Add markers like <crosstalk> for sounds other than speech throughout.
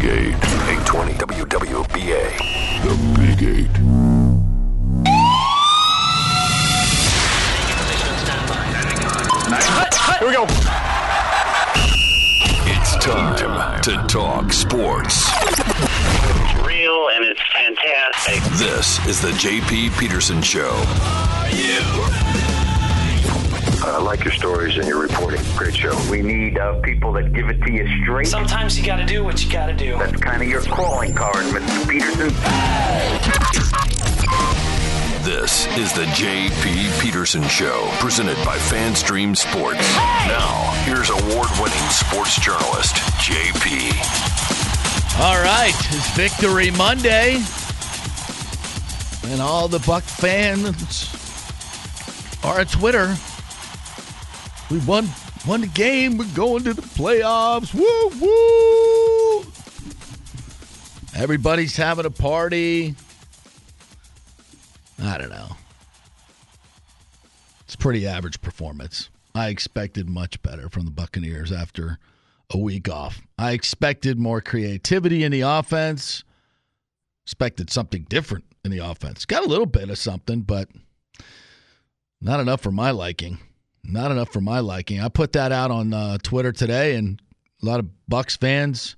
Big 8. 820 WWBA. The Big 8. Here we go. It's time to talk sports. It's real and it's fantastic. This is the JP Peterson Show. I like your stories and your reporting. Great show. We need uh, people that give it to you straight. Sometimes you gotta do what you gotta do. That's kind of your calling card, Mr. Peterson. This is the JP Peterson Show, presented by FanStream Sports. Now, here's award-winning sports journalist JP. All right, it's Victory Monday, and all the Buck fans are at Twitter. We won won the game. We're going to the playoffs. Woo woo! Everybody's having a party. I don't know. It's pretty average performance. I expected much better from the Buccaneers after a week off. I expected more creativity in the offense. Expected something different in the offense. Got a little bit of something, but not enough for my liking. Not enough for my liking. I put that out on uh, Twitter today, and a lot of Bucs fans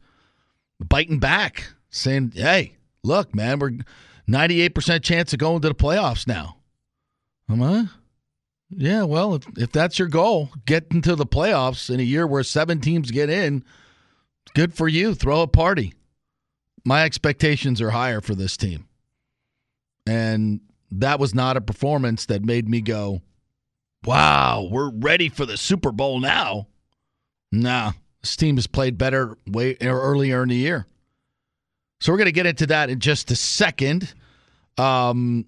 biting back, saying, "Hey, look, man, we're 98% chance of going to the playoffs now." Am I? Yeah, well, if, if that's your goal, get into the playoffs in a year where seven teams get in, good for you. Throw a party. My expectations are higher for this team. And that was not a performance that made me go, wow, we're ready for the Super Bowl now. Nah, this team has played better way earlier in the year. So we're going to get into that in just a second. Um,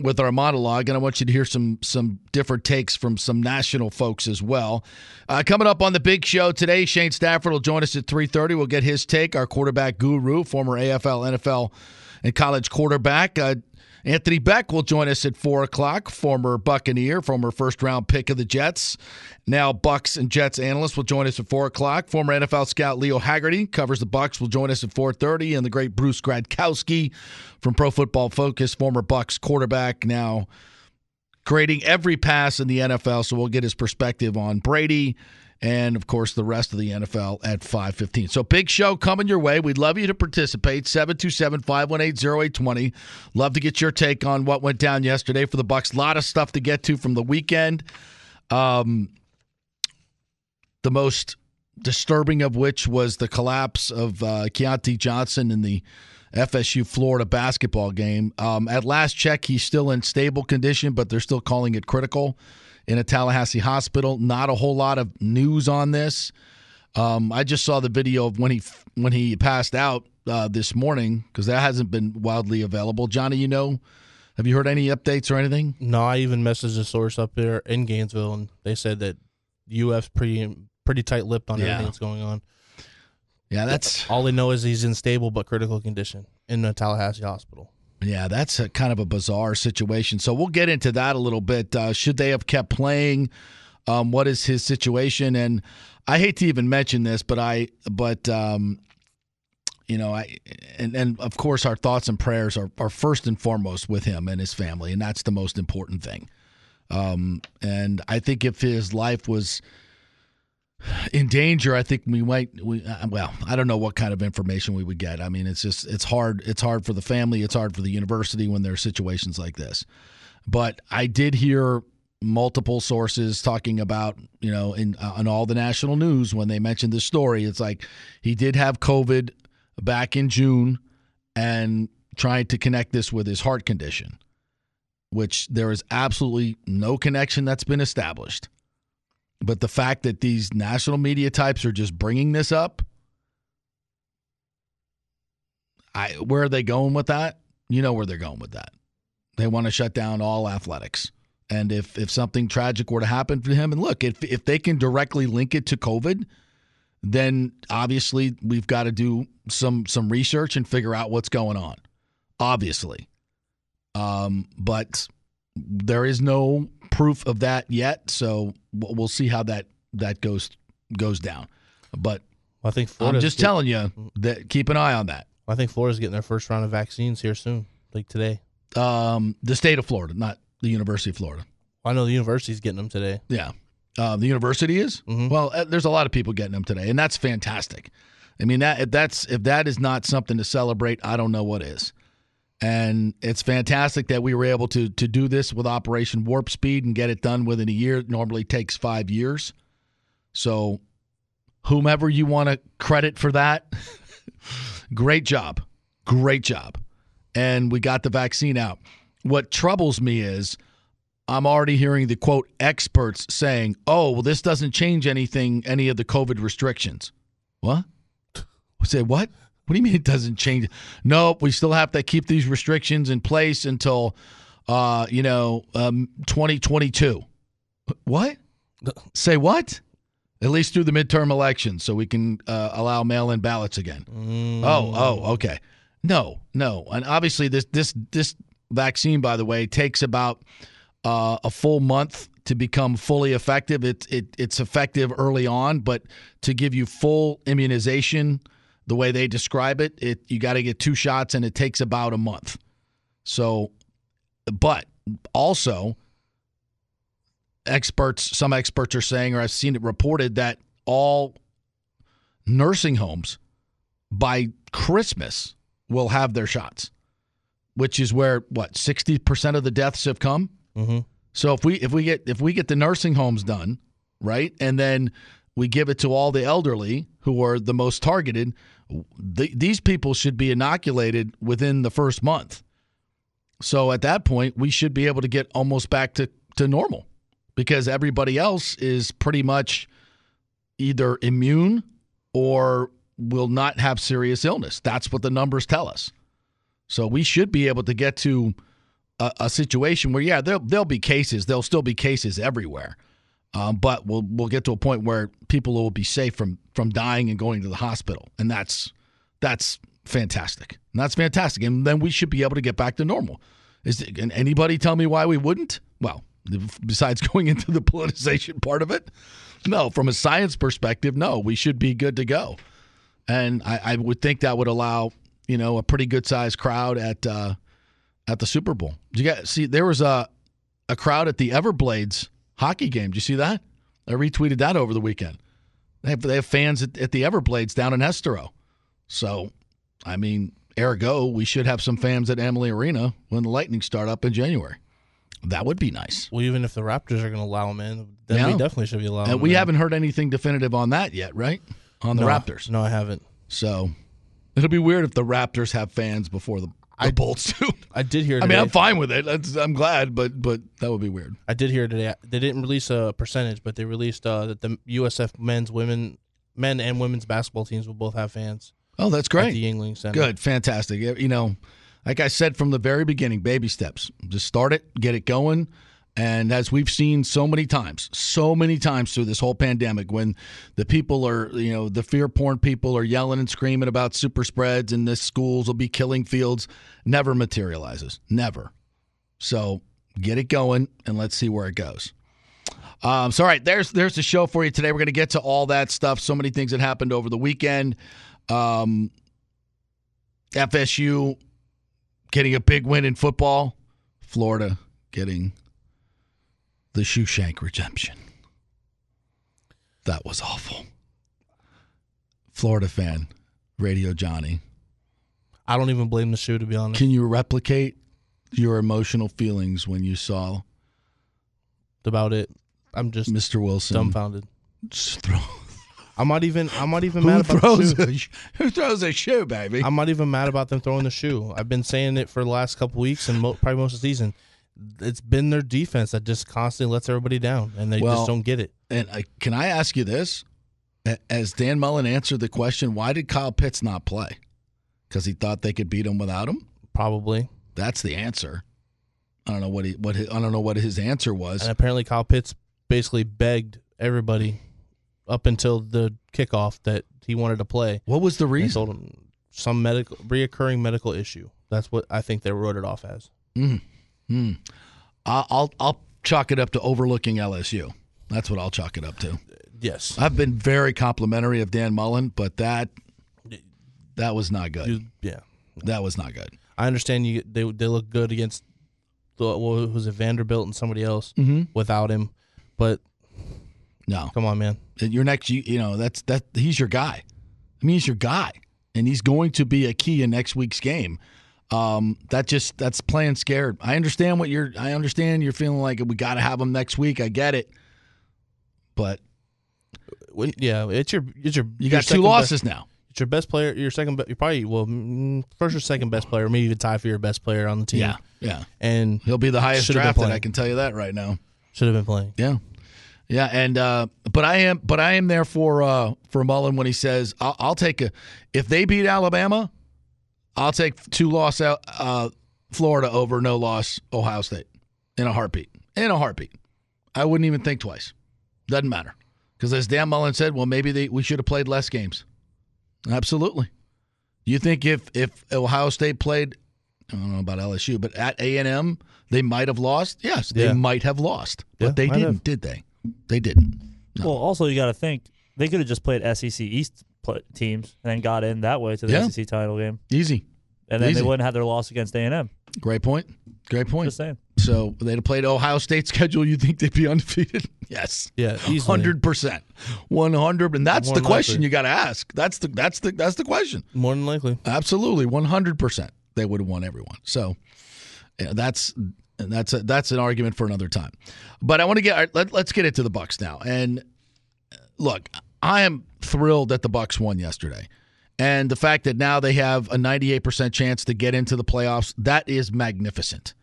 with our monologue, and I want you to hear some some different takes from some national folks as well. Uh, coming up on the big show today, Shane Stafford will join us at three thirty. We'll get his take. Our quarterback guru, former AFL, NFL, and college quarterback. Uh, Anthony Becht will join us at four o'clock. Former Buccaneer, former first round pick of the Jets, now Bucs and Jets analyst will join us at four o'clock. Former NFL scout Leo Haggarty covers the Bucs will join us at four thirty, and the great Bruce Gradkowski from Pro Football Focus, former Bucs quarterback, now grading every pass in the NFL. So we'll get his perspective on Brady and of course the rest of the NFL at 5:15. So big show coming your way. We'd love you to participate. 727-518-0820. Love to get your take on what went down yesterday for the Bucs. A lot of stuff to get to from the weekend. Um the most disturbing of which was the collapse of uh, Keyontae Johnson in the FSU Florida basketball game. Um, at last check, he's still in stable condition, but they're still calling it critical in a Tallahassee hospital. Not a whole lot of news on this. Um, I just saw the video of when he when he passed out uh, this morning because that hasn't been wildly available. Johnny, you know, have you heard any updates or anything? No, I even messaged a source up there in Gainesville, and they said that UF's pretty pretty tight lipped on Yeah. everything that's going on. Yeah, that's All they know is he's in stable but critical condition in the Tallahassee hospital. Yeah, that's a kind of a bizarre situation. So we'll get into that a little bit. Uh, should they have kept playing? Um, what is his situation? And I hate to even mention this, but I, but um, you know, I, and and of course, our thoughts and prayers are are first and foremost with him and his family, and that's the most important thing. Um, and I think if his life was in danger, I think we might. We, uh, well, I don't know what kind of information we would get. I mean, it's just it's hard. It's hard for the family. It's hard for the university when there are situations like this. But I did hear multiple sources talking about you know in uh, on all the national news when they mentioned this story. It's like he did have COVID back in June and trying to connect this with his heart condition, which there is absolutely no connection that's been established. But the fact that these national media types are just bringing this up, I where are they going with that? You know where they're going with that. They want to shut down all athletics. And if if something tragic were to happen to him, and look, if if they can directly link it to COVID, then obviously we've got to do some some research and figure out what's going on. Obviously, um, but there is no proof of that yet. So we'll see how that that goes goes down. But I think Florida. I'm just telling you that keep an eye on that. I think Florida's getting their first round of vaccines here soon, like today. Um, the state of Florida, not the University of Florida. I know the university's getting them today. Yeah. Uh, the university is Mhm. well. Uh, there's a lot of people getting them today, and that's fantastic. I mean, that if that's if that is not something to celebrate, I don't know what is. And it's fantastic that we were able to to do this with Operation Warp Speed and get it done within a year. It normally takes five years. So, whomever you want to credit for that, <laughs> great job, great job. And we got the vaccine out. What troubles me is I'm already hearing the quote experts saying, "Oh, well, this doesn't change anything, any of the COVID restrictions." What? <laughs> Say what? What do you mean it doesn't change? Nope, we still have to keep these restrictions in place until, uh, you know, um, 2022. What? Say what? At least through the midterm elections, so we can uh, allow mail-in ballots again. Oh, oh, okay. No, no, and obviously this this this vaccine, by the way, takes about uh, a full month to become fully effective. It, it it's effective early on, but to give you full immunization, the way they describe it, it you got to get two shots, and it takes about a month. So, but also experts, some experts are saying, or I've seen it reported that all nursing homes by Christmas will have their shots, which is where what sixty percent of the deaths have come. Mm-hmm. So if we if we get if we get the nursing homes done right, and then we give it to all the elderly who are the most targeted, th- these people should be inoculated within the first month. So at that point, we should be able to get almost back to to normal because everybody else is pretty much either immune or will not have serious illness. That's what the numbers tell us. So we should be able to get to a, a situation where, yeah, there'll, there'll be cases. There'll still be cases everywhere. Um, but we'll we'll get to a point where people will be safe from from dying and going to the hospital, and that's that's fantastic. And that's fantastic, and then we should be able to get back to normal. Is can anybody tell me why we wouldn't? Well, <laughs> besides <laughs> going into the politicization part of it, no. From a science perspective, no, we should be good to go, and I, I would think that would allow you know a pretty good sized crowd at uh, at the Super Bowl. You guys see? There was a a crowd at the Everblades hockey game. Did you see that? I retweeted that over the weekend. They have they have fans at, at the Everblades down in Estero. So, I mean, ergo, we should have some fans at Amalie Arena when the Lightning start up in January. That would be nice. Well, even if the Raptors are going to allow them in, then Yeah. we definitely should be allowing. And we in. haven't heard anything definitive on that yet, right? On the no, Raptors. No, I haven't. So it'll be weird if the Raptors have fans before the, the Bolts <laughs> do. I did hear. I Today, mean, I'm fine with it. That's, I'm glad, but but that would be weird. I did hear today. They didn't release a percentage, but they released uh, that the USF men's, women, men and women's basketball teams will both have fans. Oh, that's At great. the Yuengling Center. Good, fantastic. You know, like I said from the very beginning, baby steps. Just start it, get it going. And as we've seen so many times, so many times through this whole pandemic, when the people are, you know, the fear porn people are yelling and screaming about super spreads and the schools will be killing fields, never materializes. Never. So get it going and let's see where it goes. Um, so all right, there's there's the show for you today. We're going to get to all that stuff. So many things that happened over the weekend. Um, FSU getting a big win in football. Florida getting the Shoeshank redemption. That was awful. Florida fan, Radio Johnny. I don't even blame the shoe to be honest. Can you replicate your emotional feelings when you saw about it. I'm just Mr. Wilson dumbfounded. just throw? <laughs> I'm not even. I'm not even mad about the shoe. a who throws a shoe, baby? I'm not even mad about them throwing the shoe. I've been saying it for the last couple weeks and mo- probably most of the season. It's been their defense that just constantly lets everybody down, and they Well- just don't get it. And I, can I ask you this? As Dan Mullen answered the question, why did Kyle Pitts not play? Because he thought they could beat him without him. Probably. That's the answer. I don't know what he what his, I don't know what his answer was. And apparently, Kyle Pitts basically begged everybody up until the kickoff that he wanted to play. What was the They reason? told him some medical, reoccurring medical issue. That's what I think they wrote it off as. Mm-hmm. Hmm. I- I'll I'll chalk it up to overlooking LSU. That's what I'll chalk it up to. Yes. I've been very complimentary of Dan Mullen, but that that was not good. You- yeah. That was not good. I understand you. They they look good against the what was it Vanderbilt and somebody else Mm-hmm. without him, but No, come on, man. your next, you, you know, that's that. He's your guy. I mean, he's your guy, and he's going to be a key in next week's game. Um, that just that's playing scared. I understand what you're. I understand you're feeling like we got to have him next week. I get it, but yeah, it's your it's your you your got two losses Best, now. it's your best player. Your second. You're probably well mm, first or second best player, maybe even tie for your best player on the team. Yeah, yeah. and He'll be the highest Should have been drafted. I can tell you that right now. should have been playing. Yeah, yeah, and uh, but I am, but I am there for uh, for Mullen when he says I'll, I'll take a if they beat Alabama, I'll take two loss out uh, Florida over no loss Ohio State in a heartbeat. In a heartbeat, I wouldn't even think twice. Doesn't matter because as Dan Mullen said, well maybe they we should have played less games. Absolutely. You think if if Ohio State played, I don't know about LSU, but at A and M they might have lost. Yes, they Yeah. might have lost, but Yeah, they didn't, have. did they? They didn't. No. Well, also you got to think they could have just played SEC East pl- teams and then got in that way to the Yeah. SEC title game, Easy. and then Easy. they wouldn't have their loss against A and M. Great point. Great point. Just saying. So they'd have played Ohio State schedule. You think they'd be undefeated? <laughs> Yes. Yeah, easily. Hundred percent, one hundred, and that's More the question likely. you got to ask. That's the that's the that's the question. more than likely. Absolutely, one hundred percent. They would have won everyone. So yeah, that's that's a, that's an argument for another time. But I want to get let, let's get into the Bucs now. And uh, look, I am thrilled that the Bucs won yesterday. And the fact that now they have a 98% chance to get into the playoffs, that is magnificent.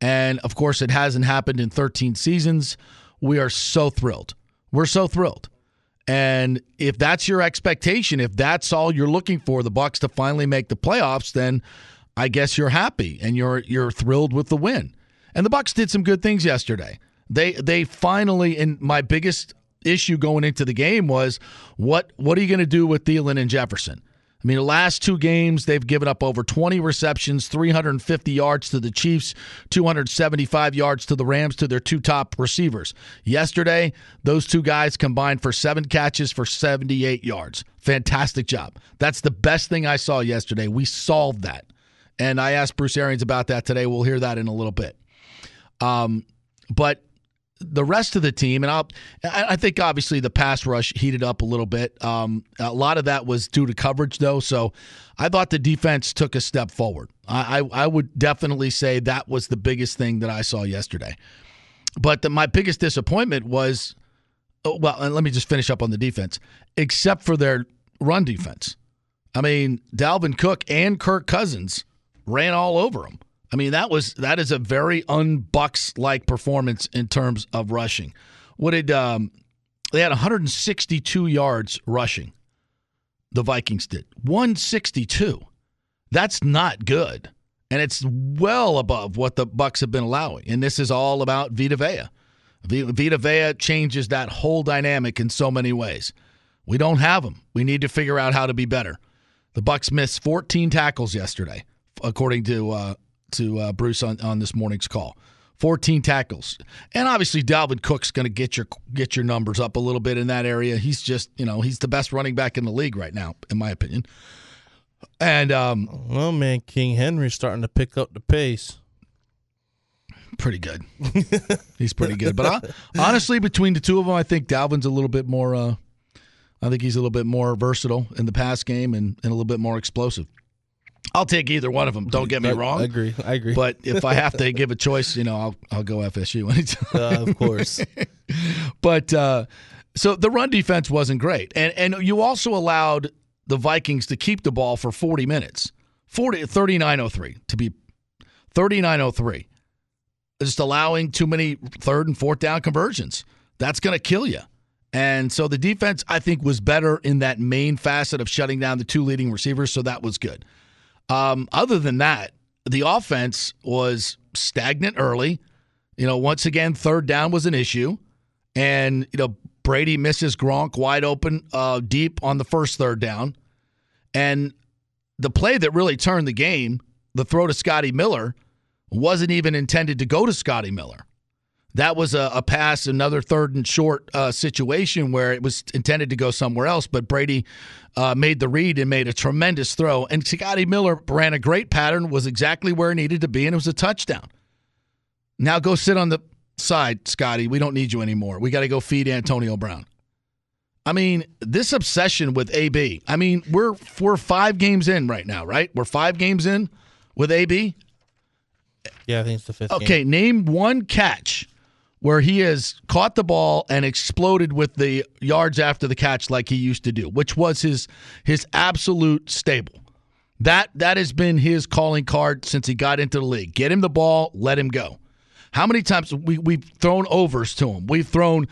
And of course, it hasn't happened in 13 seasons. We are so thrilled. We're so thrilled. And if that's your expectation, if that's all you're looking for, the Bucs to finally make the playoffs, then I guess you're happy and you're you're thrilled with the win. And the Bucs did some good things yesterday. They they finally in my biggest issue going into the game was what what are you going to do with Thielen and Jefferson? I mean, the last two games, they've given up over 20 receptions, 350 yards to the Chiefs, 275 yards to the Rams, to their two top receivers. Yesterday, those two guys combined for seven catches for 78 yards. Fantastic job. That's the best thing I saw yesterday. We solved that. And I asked Bruce Arians about that today. We'll hear that in a little bit. Um, but the rest of the team, and I'll, I think obviously the pass rush heated up a little bit. Um, a lot of that was due to coverage, though. So I thought the defense took a step forward. I, I, I would definitely say that was the biggest thing that I saw yesterday. But the, my biggest disappointment was, oh, well, and let me just finish up on the defense, except for their run defense. I mean, Dalvin Cook and Kirk Cousins ran all over him. I mean, that was that is a very unbucks like performance in terms of rushing. What did um, they had 162 yards rushing? The Vikings did 162. That's not good, and it's well above what the Bucs have been allowing. And this is all about Vita Vea. Vita Vea changes that whole dynamic in so many ways. We don't have him. We need to figure out how to be better. The Bucs missed 14 tackles yesterday, according to uh, to uh, Bruce on, on this morning's call. 14 tackles, and obviously Dalvin Cook's going to get your get your numbers up a little bit in that area. He's just you know he's the best running back in the league right now, in my opinion. And um, Well, man, King Henry's starting to pick up the pace. pretty good. he's pretty good. But I, honestly, between the two of them, I think Dalvin's a little bit more. Uh, I think he's a little bit more versatile in the pass game and, and a little bit more explosive. I'll take either one of them. Don't get me wrong. I agree. I agree. But if I have to <laughs> give a choice, you know, I'll I'll go FSU anytime. uh, of course, <laughs> But uh, so the run defense wasn't great, and and you also allowed the Vikings to keep the ball for 40 minutes, 40 3903 to be 3903. Just allowing too many third and fourth down conversions. That's going to kill you. And so the defense, I think, was better in that main facet of shutting down the two leading receivers. So that was good. Um, other than that, the offense was stagnant early. You know, once again, third down was an issue. And, you know, Brady misses Gronk wide open uh, deep on the first third down. And the play that really turned the game, the throw to Scotty Miller, wasn't even intended to go to Scotty Miller. That was a, a pass, another third and short uh, situation where it was intended to go somewhere else, but Brady uh, made the read and made a tremendous throw. And Scotty Miller ran a great pattern, was exactly where he needed to be, and it was a touchdown. Now go sit on the side, Scotty. We don't need you anymore. We got to go feed Antonio Brown. I mean, this obsession with AB. I mean, we're we're five games in right now, right? We're five games in with AB. Yeah, I think it's the fifth. Okay, game. name one catch where he has caught the ball and exploded with the yards after the catch like he used to do, which was his his absolute stable. That that has been his calling card since he got into the league. Get him the ball, let him go. How many times we we've thrown overs to him? We've thrown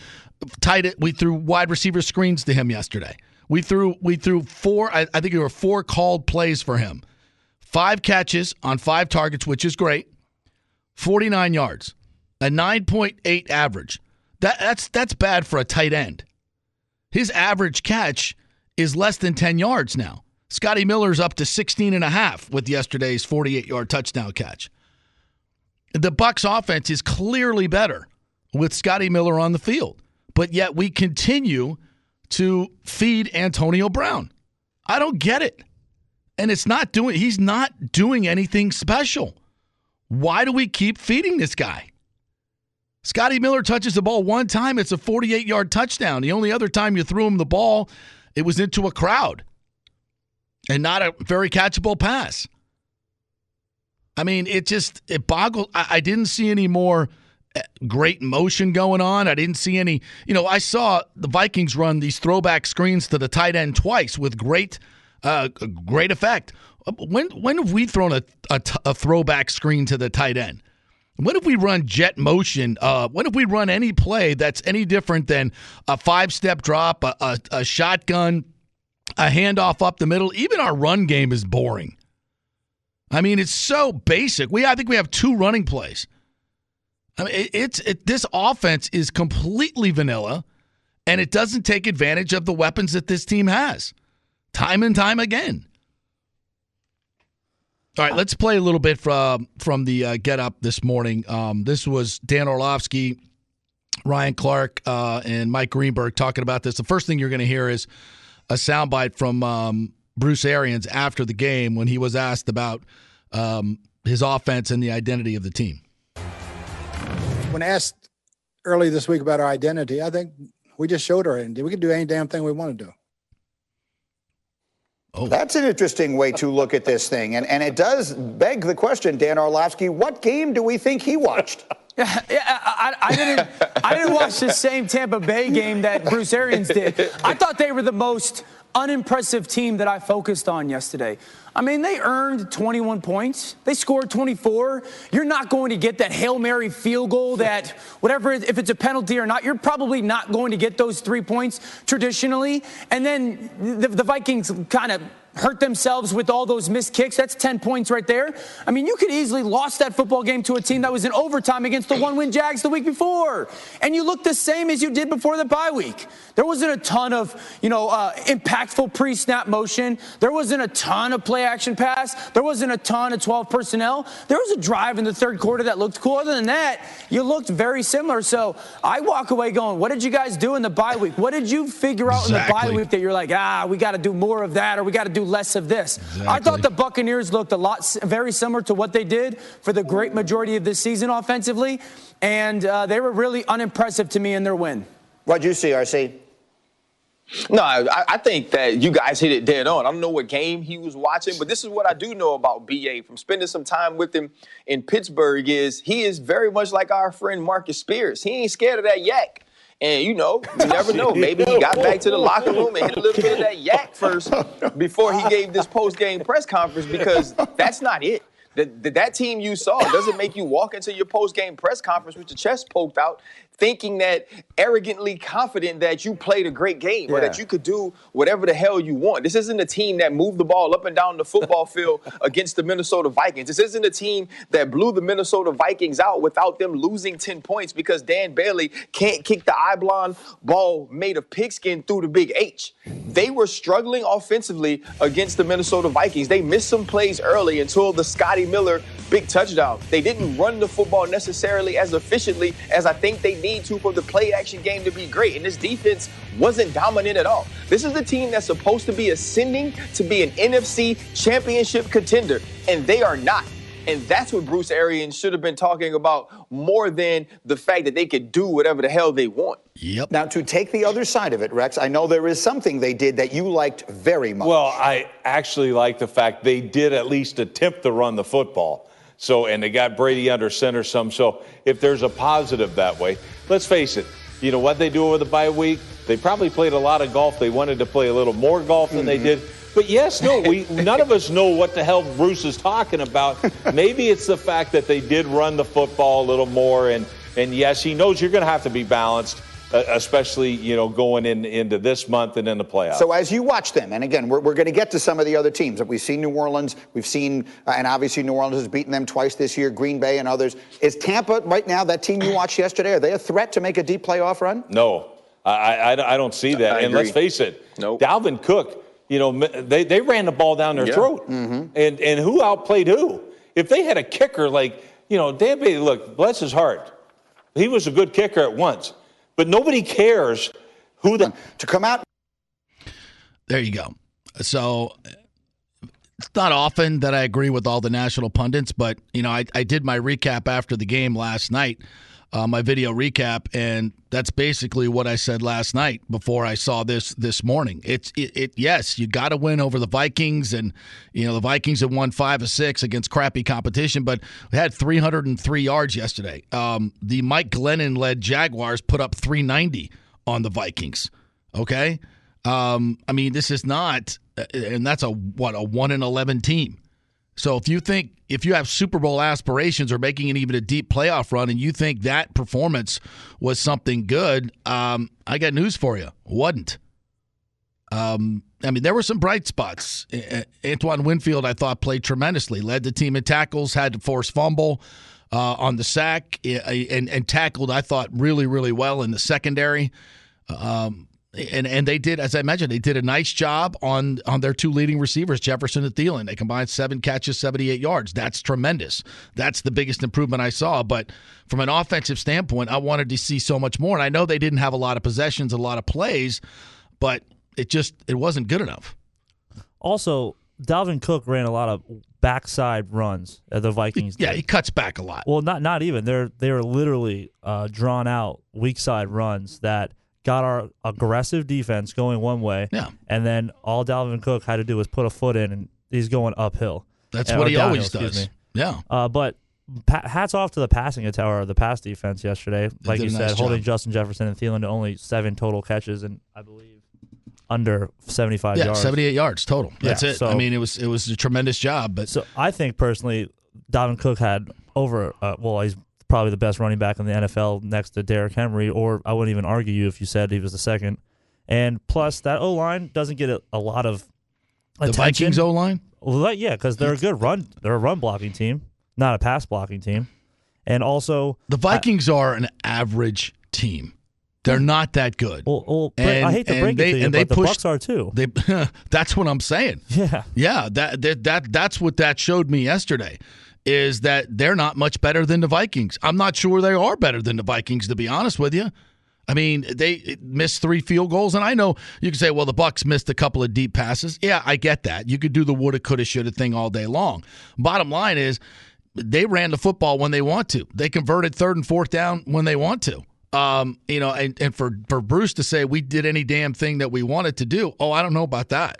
tight we threw wide receiver screens to him yesterday. We threw we threw four I, I think there were four called plays for him. Five catches on five targets, which is great. 49 yards. A 9.8 average. That that's that's bad for a tight end. His average catch is less than 10 yards now. Scotty Miller's up to 16 and a half with yesterday's 48-yard touchdown catch. The Bucs offense is clearly better with Scotty Miller on the field but yet we continue to feed Antonio Brown. I don't get it. And it's not doing he's not doing anything special. Why do we keep feeding this guy? Scotty Miller touches the ball one time, it's a 48 yard touchdown. The only other time you threw him the ball, it was into a crowd and not a very catchable pass. I mean, it just, it boggled. I, I didn't see any more great motion going on. I didn't see any. You know, I saw the Vikings run these throwback screens to the tight end twice with great, uh, great effect. When when have we thrown a, a, a throwback screen to the tight end? When if we run jet motion? Uh, when have we run any play that's any different than a five step drop, a, a, a shotgun, a handoff up the middle? Even our run game is boring. I mean, it's so basic. We I think we have two running plays. I mean, it, it's it, this offense is completely vanilla, and it doesn't take advantage of the weapons that this team has, time and time again. All right, let's play a little bit from from the uh, get up this morning. Um, this was Dan Orlovsky, Ryan Clark, uh, and Mike Greenberg talking about this. The first thing you're going to hear is a soundbite from um, Bruce Arians after the game when he was asked about um, his offense and the identity of the team when asked early this week about our identity, I think we just showed our identity. We can do any damn thing we want to do. Oh. That's an interesting way to look at this thing. And, and it does beg the question, Dan Orlovsky, what game do we think he watched? <laughs> Yeah, I, I, didn't. I didn't watch the same Tampa Bay game that Bruce Arians did. I thought they were the most unimpressive team that I focused on yesterday. I mean, they earned 21 points. They scored 24. You're not going to get that Hail Mary field goal that, whatever, if it's a penalty or not, you're probably not going to get those three points traditionally. And then the, the Vikings kind of hurt themselves with all those missed kicks. That's 10 points right there. I mean, you could easily lost that football game to a team that was in overtime against the one-win Jags the week before. And you look the same as you did before the bye week. There wasn't a ton of, you know, uh, impactful pre-snap motion. There wasn't a ton of play action pass. There wasn't a ton of 12 personnel. There was a drive in the third quarter that looked cool. Other than that, you looked very similar. So I walk away going, what did you guys do in the bye week? What did you figure out exactly. in the bye week that you're like, ah, we got to do more of that or we got to do less of this. Exactly. I thought the Buccaneers looked a lot very similar to what they did for the great majority of this season offensively, and uh, they were really unimpressive to me in their win. What'd you see, RC? No, I, I, think that you guys hit it dead on. I don't know what game he was watching, but this is what I do know about BA from spending some time with him in Pittsburgh is he is very much like our friend Marcus Spears. He ain't scared of that yak. And you know, you <laughs> never know. Maybe he got back to the locker room and hit a little bit of that yak first before he gave this post game press conference because that's not it. That, that team you saw doesn't make you walk into your post game press conference with your chest poked out. Thinking that arrogantly confident that you played a great game or that you could do whatever the hell you want. This isn't a team that moved the ball up and down the football <laughs> field against the Minnesota Vikings. This isn't a team that blew the Minnesota Vikings out without them losing 10 points because Dan Bailey can't kick the Iblon ball made of pigskin through the big H. They were struggling offensively against the Minnesota Vikings. They missed some plays early until the Scotty Miller big touchdown. They didn't run the football necessarily as efficiently as I think they need to for the play action game to be great. And this defense wasn't dominant at all. This is the team that's supposed to be ascending to be an NFC championship contender, and they are not. And that's what Bruce Arians should have been talking about more than the fact that they could do whatever the hell they want. Yep. Now, to take the other side of it, Rex, I know there is something they did that you liked very much. Well, I actually like the fact they did at least attempt to run the football. So, and they got Brady under center some. So, if there's a positive that way, let's face it. You know what they do over the bye week? They probably played a lot of golf. They wanted to play a little more golf than they mm-hmm. did. But yes, no, we <laughs> none of us know what the hell Bruce is talking about. Maybe it's the fact that they did run the football a little more, and and yes, he knows you're going to have to be balanced, especially you know going in into this month and in the playoffs. So as you watch them, and again, we're, we're going to get to some of the other teams. that We've seen New Orleans, we've seen, uh, and obviously New Orleans has beaten them twice this year, Green Bay and others. Is Tampa right now, that team you <clears throat> watched yesterday, are they a threat to make a deep playoff run? No, I, I, I don't see that. I and let's face it, Dalvin Cook, you know, they, they ran the ball down their Yeah. throat. Mhm. And, and who outplayed who? If they had a kicker like, you know, Dan Bailey, look, bless his heart, he was a good kicker at once, but nobody cares who the. To come out. There you go. So it's not often that I agree with all the national pundits, but you know, I, I did my recap after the game last night, uh, my video recap, and that's basically what I said last night before I saw this this morning. It's it, it yes, you got to win over the Vikings, and you know the Vikings have won five of six against crappy competition, but we had 303 yards yesterday. Um, the Mike Glennon led Jaguars put up 390 on the Vikings. Okay. Um, I mean, this is not, and that's a what a one in eleven team. So if you think if you have Super Bowl aspirations or making it even a deep playoff run, and you think that performance was something good, um, I got news for you. Wasn't. Um, I mean, there were some bright spots. Antoine Winfield, I thought, played tremendously. Led the team in tackles, had to force fumble uh, on the sack, eh, and, and tackled. I thought really, really well in the secondary. Um, and and they did, as I mentioned, they did a nice job on on their two leading receivers, Jefferson and Thielen. They combined seven catches, seventy eight yards. That's tremendous. That's the biggest improvement I saw. But from an offensive standpoint, I wanted to see so much more. And I know they didn't have a lot of possessions, a lot of plays, but it just it wasn't good enough. Also, Dalvin Cook ran a lot of backside runs at the Vikings. Yeah, did. he cuts back a lot. Well, not not even. They're they're literally uh, drawn out weak side runs that got our aggressive defense going one way. Yeah. And then all Dalvin Cook had to do was put a foot in, and he's going uphill. That's Uh, what he always does. Yeah. Uh, but pa- hats off to the passing tower, the pass defense yesterday. Like you a said, nice holding job. Justin Jefferson and Thielen to only seven total catches, and I believe under seventy five Yeah, yards. seventy eight yards total. That's Yeah, it. so- I mean, it was it was a tremendous job. But So I think personally, Dalvin Cook had over. Uh, well, he's probably the best running back in the NFL next to Derrick Henry, or I wouldn't even argue you if you said he was the second. And plus, that O line doesn't get a, a lot of the attention. Vikings O line. Well, yeah, because they're a good run. They're a run blocking team, not a pass blocking team. And also, The Vikings are an average team. They're not that good. Well, well Brett, I hate to break it to you, but the Bucs are too. They, <laughs> that's what I'm saying. <laughs> Yeah, yeah. That, that that that's what that showed me yesterday. Is that they're not much better than the Vikings? I'm not sure they are better than the Vikings, to be honest with you. I mean, they missed three field goals, and I know you can say, "Well, the Bucs missed a couple of deep passes." Yeah, I get that. You could do the woulda, coulda, shoulda thing all day long. Bottom line is, they ran the football when they want to. They converted third and fourth down when they want to. Um, you know, and, and for for Bruce to say we did any damn thing that we wanted to do, oh, I don't know about that.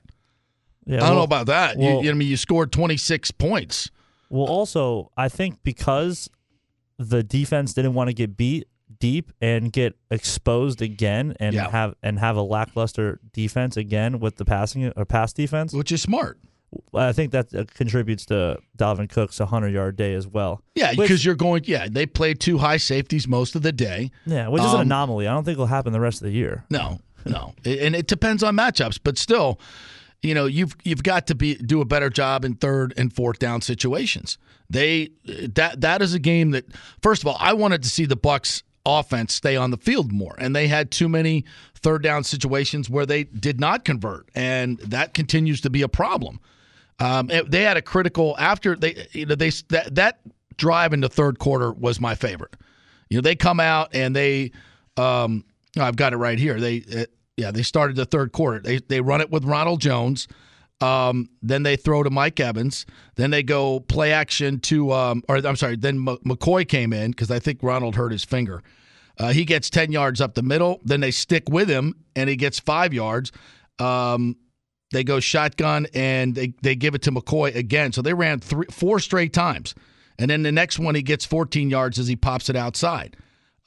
Yeah, I don't well- know about that. well- you, you know, I mean, you scored 26 points. Well, also, I think because the defense didn't want to get beat deep and get exposed again and Yeah. have and have a lackluster defense again with the passing or pass defense, which is smart. I think that uh, contributes to Dalvin Cook's 100 yard day as well. Yeah, because you're going. Yeah, they play two high safeties most of the day. yeah, which is an Um, anomaly. I don't think it'll happen the rest of the year. No, no, and it depends on matchups, but still, you know, you've you've got to be do a better job in third and fourth down situations. They that that is a game that first of all, I wanted to see the Bucs offense stay on the field more, and they had too many third down situations where they did not convert, and that continues to be a problem. Um, they had a critical after they you know they that that drive in the third quarter was my favorite. You know, they come out and they, um, I've got it right here. They, yeah, they started the third quarter. They they run it with Ronald Jones. Um, then they throw to Mike Evans. Then they go play action to, um, or I'm sorry. Then M- McCoy came in because I think Ronald hurt his finger. Uh, he gets ten yards up the middle. Then they stick with him and he gets five yards. Um, they go shotgun and they, they give it to McCoy again. So they ran three, four straight times. And then the next one, he gets 14 yards as he pops it outside.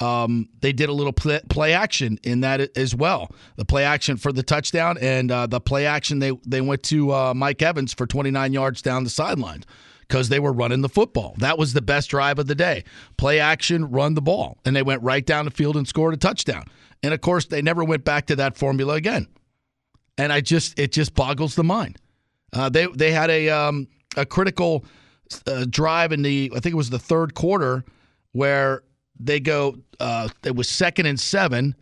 Um, they did a little play, play action in that as well. The play action for the touchdown and uh, the play action they they went to uh, Mike Evans for 29 yards down the sidelines because they were running the football. That was the best drive of the day. Play action, run the ball, and they went right down the field and scored a touchdown. And of course, they never went back to that formula again. And I just it just boggles the mind. Uh, they they had a um, a critical uh, drive in the I think it was the third quarter where they go uh, it was second and seven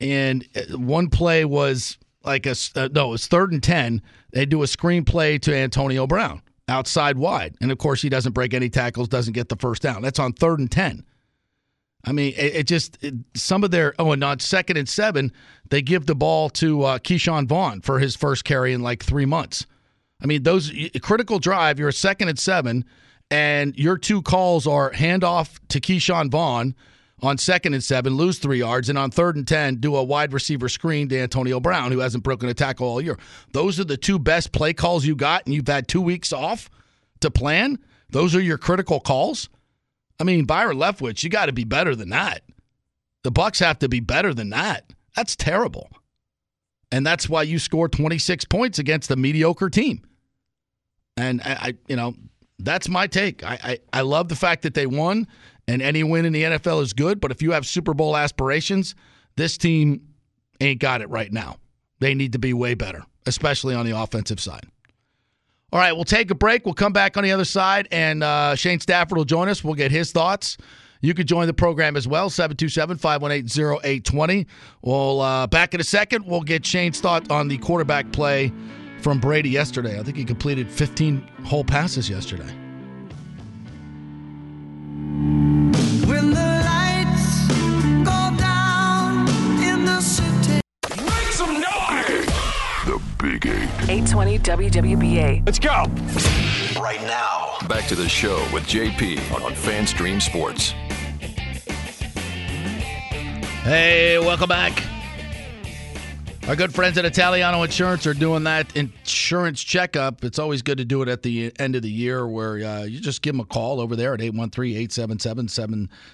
and one play was like a uh, no it was third and 10 they do a screen play to Antonio Brown outside wide and of course he doesn't break any tackles doesn't get the first down that's on third and 10 I mean, it, it just it, some of their oh, and on second and seven, they give the ball to uh, Ke'Shawn Vaughn for his first carry in like three months. I mean, those critical drive. You're a second and seven, and your two calls are handoff to Ke'Shawn Vaughn on second and seven, lose three yards, and on third and ten, do a wide receiver screen to Antonio Brown, who hasn't broken a tackle all year. Those are the two best play calls you got, and you've had two weeks off to plan. Those are your critical calls. I mean, Byron Leftwich, you got to be better than that. The Bucs have to be better than that. That's terrible. And that's why you score 26 points against a mediocre team. And I, I you know, that's my take. I, I, I love the fact that they won, and any win in the NFL is good. But if you have Super Bowl aspirations, this team ain't got it right now. They need to be way better, especially on the offensive side. All right, we'll take a break. We'll come back on the other side, and uh, Shane Stafford will join us. We'll get his thoughts. You can join the program as well, 727 518 0820. We'll uh, back in a second. We'll get Shane's thought on the quarterback play from Brady yesterday. I think he completed 15 whole passes yesterday. When the lights go down in the city. Make some noise! The Big Eight. 820 WWBA. Let's go! Right now. Back to the show with JP on FanStream Sports. Hey, welcome back. Our good friends at Italiano Insurance are doing that insurance checkup. It's always good to do it at the end of the year where uh, you just give them a call over there at 813 877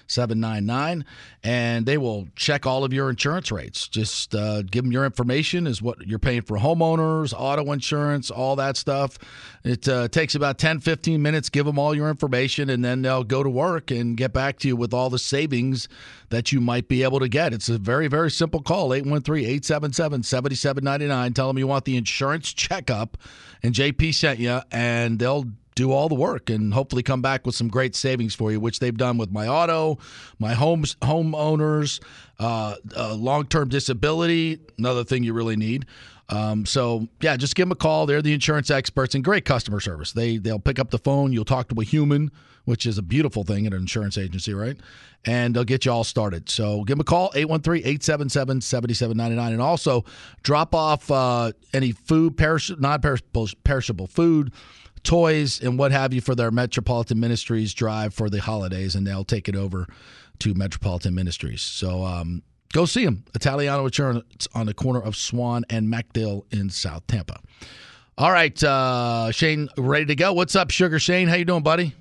7799 and they will check all of your insurance rates. Just uh, give them your information, is what you're paying for homeowners, auto insurance, all that stuff. It uh, takes about 10, 15 minutes. Give them all your information, and then they'll go to work and get back to you with all the savings that you might be able to get. It's a very, very simple call 813 877 7799. Tell them you want the insurance checkup, and JP sent you, and they'll do all the work and hopefully come back with some great savings for you, which they've done with my auto, my homes, homeowners, uh, uh, long-term disability, another thing you really need. Um, so yeah, just give them a call. They're the insurance experts and great customer service. They they'll pick up the phone. You'll talk to a human, which is a beautiful thing at an insurance agency, right? And they'll get you all started. So give them a call 813-877-7799 and also drop off uh, any food, perish- non-perishable food, toys and what have you for their Metropolitan Ministries drive for the holidays, and they'll take it over to Metropolitan Ministries. So um, go see them. Italiano Insurance on the corner of Swan and MacDill in South Tampa. All right, uh, Shane, ready to go? What's up, Sugar Shane? How you doing, buddy?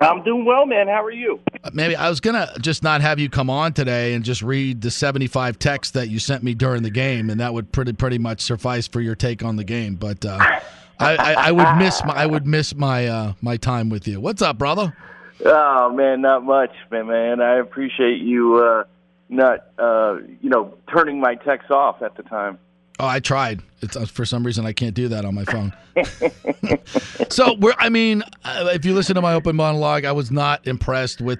I'm doing well, man. How are you? Maybe I was gonna just not have you come on today and just read the 75 texts that you sent me during the game, and that would pretty pretty much suffice for your take on the game. But uh, I, I, I would miss my I would miss my uh, my time with you. What's up, brother? Oh man, not much, man. Man, I appreciate you uh, not uh, you know turning my texts off at the time. Oh, I tried. It's uh, for some reason I can't do that on my phone. <laughs> so we're. I mean, uh, if you listen to my open monologue, I was not impressed with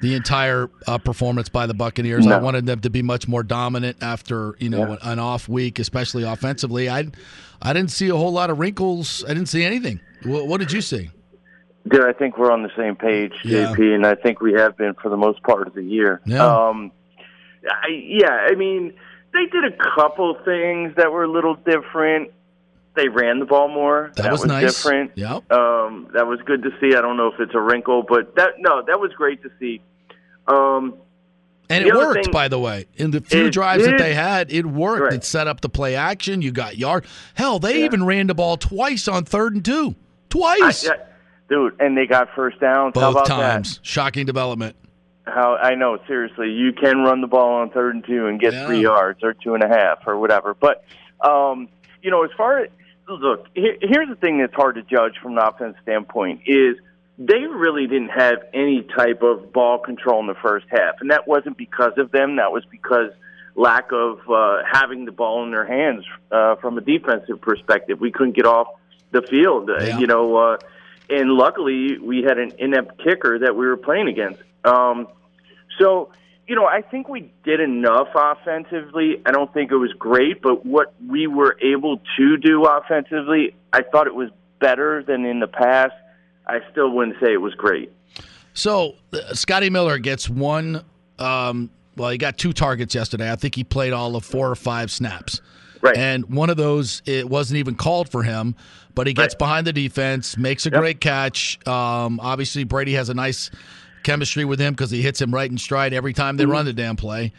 the entire uh, performance by the Buccaneers. I wanted them to be much more dominant after you know an off week, especially offensively. I I didn't see a whole lot of wrinkles. I didn't see anything. What, what did you see? Dude, I think we're on the same page, Yeah. JP, and I think we have been for the most part of the year. Yeah. Um, I, yeah, I mean, they did a couple things that were a little different. They ran the ball more. That was nice. different. Yep. Um, that was good to see. I don't know if it's a wrinkle, but that no, that was great to see. Um, And it worked, thing- by the way. In the few It drives that they had, it worked. It set up the play action. You got yard. Hell, they even ran the ball twice on third and two. Twice. I- I- dude, and they got first downs. How Both about times. Shocking development. How I know, seriously, you can run the ball on third and two and get Yeah. three yards or two and a half or whatever. But um, you know, as far as look, here, here's the thing that's hard to judge from an offense standpoint is they really didn't have any type of ball control in the first half, and that wasn't because of them. That was because lack of uh, having the ball in their hands uh, from a defensive perspective. We couldn't get off the field, uh, Yeah. you know. Uh, and luckily, we had an inept kicker that we were playing against. Um, so, you know, I think we did enough offensively. I don't think it was great, but what we were able to do offensively, I thought it was better than in the past. I still wouldn't say it was great. So uh, Scotty Miller gets one. Um, well, he got two targets yesterday. I think he played all of four or five snaps. Right. And one of those, it wasn't even called for him, but he gets behind the defense, makes a great catch. Um, obviously, Brady has a nice chemistry with him because he hits him right in stride every time they run the damn play.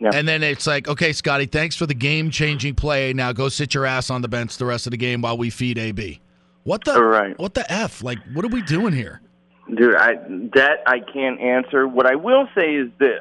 And then it's like, okay, Scotty, thanks for the game changing play. Now go sit your ass on the bench the rest of the game while we feed AB. What the? Right. What the f? Like, what are we doing here? Dude, I that I can't answer. What I will say is this: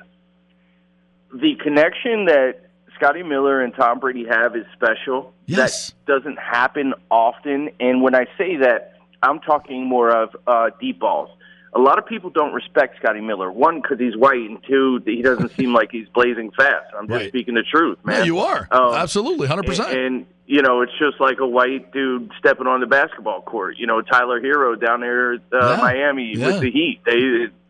the connection that Scotty Miller and Tom Brady have is special. Yes. That doesn't happen often. And when I say that, I'm talking more of uh, deep balls. A lot of people don't respect Scotty Miller. One, because he's white, and two, he doesn't seem like he's blazing fast. I'm just Right. speaking the truth, man. Yeah, you are. Um, Absolutely, 100%. And, and, you know, it's just like a white dude stepping on the basketball court. You know, Tyler Herro down there at uh, Yeah. Miami Yeah. with the Heat. They,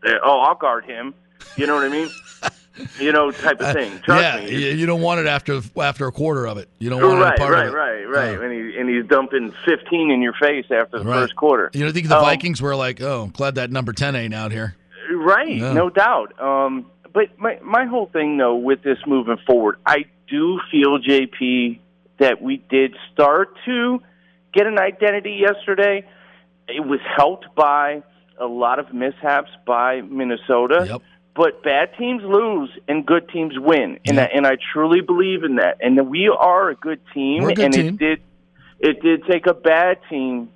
they, oh, I'll guard him. You know what I mean? <laughs> <laughs> you know, type of thing. Trust yeah, me. you, don't want it after after a quarter of it. You don't want right, part right, of it. right, right, And he and he's dumping 15 in your face after the Right. first quarter. You know, think the Um, Vikings were like, oh, glad that number ten ain't out here. Right, Yeah. no doubt. Um, but my my whole thing though with this moving forward, I do feel JP that we did start to get an identity yesterday. It was helped by a lot of mishaps by Minnesota. Yep. But bad teams lose and good teams win, and I, and I truly believe in that. And we are a good team, a good and team. it did it did take a bad team.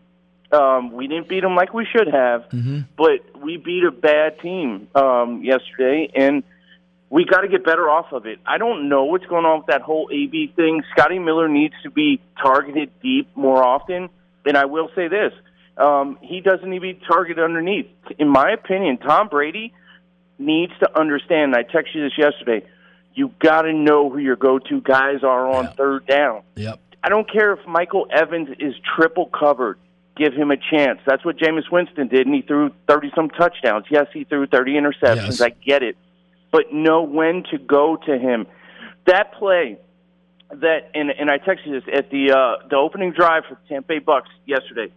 Um, we didn't beat them like we should have, Mm-hmm. but we beat a bad team um, yesterday, and we got to get better off of it. I don't know what's going on with that whole AB thing. Scotty Miller needs to be targeted deep more often, and I will say this: um, he doesn't need to be targeted underneath. In my opinion, Tom Brady needs to understand. And I texted you this yesterday. You got to know who your go-to guys are on third down. Yep. I don't care if Michael Evans is triple covered. Give him a chance. That's what Jameis Winston did, and he threw 30 some touchdowns. Yes, he threw 30 interceptions. Yes. I get it. But know when to go to him. That play that and and I texted you this at the uh the opening drive for Tampa Bay Bucs yesterday.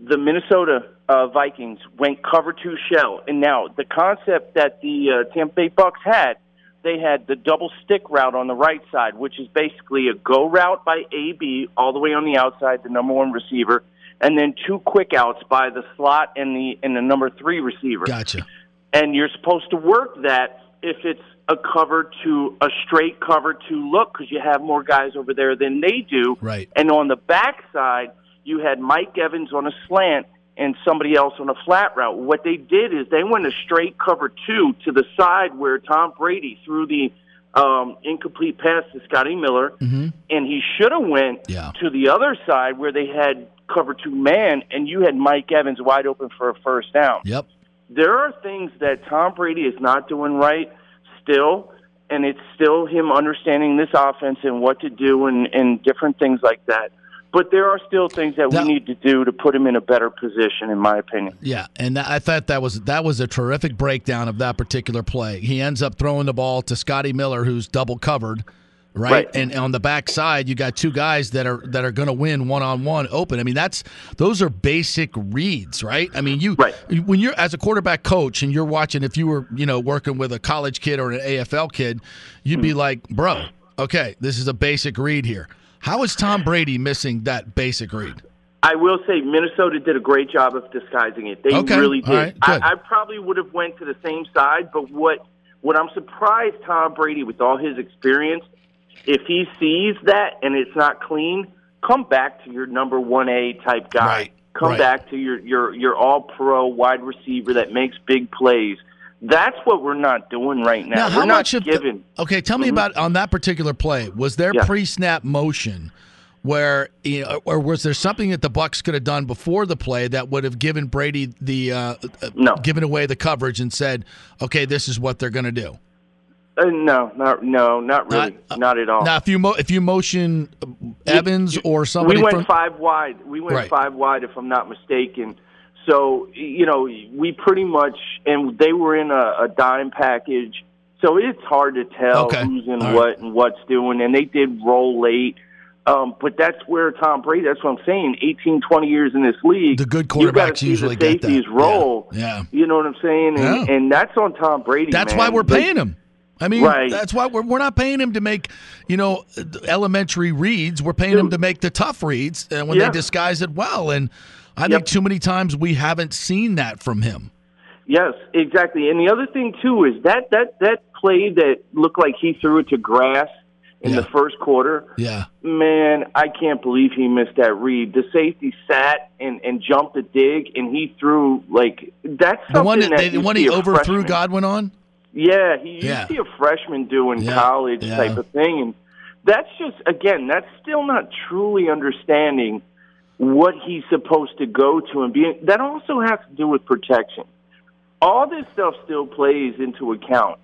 The Minnesota uh, Vikings went cover two shell, and now the concept that the uh, Tampa Bay Bucs had they had the double stick route on the right side, which is basically a go route by AB all the way on the outside, the number one receiver, and then two quick outs by the slot and the and the number three receiver. Gotcha. And you're supposed to work that if it's a cover to a straight cover to look because you have more guys over there than they do. Right. And on the backside, you had Mike Evans on a slant and somebody else on a flat route. What they did is they went a straight cover two to the side where Tom Brady threw the um, incomplete pass to Scotty Miller, Mm-hmm. and he should have went to the other side where they had cover two man, and you had Mike Evans wide open for a first down. Yep. There are things that Tom Brady is not doing right still, and it's still him understanding this offense and what to do and, and different things like that. But there are still things that we need to do to put him in a better position, in my opinion. Yeah, and that, I thought that was that was a terrific breakdown of that particular play. He ends up throwing the ball to Scotty Miller, who's double covered, right? Right. And on the backside, you got two guys that are that are going to win one on one open. I mean, that's those are basic reads, right? I mean, you right. when you're as a quarterback coach and you're watching, if you were you know working with a college kid or an AFL kid, you'd Hmm. be like, bro, okay, this is a basic read here. How is Tom Brady missing that basic read? I will say Minnesota did a great job of disguising it. They Okay. really did. right. I, I probably would have went to the same side, but what what I'm surprised Tom Brady, with all his experience, if he sees that and it's not clean, come back to your number one A type guy. Come Right. back to your your your all pro wide receiver that makes big plays. That's what we're not doing right now. Now, we're how not much the- giving. okay, tell me Mhm. about on that particular play. Was there Yeah. pre-snap motion where you know, or was there something that the Bucs could have done before the play that would have given Brady the uh, uh, given away the coverage and said, "Okay, this is what they're going to do." Uh, no, not no, not really, not, at all. Now, if you mo- if you motion Evans or somebody we went from five wide. We went Right. five wide, if I'm not mistaken. So you know, we pretty much, and they were in a, a dime package. So it's hard to tell Okay. who's in All right. what and what's doing. And they did roll late. Um, but that's where Tom Brady. That's what I'm saying. 18, 20 years in this league, the good quarterbacks see usually the get that. safeties roll. Yeah. You know what I'm saying? And, Yeah. and that's on Tom Brady. That's man. why we're paying him. I mean, Right. that's why we're, we're not paying him to make, you know, elementary reads. We're paying him to make the tough reads uh, when Yeah. they disguise it well. And I think too many times we haven't seen that from him. Yes, exactly. And the other thing too is that that that play that looked like he threw it to grass in the first quarter. Yeah. Man, I can't believe he missed that read. The safety sat and and jumped a dig, and he threw like that's The one something that, that they, the one he overthrew freshman- Godwin on. Yeah, he you Yeah. see a freshman do in Yeah, college yeah. type of thing, and that's just again, that's still not truly understanding what he's supposed to go to and be. That also has to do with protection. All this stuff still plays into account.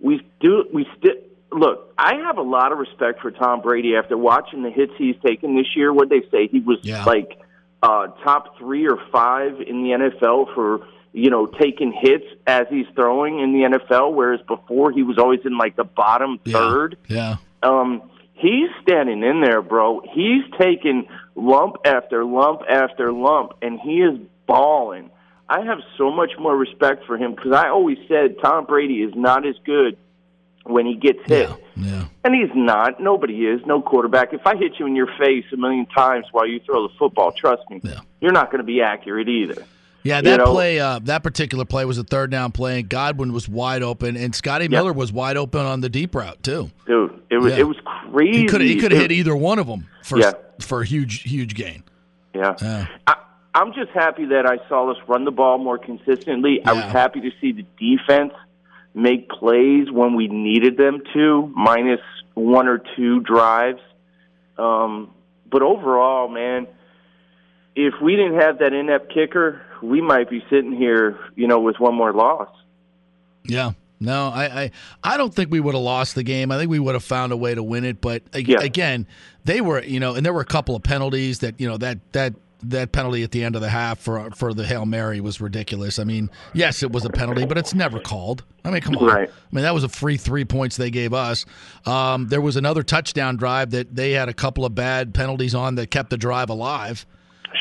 We do we still look. I have a lot of respect for Tom Brady after watching the hits he's taken this year. What they say he was like uh, top three or five in the NFL for you know taking hits as he's throwing in the NFL, whereas before he was always in like the bottom third. Yeah. Um, he's standing in there, bro. He's taking lump after lump after lump, and he is balling. I have so much more respect for him because I always said Tom Brady is not as good when he gets hit. Yeah. And he's not. Nobody is. No quarterback. If I hit you in your face a million times while you throw the football, trust me, you're not going to be accurate either. Yeah, You that know? play, uh, that particular play was a third down play, and Godwin was wide open, and Scotty Miller was wide open on the deep route too. Dude, it was Yeah. it was crazy. He could he could have hit either one of them for Yeah. for a huge huge gain. Yeah. I, I'm just happy that I saw us run the ball more consistently. I was happy to see the defense make plays when we needed them to, minus one or two drives. Um, but overall, man, if we didn't have that inept kicker, we might be sitting here, you know, with one more loss. Yeah. No, I, I, I don't think we would have lost the game. I think we would have found a way to win it. But ag- again, they were, you know, and there were a couple of penalties that, you know, that that that penalty at the end of the half for for the hail mary was ridiculous. I mean, yes, it was a penalty, but it's never called. I mean, come on. Right. I mean, that was a free three points they gave us. Um, there was another touchdown drive that they had a couple of bad penalties on that kept the drive alive.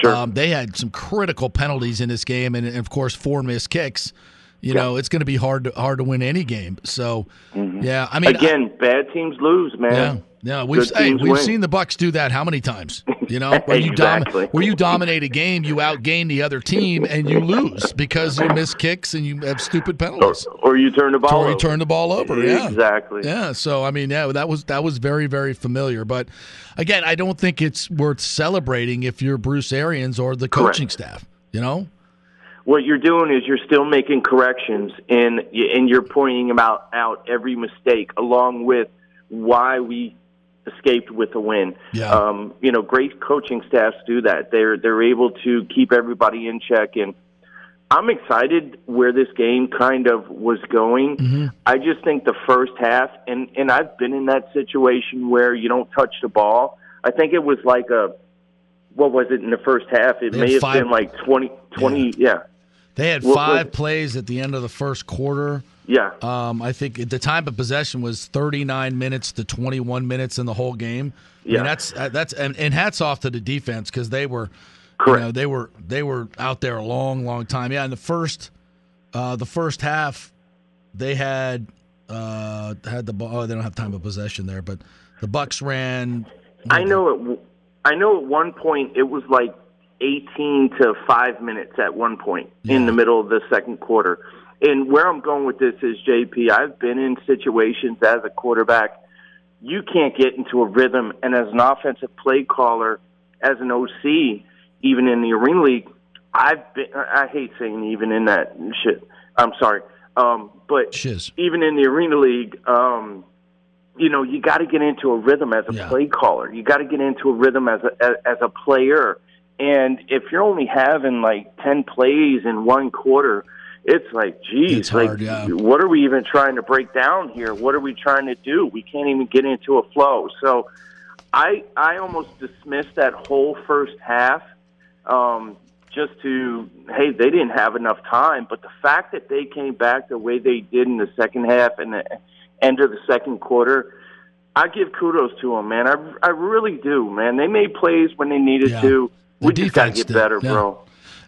Sure. Um, they had some critical penalties in this game, and, and of course, four missed kicks. You know, it's going to be hard to hard to win any game. So, mm-hmm. yeah, I mean, Again, bad teams lose, man. yeah, yeah, we've hey, we've win. seen the Bucs do that how many times? You know, <laughs> where you dom- where you dominate a game, you outgain the other team, and you lose because you miss kicks and you have stupid penalties. Or you turn the ball Or you over. turn the ball over. Yeah, Exactly. Yeah. So I mean, yeah, that was that was very very familiar. But again, I don't think it's worth celebrating if you're Bruce Arians or the coaching staff. You know. What you're doing is you're still making corrections and and you're pointing about out every mistake along with why we escaped with a win. Yeah. Um, you know, great coaching staffs do that. They're they're able to keep everybody in check and I'm excited where this game kind of was going. I just think the first half and and I've been in that situation where you don't touch the ball. I think it was like a what was it in the first half? It They may have five- been like 20 20 yeah. They had five what- plays at the end of the first quarter. Yeah. Um, I think the time of possession was 39 minutes to 21 minutes in the whole game. I mean, Yeah. that's uh, that's and, and hats off to the defense because they were, you know, they were they were out there a long, long time. Yeah, in the first, uh, the first half, they had uh, had the ball. Oh, they don't have time of possession there, but the Bucs ran. I know it. I know at one point it was like 18 to five minutes at one point in the middle of the second quarter. And where I'm going with this is JP. I've been in situations as a quarterback. You can't get into a rhythm, and as an offensive play caller, as an OC, even in the Arena League, I've been. I hate saying even in that shit. I'm sorry, um, but Shiz. even in the Arena League, um, you know, you got to get into a rhythm as a play caller. You got to get into a rhythm as a as, as a player. And if you're only having like ten plays in one quarter, it's like, geez, It's like hard, yeah. what are we even trying to break down here? What are we trying to do? We can't even get into a flow. So, I I almost dismissed that whole first half. Um, just to hey, they didn't have enough time, but the fact that they came back the way they did in the second half and the end of the second quarter, I give kudos to them, man. I I really do, man. They made plays when they needed Yeah. to. The We just got to get did, better, yeah. bro.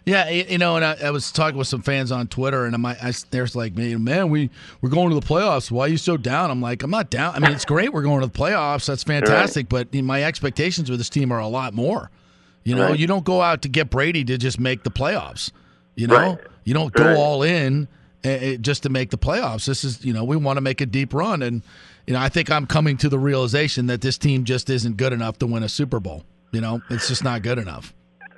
Yeah, you know, and I, I was talking with some fans on Twitter, and I'm, I, I, there's like, man, man, we we're going to the playoffs. Why are you so down? I'm like, I'm not down. I mean, it's great we're going to the playoffs. That's fantastic, but my expectations with this team are a lot more. You know, Right. you don't go out to get Brady to just make the playoffs. You know, Right. you don't go Right. all in uh, just to make the playoffs. This is, you know, we want to make a deep run, and you know, I think I'm coming to the realization that this team just isn't good enough to win a Super Bowl. You know, it's just not good enough.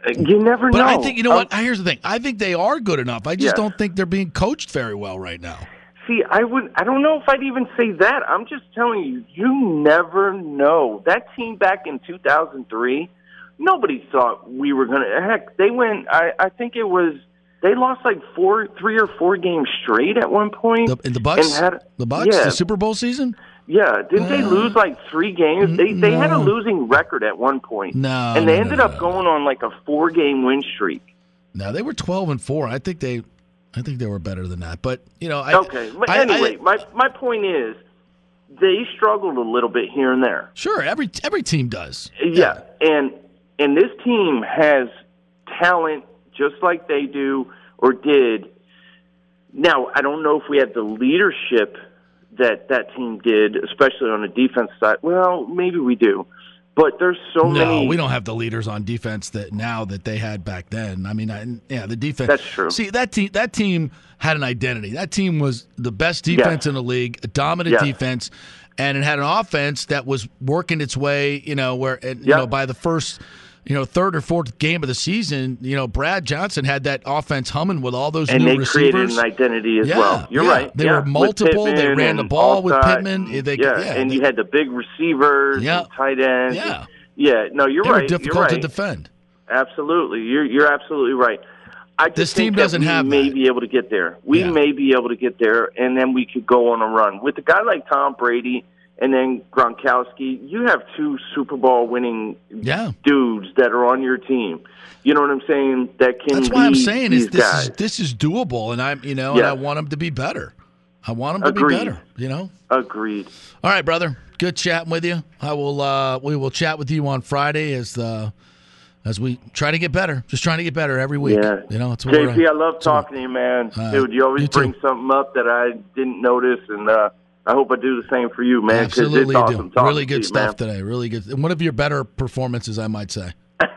You never know. But know. I think you know what. Um, Here's the thing. I think they are good enough. I just Yeah. don't think they're being coached very well right now. See, I would. I don't know if I'd even say that. I'm just telling you, you never know. That team back in 2003, nobody thought we were gonna. Heck, they went. I, I think it was. They lost like four, three or four games straight at one point. The, in the Bucs, had, the Bucs, yeah, the Super Bowl season. Yeah. Didn't they Uh, lose like three games? They they had a losing record at one point. No, and they no, ended no, up going on like a four game win streak. No, they were 12 and four. I think they, I think they were better than that. But you know, I, okay, but I- I- anyway, my my point is, they struggled a little bit here and there. sure, every every team does. Yeah, and and this team has talent just like they do or did. Now, I don't know if we have the leadership that that team did, especially on the defense side. Well, maybe we do, but there's so no, many. No, we don't have the leaders on defense that now that they had back then. I mean, I, yeah, the defense. That's true. See, that team that team had an identity. That team was the best defense Yes. in the league, a dominant Yes. defense, and it had an offense that was working its way. You know, where and, you Yeah. know by the first. You know, third or fourth game of the season, you know, Brad Johnson had that offense humming with all those and new they receivers. created an identity as Yeah, well. You're yeah. right. They yeah. were multiple. They ran the ball with Pittman. They- yeah, and they- you had the big receivers, Yeah. tight ends. Yeah. yeah. No, you're they right. difficult you're right. to defend. Absolutely, you're you're absolutely right. I This think team doesn't we have may be able to get there. We may be able to get there, and then we could go on a run with a guy like Tom Brady and then Gronkowski. You have two Super Bowl winning Yeah. dudes that are on your team. You know what I'm saying? That can. That's why I'm saying is this guys. is this is doable, and I'm you know, and I want them to be better. I want them to Agreed. be better. You know. Agreed. All right, brother. Good chatting with you. I will. uh We will chat with you on Friday as the as we try to get better. Just trying to get better every week. Yeah. You know, it's what JP, we're- I love talking to you, man. Uh, Dude, you always you bring something up that I didn't notice, and uh, I hope I do the same for you, man. Absolutely, awesome do. Really good you, stuff man. today. Really good. One of your better performances, I might say. <laughs>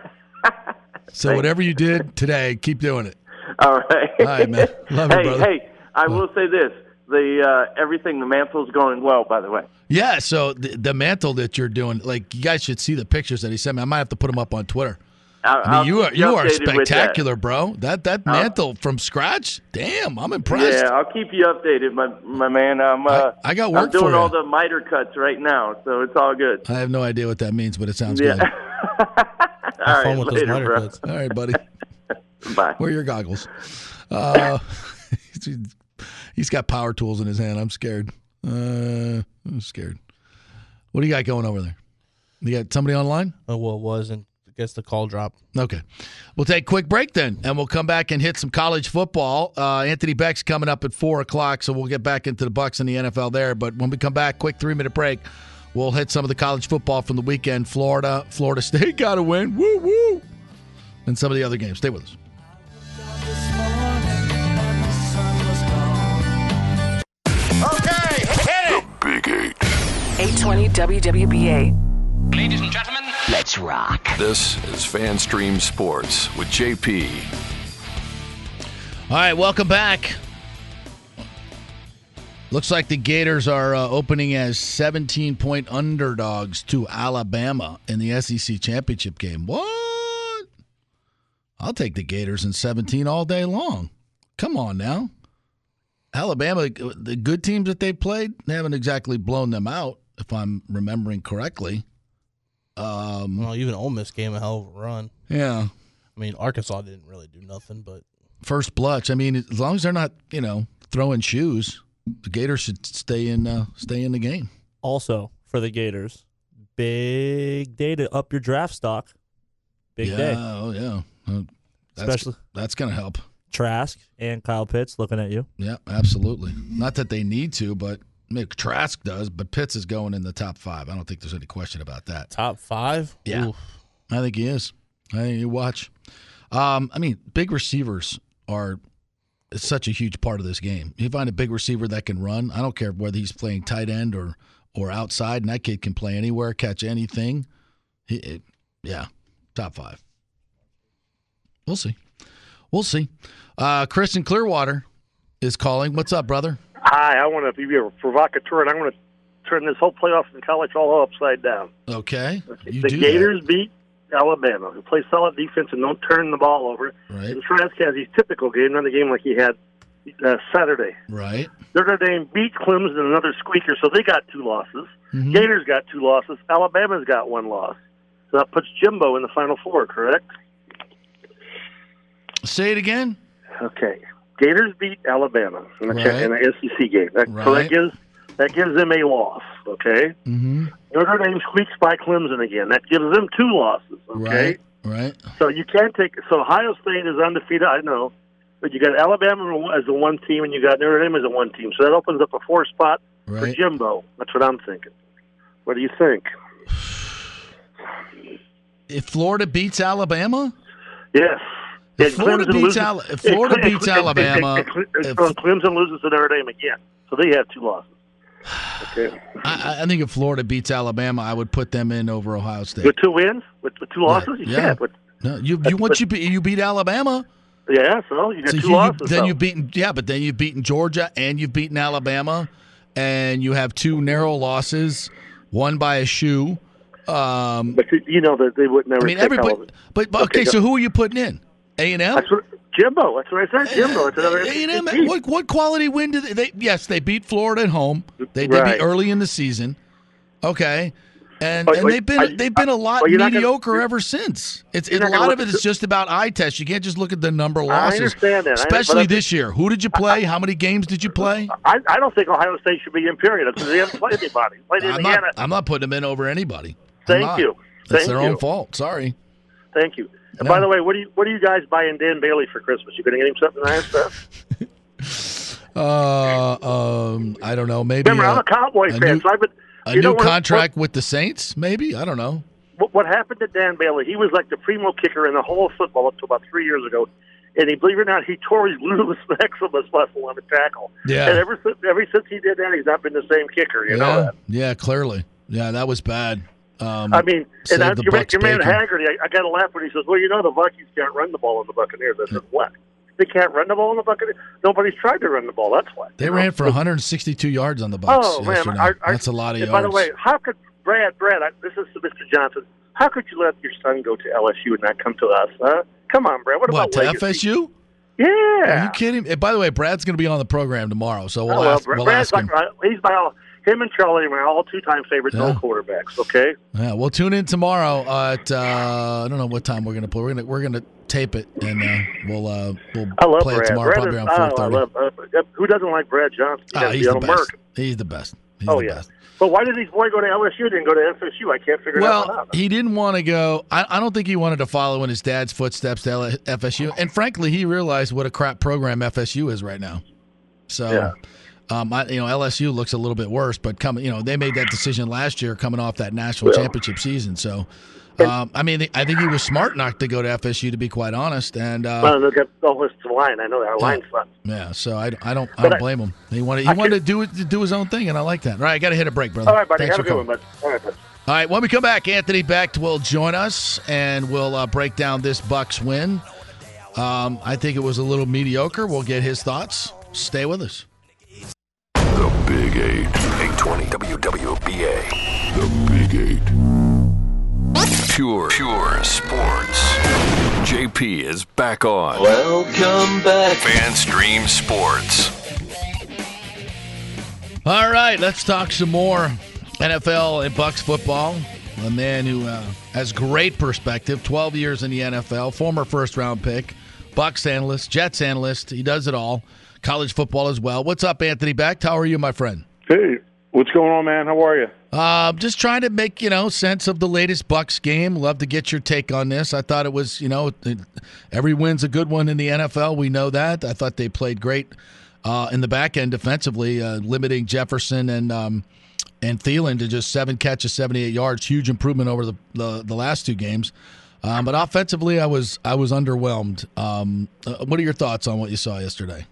so whatever you did today, keep doing it. All right. All right, man. Love you, hey, brother. hey, I will say this: the uh, everything, the mantle's going well. By the way. Yeah, so the, the mantle that you're doing, like you guys should see the pictures that he sent me. I might have to put them up on Twitter. I mean, I'll you are you you are updated with that. spectacular, bro. That that mantle from scratch. Damn, I'm impressed. Yeah, I'll keep you updated, my my man. I'm uh, I got work I'm work doing for you. all the miter cuts right now, so it's all good. I have no idea what that means, but it sounds Yeah. good. <laughs> all right, later, bro. All right, buddy. <laughs> Bye. Wear your goggles. Uh, <laughs> he's got power tools in his hand. I'm scared. Uh, I'm scared. What do you got going over there? You got somebody online? Oh, well, it was, and guess the call dropped. Okay. We'll take a quick break then, and we'll come back and hit some college football. Uh, Anthony Becht's coming up at 4 o'clock, so we'll get back into the Bucs and the NFL there. But when we come back, quick three minute break, we'll hit some of the college football from the weekend. Florida, Florida <laughs> State got to win. Woo, woo. And some of the other games. Stay with us. Okay, hit it. The Big Eight. 820 WWBA. Ladies and gentlemen, let's rock. This is FanStream Sports with JP. All right, welcome back. Looks like the Gators are uh, opening as 17 point underdogs to Alabama in the SEC championship game. What? I'll take the Gators in 17 all day long. Come on now. Alabama, the good teams that they played, they haven't exactly blown them out, if I'm remembering correctly. Um, Well, even Ole Miss gave 'em a hell of a run. Yeah. I mean, Arkansas didn't really do nothing, but first blush. I mean, as long as they're not, you know, throwing shoes, the Gators should stay in uh, stay in the game. Also, for the Gators, big day to up your draft stock. Big yeah, day. Oh yeah. Uh, that's, Especially- that's going to help. Trask and Kyle Pitts looking at you. Yeah, absolutely. Not that they need to, but I mean, Trask does. But Pitts is going in the top five. I don't think there's any question about that. top five? Yeah, Oof. I think he is. I think you watch. Um, I mean, big receivers are such a huge part of this game. You find a big receiver that can run. I don't care whether he's playing tight end or or outside, and that kid can play anywhere, catch anything. He, it- yeah, top five. We'll see. We'll see. Uh, Chris in Clearwater is calling. What's up, brother? Hi, I want to be a provocateur, and I want to turn this whole playoff in college all upside down. Okay, you the Gators beat Alabama, who play solid defense and don't turn the ball over. Right. And Trask has his typical game, not the game like he had uh, Saturday. right. Notre Dame beat Clemson, and another squeaker, so they got two losses. Mhm. Gators got two losses. Alabama's got one loss. So that puts Jimbo in the Final Four, correct? Say it again. Okay. Gators beat Alabama in the, Right. in the SEC game. That, So that gives that gives them a loss. Okay. Mm-hmm. Notre Dame squeaks by Clemson again. That gives them two losses. Okay. Right. Right. So you can't take. So Ohio State is undefeated. I know, but you got Alabama as a one team, and you got Notre Dame as a one team. So that opens up a four spot for Jimbo. That's what I'm thinking. What do you think? If Florida beats Alabama, Yes. If Florida Clemson beats loses- Al- if Florida beats Alabama, Clemson loses to Notre Dame again, so they have two losses. <sighs> Okay. I, I think if Florida beats Alabama, I would put them in over Ohio State. With two wins, with, with two losses, you yeah. can't. With, No, you you once you beat you beat Alabama, yeah, so you got so two you- losses. then so. you've beaten yeah, but then you've beaten Georgia and you've beaten Alabama, and you have two narrow losses, one by a shoe. Um, but you- know that they would never. I mean, everybody. But, but okay, Okay, so who are you putting in? A and M. That's what Jimbo. That's what I said. Jimbo. It's another. A and M. What what quality win did they, they? Yes, they beat Florida at home. They did Right. beat early in the season. Okay. And, But- and but they've been I- they've been a lot oh, gonna- mediocre ever since. It's it, a lot of it is just about eye test. You can't just look at the number of I losses. understand that. I- Especially I- this year. Who did you play? How many games did you play? I, I don't think Ohio State should be in period because they haven't played anybody. Played I'm Indiana. not, I'm not putting them in over anybody. Thank you. That's Thank their you. own fault. Sorry. Thank you. And No. by the way, what do you what are you guys buying Dan Bailey for Christmas? You going to get him something nice? Stuff? <laughs> Uh, um, I don't know. Maybe Remember, I'm uh, a Cowboy a fan, new- so I've been. a new what- contract with the Saints. Maybe I don't know. What, what happened to Dan Bailey? He was like the primo kicker in the whole of football up to about three years ago. And he, believe it or not, he tore his gluteus maximus muscle on the tackle. Yeah. And ever since, ever since he did that, he's not been the same kicker. You yeah, know that. yeah, clearly. Yeah, that was bad. Um, I mean, and I, your, man- your man. Haggarty, I, I got to laugh when he says, "Well, you know, the Vikings can't run the ball on the Buccaneers." I said, "What? They can't run the ball on the Buccaneers? Nobody's tried to run the ball. That's why." They You know? ran for 162 yards on the Bucs Oh man, our, our, That's a lot of and yards. By the way, how could Brad, Brad, I, this is Mr. Johnson. How could you let your son go to LSU and not come to us? Huh? Come on, Brad. What, What to about legacy? FSU? Yeah. Are you kidding? And by the way, Brad's going to be on the program tomorrow, so we'll oh, well, ask. Brad, We'll Brad's ask him. like he's my all, him and Charlie are my all two-time favorite Yeah. no quarterbacks. Okay. Yeah, we'll tune in tomorrow at uh, I don't know what time we're going to play. We're going to we're to tape it and uh, we'll uh, we'll play Brad. it tomorrow Brad probably is, around oh, four thirty. love. Uh, who doesn't like Brad Johnson? He Ah, has to he's the best. He's the best. Oh yeah. best. But why did his boy go to LSU? Didn't go to FSU? I can't figure that one Well, he didn't want to go. I, I don't think he wanted to follow in his dad's footsteps to L- FSU. And frankly, he realized what a crap program FSU is right now. So, um, I, you know, LSU looks a little bit worse. But coming, you know, they made that decision last year, coming off that national Yeah. championship season. So, um, I mean, I think he was smart not to go to FSU, to be quite honest. And uh, well, look at the line. I know that line sucks. yeah, so I, I don't I don't I- blame him. He wanted he I wanted to do do his own thing, and I like that. All right, I got to hit a break, brother. All right, buddy. Thanks Have a for good calling. one. All right. All right, when we come back, Anthony Becht will join us, and we'll uh, break down this Bucs win. Um, I think it was a little mediocre. We'll get his thoughts. Stay with us. The Big Eight. 820 WWBA. The Big Eight. Pure, pure sports. JP is back on. Welcome back. FanStream Sports. All right, let's talk some more NFL and Bucs football. A man who uh, has great perspective, 12 years in the NFL, former first round pick, Bucs analyst, Jets analyst. He does it all. College football as well. What's up, Anthony Becht? How are you, my friend? Hey, what's going on, man? How are you? Uh, just trying to make you know sense of the latest Bucs game. Love to get your take on this. I thought it was you know every win's a good one in the NFL. We know that. I thought they played great uh, in the back end defensively, uh, limiting Jefferson and um, and Thielen to just seven catches, seventy eight yards. Huge improvement over the the, the last two games. Um, but offensively, I was I was underwhelmed. Um, uh, what are your thoughts on what you saw yesterday?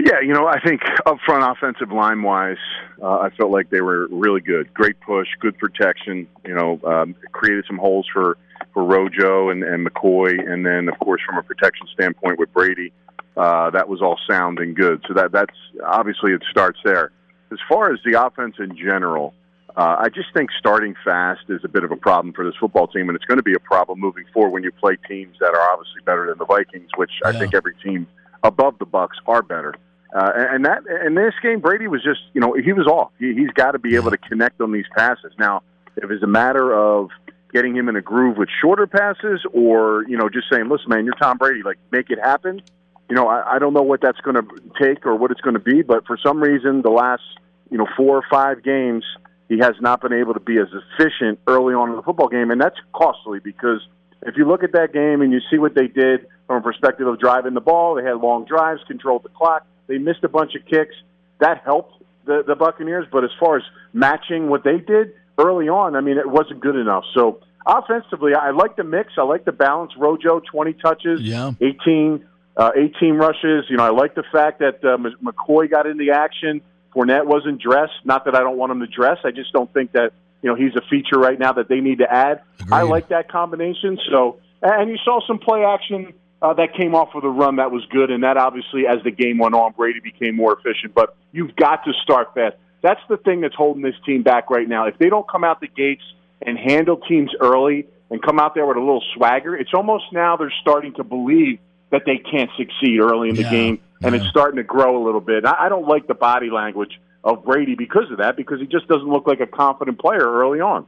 Yeah, you know, I think up front, offensive line wise, uh, I felt like they were really good. Great push, good protection. You know, um, created some holes for for Rojo and, and McCoy, and then of course from a protection standpoint with Brady, uh, that was all sound and good. So that that's obviously it starts there. As far as the offense in general, uh, I just think starting fast is a bit of a problem for this football team, and it's going to be a problem moving forward when you play teams that are obviously better than the Vikings, which I think every team above the Bucs are better. Uh, and that in this game, Brady was just you know he was off. He, he's got to be able to connect on these passes. Now, if it's a matter of getting him in a groove with shorter passes, or you know just saying, listen, man, you're Tom Brady, like make it happen. You know, I, I don't know what that's going to take or what it's going to be, but for some reason, the last you know four or five games, he has not been able to be as efficient early on in the football game, and that's costly because if you look at that game and you see what they did from a perspective of driving the ball, they had long drives, controlled the clock, they missed a bunch of kicks. That helped the, the Buccaneers, but as far as matching what they did early on, I mean, it wasn't good enough. So offensively, I like the mix. I like the balance. Rojo, 20 touches, Yeah. 18, uh, 18 rushes. You know, I like the fact that uh, McCoy got in the action. Fournette wasn't dressed. Not that I don't want him to dress. I just don't think that you know he's a feature right now that they need to add. I like that combination. So, and you saw some play action uh, that came off of the run that was good, and that obviously, as the game went on, Brady became more efficient. But you've got to start fast. That's the thing that's holding this team back right now. If they don't come out the gates and handle teams early and come out there with a little swagger, it's almost now they're starting to believe that they can't succeed early in the game, and it's starting to grow a little bit. I, I don't like the body language of Brady because of that, because he just doesn't look like a confident player early on.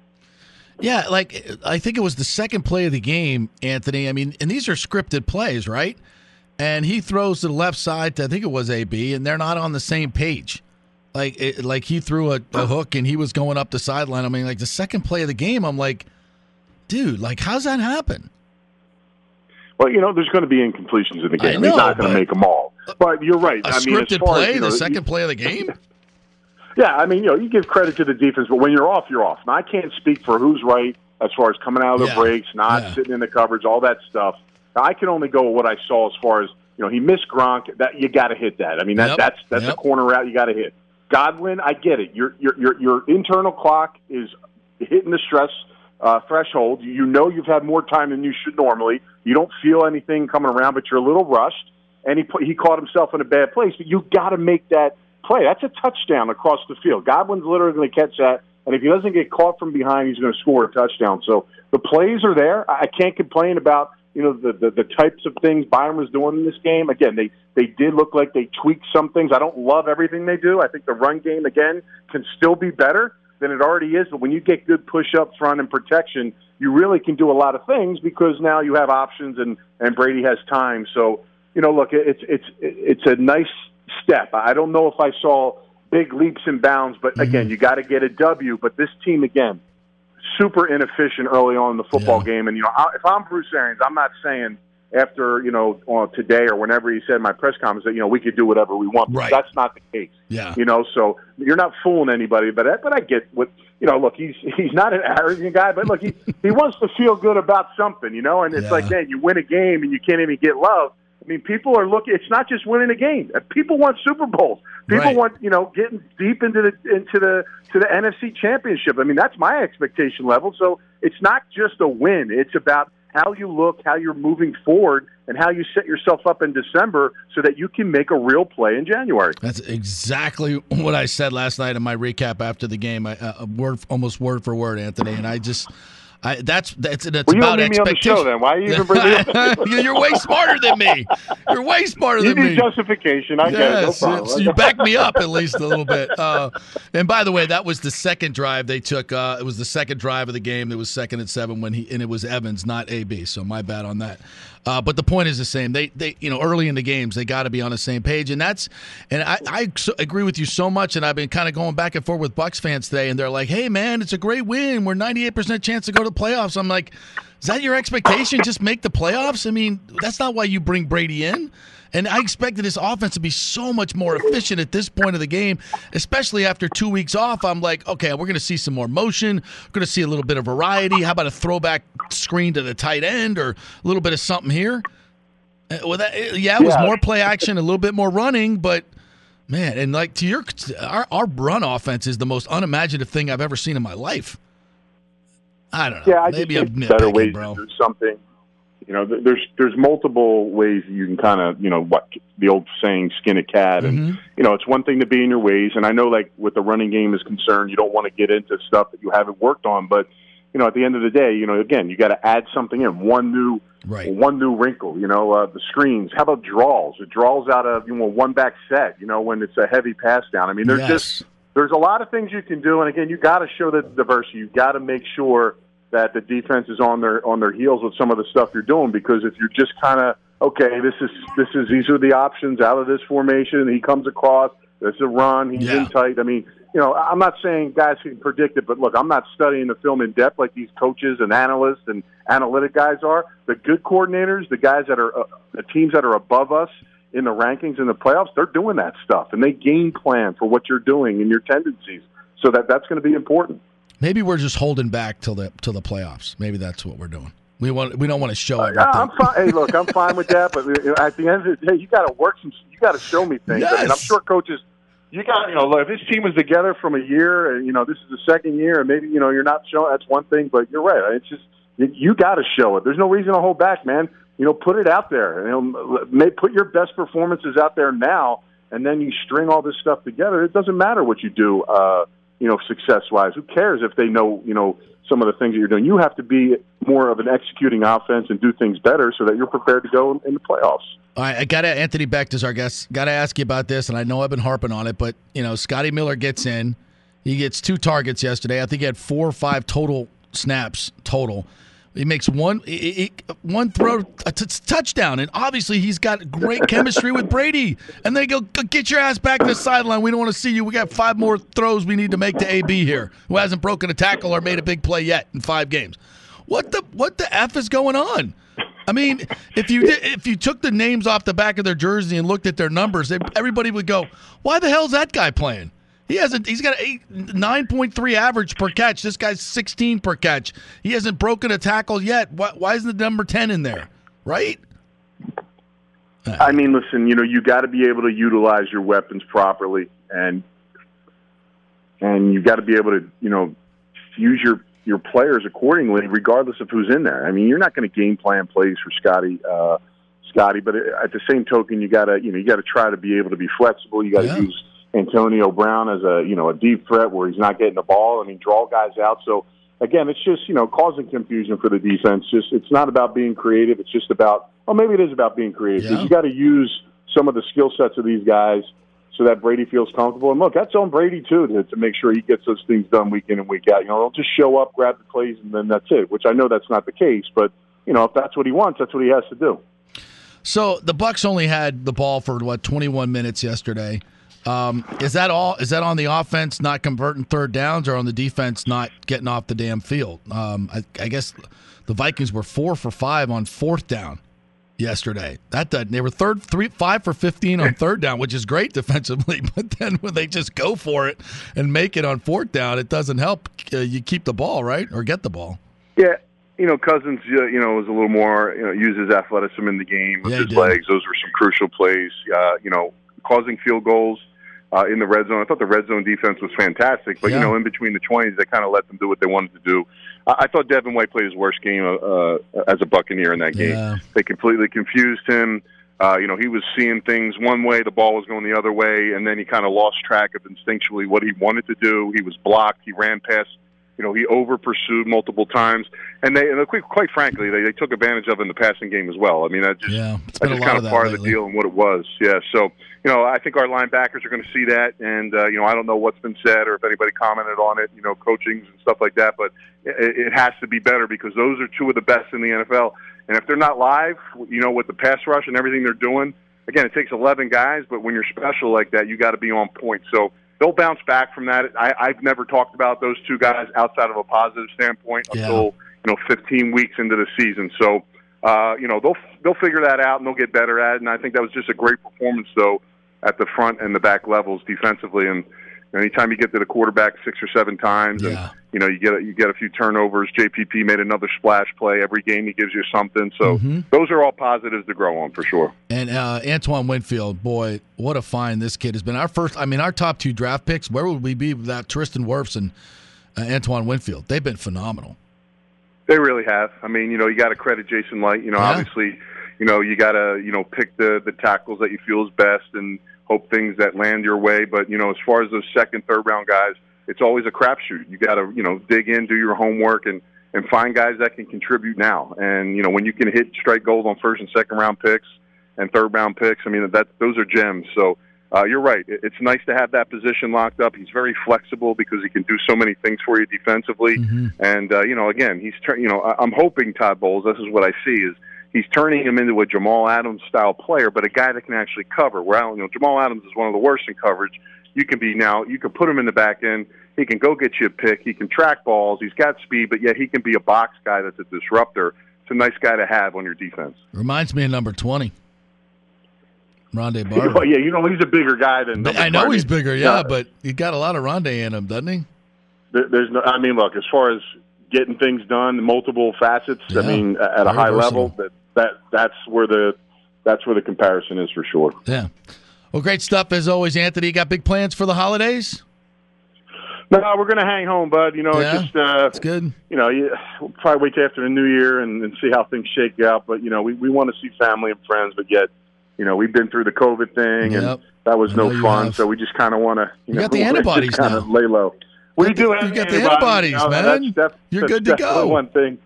Yeah, like I think it was the second play of the game, Anthony. I mean, and these are scripted plays, right? And he throws to the left side. To, I think it was AB, and they're not on the same page. Like, it, like he threw a, a hook and he was going up the sideline. I mean, like the second play of the game, I'm like, dude, like how's that happen? Well, you know, there's going to be incompletions in the game. know, He's not going to make them all. But you're right. A I mean, scripted far as, play, you know, the second play of the game. <laughs> Yeah, I mean, you know, you give credit to the defense, but when you're off, you're off. Now, I can't speak for who's right as far as coming out of the Yeah. breaks, not sitting in the coverage, all that stuff. Now, I can only go with what I saw as far as you know. He missed Gronk. That you got to hit that. I mean, that, Yep. that's that's Yep. a corner route you got to hit. Godwin, I get it. Your your your your internal clock is hitting the stress uh, threshold. You know you've had more time than you should normally. You don't feel anything coming around, but you're a little rushed. And he put, he caught himself in a bad place. But you got to make that play. That's a touchdown across the field. Godwin's literally going to catch that and if he doesn't get caught from behind, he's going to score a touchdown. So the plays are there. I can't complain about you know the, the the types of things Byron was doing in this game. Again, they they did look like they tweaked some things. I don't love everything they do. I think the run game again can still be better than it already is. But when you get good push up front and protection, you really can do a lot of things because now you have options and and Brady has time. So you know, look, it's it's it's a nice step. I don't know if I saw big leaps and bounds, but mm-hmm. again, you got to get a W. But this team again, super inefficient early on in the football game. And you know, I, if I'm Bruce Arians, I'm not saying after you know on today or whenever he said my press conference that you know we could do whatever we want. Right. That's not the case. Yeah. You know, so you're not fooling anybody. But I- but I get what you know. Look, he's he's not an arrogant guy, but look, he he wants to feel good about something. You know, and it's Yeah. like, man, you win a game and you can't even get love. I mean, people are looking. It's not just winning a game. People want Super Bowls. People Right. want you know getting deep into the into the to the NFC Championship. I mean, that's my expectation level. So it's not just a win. It's about how you look, how you're moving forward, and how you set yourself up in December so that you can make a real play in January. That's exactly what I said last night in my recap after the game. I, uh, word almost word for word, Anthony. And I just, I that's that's it's Well, about don't need me on the expectation. show then. Why are you even bringing it up? <laughs> You're way smarter than me. You're way smarter You than me. justification. I it. No Yes, problem. you back me up at least a little bit. Uh, and by the way, that was the second drive they took. Uh, it was the second drive of the game. It was second and seven when he and it was Evans, not AB. So my bad on that. Uh, but the point is the same. They they you know early in the games they got to be on the same page, and that's and I I agree with you so much. And I've been kind of going back and forth with Bucs fans today, and they're like, "Hey man, it's a great win. We're 98 percent chance to go to the playoffs." I'm like, "Is that your expectation? Just make the playoffs? I mean, that's not why you bring Brady in." And I expected this offense to be so much more efficient at this point of the game, especially after two weeks off. I'm like, okay, we're going to see some more motion. We're going to see a little bit of variety. How about a throwback screen to the tight end or a little bit of something here? Uh, Well, that, uh, yeah, it was Yeah. more play action, a little bit more running, but man, and like to your our, our run offense is the most unimaginative thing I've ever seen in my life. I don't know. Yeah, I Maybe a better way bro. to do something. You know, there's there's multiple ways you can kind of you know what the old saying skin a cat, and Mm-hmm. you know it's one thing to be in your ways, and I know like with the running game is concerned, you don't want to get into stuff that you haven't worked on, but you know at the end of the day, you know again you got to add something in one new right. one new wrinkle. You know uh, the screens. How about draws? The draws out of you know one back set. You know when it's a heavy pass down. I mean there's Yes. just there's a lot of things you can do, and again, you got to show the diversity. You got to make sure that the defense is on their on their heels with some of the stuff you're doing. Because if you're just kind of okay, this is this is these are the options out of this formation. He comes across. This is a run. He's in tight. I mean, you know, I'm not saying guys can predict it, but look, I'm not studying the film in depth like these coaches and analysts and analytic guys are. The good coordinators, the guys that are uh, the teams that are above us in the rankings in the playoffs, they're doing that stuff and they game plan for what you're doing and your tendencies. So that that's going to be important. Maybe we're just holding back till the till the playoffs. Maybe that's what we're doing. We want we don't want to show it. Yeah, I'm fine. Hey, look, I'm fine with that, but <laughs> at the end of the day, you got to work some. You got to show me things. I mean, I'm sure coaches. You got, you know, look, if this team was together from a year, and you know, this is the second year, and maybe you know you're not showing. That's one thing, but you're right. It's just you, you got to show it. There's no reason to hold back, man. You know, put it out there. You know, may, put your best performances out there now, and then you string all this stuff together. It doesn't matter what you do. Uh, you know, success wise. Who cares if they know, you know, some of the things that you're doing? You have to be more of an executing offense and do things better so that you're prepared to go in, the playoffs. All right, I got to Anthony Becht is our guest. Got to ask you about this, and I know I've been harping on it, but you know, Scotty Miller gets in. He gets two targets yesterday. I think he had four or five total snaps total. He makes one he- he- one throw, a t- touchdown, and obviously he's got great chemistry with Brady. And they go, "Go get your ass back to the sideline. We don't want to see you. We got five more throws we need to make to AB here, who hasn't broken a tackle or made a big play yet in five games. What the what the f is going on? I mean, if you did, if you took the names off the back of their jersey and looked at their numbers, everybody would go, "Why the hell's that guy playing?" He hasn't. He's got a nine point three average per catch. This guy's sixteen per catch. He hasn't broken a tackle yet. Why, why isn't the number ten in there? Right? I mean, listen, you know, you got to be able to utilize your weapons properly, and and you got to be able to, you know, use your your players accordingly, regardless of who's in there. I mean, you're not going to game plan plays for Scotty, uh, Scotty, but at the same token, you got to, you know, you got to try to be able to be flexible. You got to Yeah. use Antonio Brown as a you know a deep threat where he's not getting the ball. I mean, draw guys out. So again, it's just you know causing confusion for the defense. Just it's not about being creative. It's just about well, maybe it is about being creative. Yeah. You got to use some of the skill sets of these guys so that Brady feels comfortable. And look, that's on Brady too to, to make sure he gets those things done week in and week out. You know, don't just show up, grab the plays, and then that's it. Which I know that's not the case, but you know, if that's what he wants, that's what he has to do. So the Bucks only had the ball for what 21 minutes yesterday. Um, is that all? Is that on the offense not converting third downs, or on the defense not getting off the damn field? Um, I, I guess the Vikings were four for five on fourth down yesterday. That doesn't- they were third three five for 15 on third down, which is great defensively. <laughs> But then when they just go for it and make it on fourth down, it doesn't help. Uh, you keep the ball right or get the ball. Yeah, you know, Cousins, uh, you know, was a little more, you know, uses athleticism in the game with Yeah, his legs. Those were some crucial plays. Uh, you know, causing field goals uh, in the red zone. I thought the red zone defense was fantastic, but you know, in between the twenties, they kind of let them do what they wanted to do. I, I thought Devin White played his worst game uh, uh, as a Buccaneer in that game. Yeah. They completely confused him. Uh, you know, he was seeing things one way, the ball was going the other way, and then he kind of lost track of instinctually what he wanted to do. He was blocked. He ran past. You know, he over pursued multiple times, and they, and quite, quite frankly, they, they took advantage of in the passing game as well. I mean, that just Yeah, it's that's just kind of part of the deal and what it was. Yeah. So, you know, I think our linebackers are going to see that, and uh, you know, I don't know what's been said or if anybody commented on it. You know, coachings and stuff like that, but it, it has to be better because those are two of the best in the NFL. And if they're not live, you know, with the pass rush and everything they're doing, again, it takes 11 guys, but when you're special like that, you got to be on point. So they'll bounce back from that. I, I've never talked about those two guys outside of a positive standpoint Yeah. until you know 15 weeks into the season. So uh, you know they'll they'll figure that out and they'll get better at it. And I think that was just a great performance though at the front and the back levels defensively. And anytime you get to the quarterback six or seven times, and you know you get a, you get a few turnovers. JPP made another splash play. Every game he gives you something. So Mm-hmm. those are all positives to grow on for sure. And uh, Antoine Winfield, boy, what a find this kid has been. Our first, I mean, our top two draft picks. Where would we be without Tristan Wirfs and uh, Antoine Winfield? They've been phenomenal. They really have. I mean, you know, you got to credit Jason Licht. You know, Yeah. obviously, you know, you got to, you know, pick the the tackles that you feel is best and hope things that land your way. But you know, as far as those second, third round guys, it's always a crapshoot. You got to, you know, dig in, do your homework, and and find guys that can contribute now. And you know, when you can hit strike gold on first and second round picks and third round picks, I mean, that those are gems. So. Uh, you're right. It's nice to have that position locked up. He's very flexible because he can do so many things for you defensively. And uh, you know, again, he's you know, I- I'm hoping Todd Bowles. This is what I see is he's turning him into a Jamal Adams style player, but a guy that can actually cover. Where you know Jamal Adams is one of the worst in coverage. You can be now. You can put him in the back end. He can go get you a pick. He can track balls. He's got speed, but yet he can be a box guy that's a disruptor. It's a nice guy to have on your defense. Reminds me of number 20, Rondé <laughs> Barber. Well, yeah, you know he's a bigger guy than. I know he's bigger, yeah, but he's got a lot of Rondé in him, doesn't he? There's no. I mean, look, as far as getting things done, multiple facets. Yeah, I mean, at a high versatile. level, that that that's where the that's where the comparison is for sure. Yeah. Well, great stuff as always, Anthony. You got big plans for the holidays? No, we're going to hang home, bud. You know, Yeah, it's just uh, it's good. You know, you, we'll probably wait till after the new year and, and see how things shake out. But you know, we we want to see family and friends, but yet, you know, we've been through the COVID thing, Yep. and that was no fun. have. So we just kind of want to. You got the <laughs> antibodies kind now. of lay low. We do have you got the antibodies, antibodies, you know, man. That's, that's, You're that's good to go. One thing.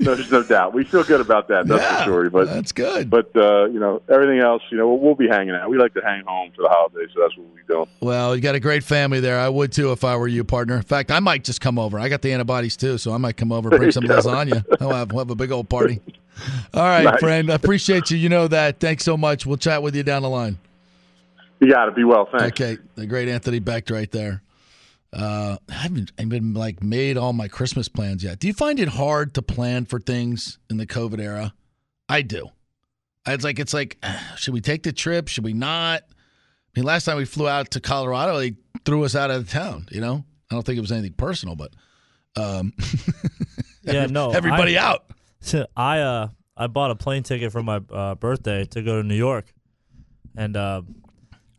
No, there's no doubt. We feel good about that. That's Yeah, for sure. But that's good. But uh, you know, everything else, you know, we'll, we'll be hanging out. We like to hang home for the holidays, so that's what we do. Well, you got a great family there. I would too if I were you, partner. In fact, I might just come over. I got the antibodies too, so I might come over, bring some There you go. lasagna. We'll have, we'll have a big old party. All right, Nice. friend. I appreciate you. You know that. Thanks so much. We'll chat with you down the line. You got to be well. Thanks. Okay, the great Anthony Becht right there. Uh, I haven't even like made all my Christmas plans yet. Do you find it hard to plan for things in the COVID era? I do. It's like it's like, should we take the trip? Should we not? I mean, last time we flew out to Colorado, they threw us out of the town. You know, I don't think it was anything personal, but um, <laughs> Yeah, no. everybody I, out. <laughs> I uh I bought a plane ticket for my uh, birthday to go to New York, and uh,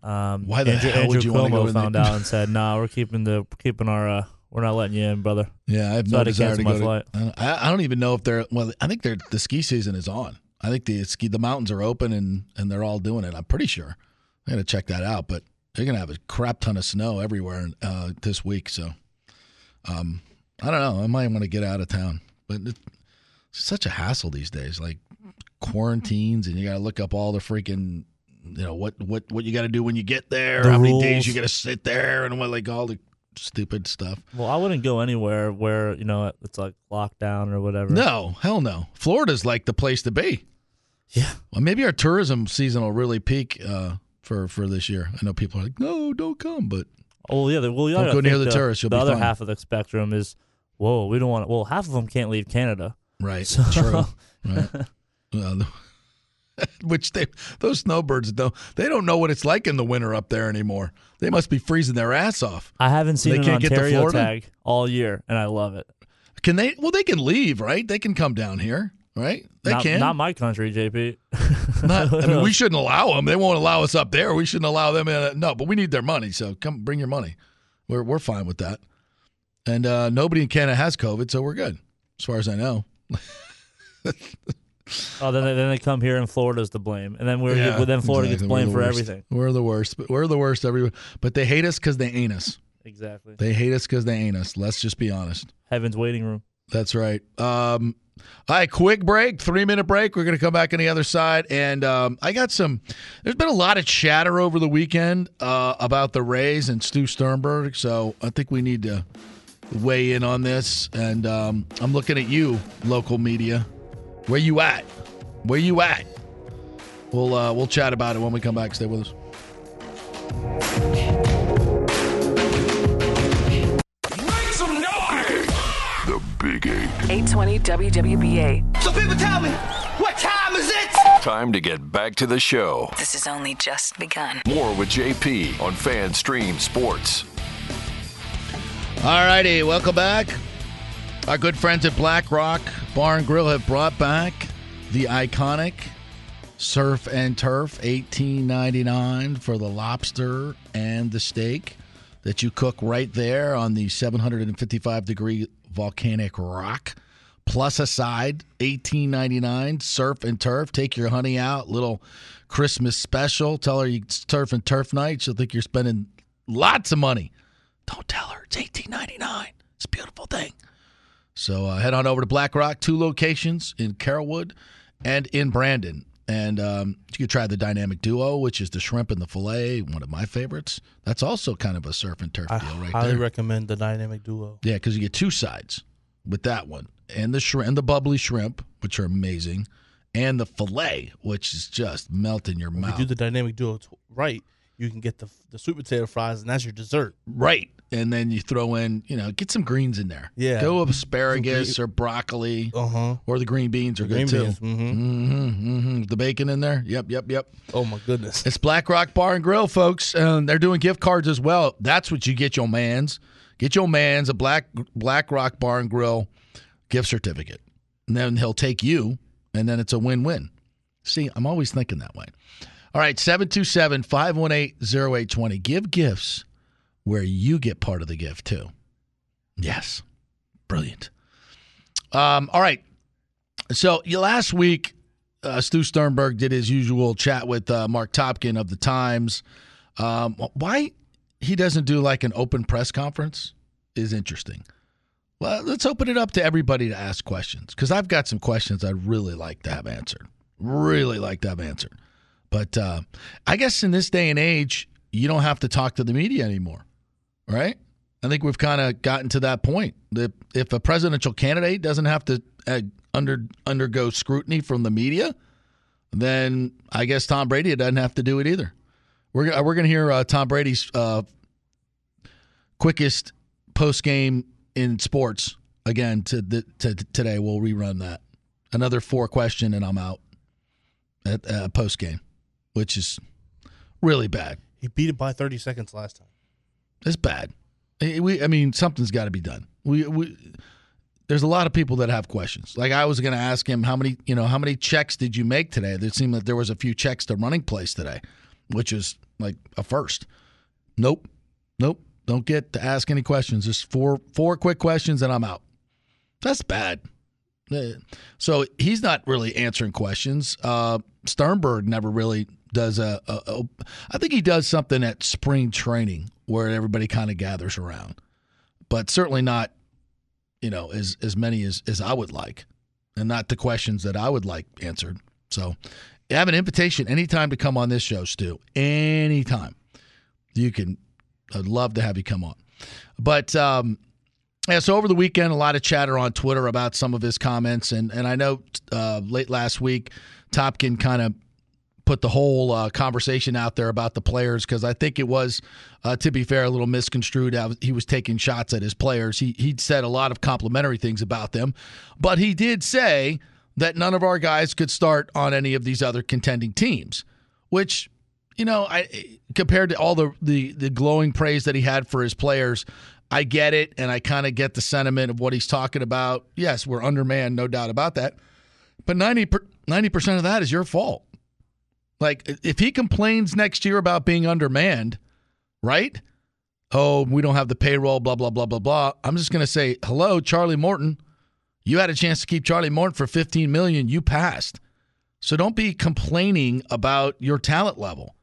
um, Why the Andrew, hell would Andrew you Cuomo go found the- out and <laughs> said, "Nah, we're keeping the keeping our uh, we're not letting you in, brother." Yeah, I have so no had to desire cancel to my go to. I don't- I, I don't even know if they're. Well, I think they're the ski season is on. I think the ski the mountains are open and and they're all doing it. I'm pretty sure. I got to check that out. But They're gonna have a crap ton of snow everywhere uh, this week. So, um, I don't know. I might want to get out of town, but it's such a hassle these days. Like quarantines, and you got to look up all the freaking, you know, what what what you got to do when you get there, The how many rules. days you got to sit there, and what like all the stupid stuff. Well, I wouldn't go anywhere where you know it's like lockdown or whatever. No, hell no. Florida's like the place to be. Yeah. Well, maybe our tourism season will really peak uh, for for this year. I know people are like, no, don't come, but Oh yeah, the- well you Don't go near think the tourists, you'll the be other fine. half of the spectrum is, whoa, we don't want. Well, half of them can't leave Canada. Right. So, True. <laughs> Right. Well, the- <laughs> which they those snowbirds don't they don't know what it's like in the winter up there anymore. They must be freezing their ass off. I haven't seen They an can't get to Florida? tag all year, and I love it. Can they? Well, they can leave, right? They can come down here, right? They not, can. Not my country, JP. <laughs> Not- I mean, we <laughs> shouldn't allow them. They won't allow us up there. We shouldn't allow them in. No, but we need their money. So come, bring your money. We're we're fine with that. And uh, nobody in Canada has COVID, so we're good, as far as I know. Oh, then they, then they come here, and Florida's to blame, and then we're Yeah, then Florida exactly. gets blamed for worst. everything. We're the worst. But we're the worst everywhere. But they hate us because they ain't us. Exactly. They hate us because they ain't us. Let's just be honest. Heaven's waiting room. That's right. Um, all right, quick break, three minute break. We're going to come back on the other side. And um, I got some, there's been a lot of chatter over the weekend uh, about the Rays and Stu Sternberg. So I think we need to weigh in on this. And um, I'm looking at you, local media. Where you at? Where you at? We'll, uh, we'll chat about it when we come back. Stay with us. Make some noise! The Big Eight. 820 WWBA. So people tell me, what time is it? Time to get back to the show. This has only just begun. More with JP on FanStream Sports. All righty, welcome back. Our good friends at Black Rock Bar and Grill have brought back the iconic Surf and Turf 1899 for the lobster and the steak that you cook right there on the 755 degree volcanic rock. Plus a side, 1899 Surf and Turf. Take your honey out, little Christmas special. Tell her it's Turf and Turf night. She'll think you're spending lots of money. Don't tell her it's 1899. It's a beautiful thing. So uh, head on over to Black Rock, two locations in Carrollwood and in Brandon. And um, you can try the dynamic duo, which is the shrimp and the fillet, one of my favorites. That's also kind of a surf and turf I deal right there. highly there. recommend the dynamic duo. Yeah, because you get two sides with that one, and the shrimp, and the bubbly shrimp, which are amazing, and the fillet, which is just melt in your If mouth. you do the dynamic duo t- right, you can get the the sweet potato fries, and that's your dessert. Right. And then you throw in, you know, get some greens in there. Yeah. Go asparagus or broccoli. Uh huh. Or the green beans are The good too. beans, mhm. Mm-hmm, mm-hmm. The bacon in there. Yep, yep, yep. Oh my goodness. It's Black Rock Bar and Grill, folks. And they're doing gift cards as well. That's what you get your man's. Get your man's a Black Black Rock Bar and Grill gift certificate. And then he'll take you, and then it's a win-win. See, I'm always thinking that way. All right, 727 518 0820. Give gifts where you get part of the gift too. Yes. Brilliant. Um, all right. So last week, uh, Stu Sternberg did his usual chat with uh, Mark Topkin of the Times. Um, why he doesn't do like an open press conference is interesting. Well, let's open it up to everybody to ask questions because I've got some questions I'd really like to have answered. Really like to have answered. But uh, I guess in this day and age, you don't have to talk to the media anymore, right? I think we've kind of gotten to that point that if a presidential candidate doesn't have to uh, under undergo scrutiny from the media, then I guess Tom Brady doesn't have to do it either. We're we're going to hear uh, Tom Brady's uh, quickest post game in sports again to, the, to today. We'll rerun that. Another four question and I'm out at uh, post game, which is really bad. He beat it by 30 seconds last time. It's bad. Eh, We, I mean, something's got to be done. We, we, there's a lot of people that have questions. Like I was going to ask him how many, you know, how many checks did you make today? It seemed that there was a few checks to running place today, which is like a first. Nope, nope. Don't get to ask any questions. Just four, four quick questions, and I'm out. That's bad. Uh, So he's not really answering questions. Uh, Sternberg never really does a, a, a. I think he does something at spring training where everybody kind of gathers around, but certainly not, you know, as as many as as I would like, and not the questions that I would like answered. So, have an invitation anytime to come on this show, Stu. Anytime you can. I'd love to have you come on, but. um yeah, so over the weekend, a lot of chatter on Twitter about some of his comments, and and I know uh, late last week, Topkin kind of put the whole uh, conversation out there about the players because I think it was, uh, to be fair, a little misconstrued. He was taking shots at his players. He he said a lot of complimentary things about them, but he did say that none of our guys could start on any of these other contending teams, which you know, I compared to all the the, the glowing praise that he had for his players. I get it, and I kind of get the sentiment of what he's talking about. Yes, we're undermanned, no doubt about that. But 90 percent of that is your fault. Like if he complains next year about being undermanned, right? Oh, we don't have the payroll, blah blah blah blah blah. I'm just gonna say, hello, Charlie Morton. You had a chance to keep Charlie Morton for 15 million. You passed. So don't be complaining about your talent level.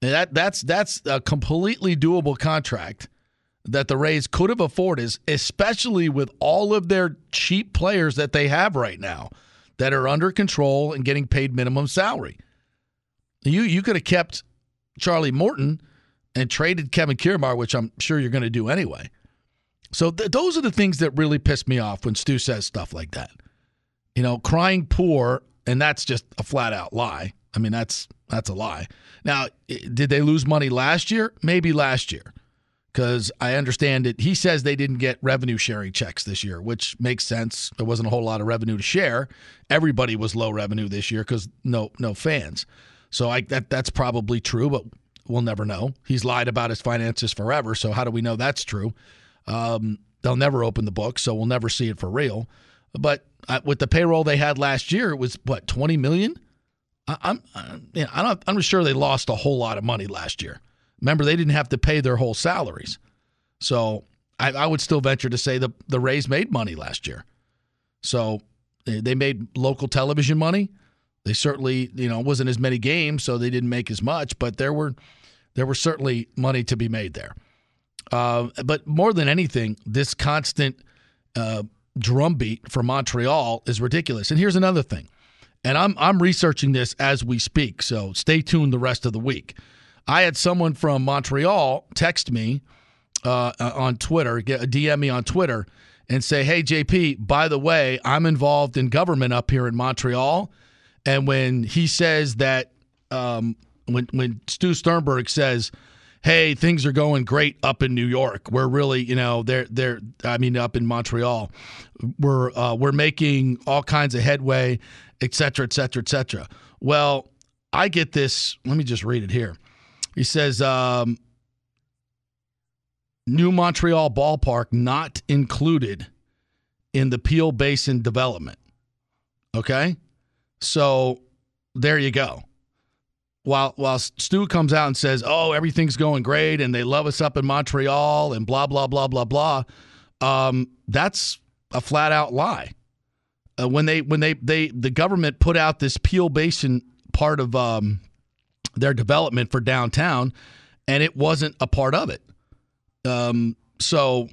That that's that's a completely doable contract that the Rays could have afforded, especially with all of their cheap players that they have right now that are under control and getting paid minimum salary. You you could have kept Charlie Morton and traded Kevin Kiermaier, which I'm sure you're going to do anyway. So th- those are the things that really piss me off when Stu says stuff like that. You know, crying poor, and that's just a flat out lie. I mean, that's that's a lie. Now, did they lose money last year? Maybe last year because I understand it. He says they didn't get revenue sharing checks this year, which makes sense. There wasn't a whole lot of revenue to share. Everybody was low revenue this year because no no fans. So I that that's probably true, but we'll never know. He's lied about his finances forever. So how do we know that's true? Um, they'll never open the book, so we'll never see it for real. But uh, with the payroll they had last year, it was what twenty million. I, I'm, know, I'm I'm sure they lost a whole lot of money last year. Remember, they didn't have to pay their whole salaries. So I, I, would still venture to say the, the Rays made money last year. So they made local television money. They certainly, you know, wasn't as many games, so they didn't make as much, but there were there were certainly money to be made there. Uh, but more than anything, this constant uh, drumbeat for Montreal is ridiculous. And here's another thing, and I'm I'm researching this as we speak, so stay tuned the rest of the week. I had someone from Montreal text me uh, on Twitter, DM me on Twitter, and say, "Hey JP, by the way, I'm involved in government up here in Montreal." And when he says that, um, when when Stu Sternberg says, "Hey, things are going great up in New York. We're really, you know, they're they're, I mean, up in Montreal, we're uh, we're making all kinds of headway, et cetera, et cetera, et cetera." Well, I get this. Let me just read it here. He says, um, New Montreal ballpark not included in the Peel Basin development. Okay? So there you go. While while Stu comes out and says, "Oh, everything's going great and they love us up in Montreal and blah blah blah blah blah," um, that's a flat out lie. Uh, when they when they they the government put out this Peel Basin part of um, their development for downtown, and it wasn't a part of it. Um, so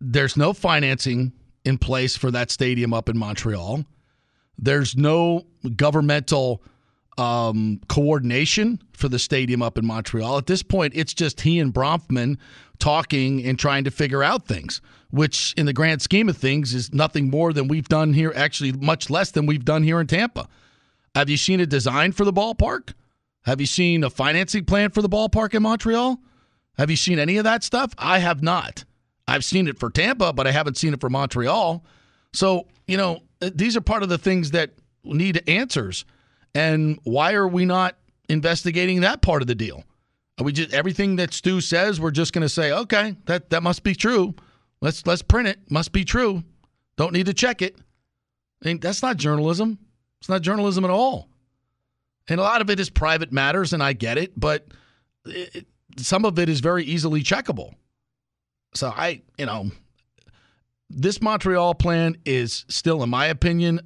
there's no financing in place for that stadium up in Montreal. There's no governmental um, coordination for the stadium up in Montreal. At this point, it's just he and Bronfman talking and trying to figure out things, which in the grand scheme of things is nothing more than we've done here, actually, much less than we've done here in Tampa. Have you seen a design for the ballpark? Have you seen a financing plan for the ballpark in Montreal? Have you seen any of that stuff? I have not. I've seen it for Tampa, but I haven't seen it for Montreal. So, you know, Uh, these are part of the things that need answers. And why are we not investigating that part of the deal? Are we just everything that Stu says, we're just going to say, okay, that that must be true. Let's let's print it. Must be true. Don't need to check it. That's not journalism. It's not journalism at all. And a lot of it is private matters, and I get it, but it, some of it is very easily checkable. So I, you know, this Montreal plan is still, in my opinion,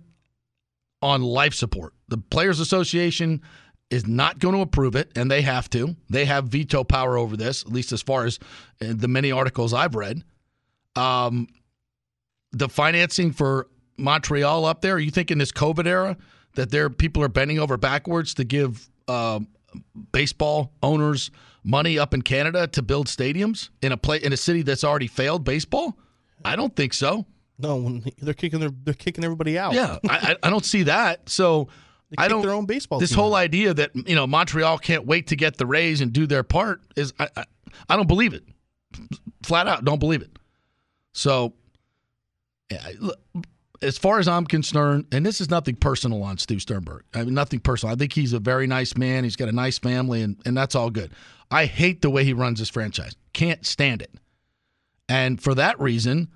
on life support. The Players Association is not going to approve it, and they have to. They have veto power over this, at least as far as uh, the many articles I've read. Um, the financing for Montreal up there, you think in this COVID era that there people are bending over backwards to give uh, baseball owners money up in Canada to build stadiums in a play in a city that's already failed baseball? I don't think so. No, they're kicking their they're kicking everybody out. Yeah, I, I don't see that. So <laughs> I don't. Their own baseball. This whole out. idea that you know Montreal can't wait to get the Rays and do their part is I I, I don't believe it. Flat out, don't believe it. So, yeah, as far as I'm concerned, and this is nothing personal on Stu Sternberg. I mean, nothing personal. I think he's a very nice man. He's got a nice family, and and that's all good. I hate the way he runs his franchise. Can't stand it. And for that reason,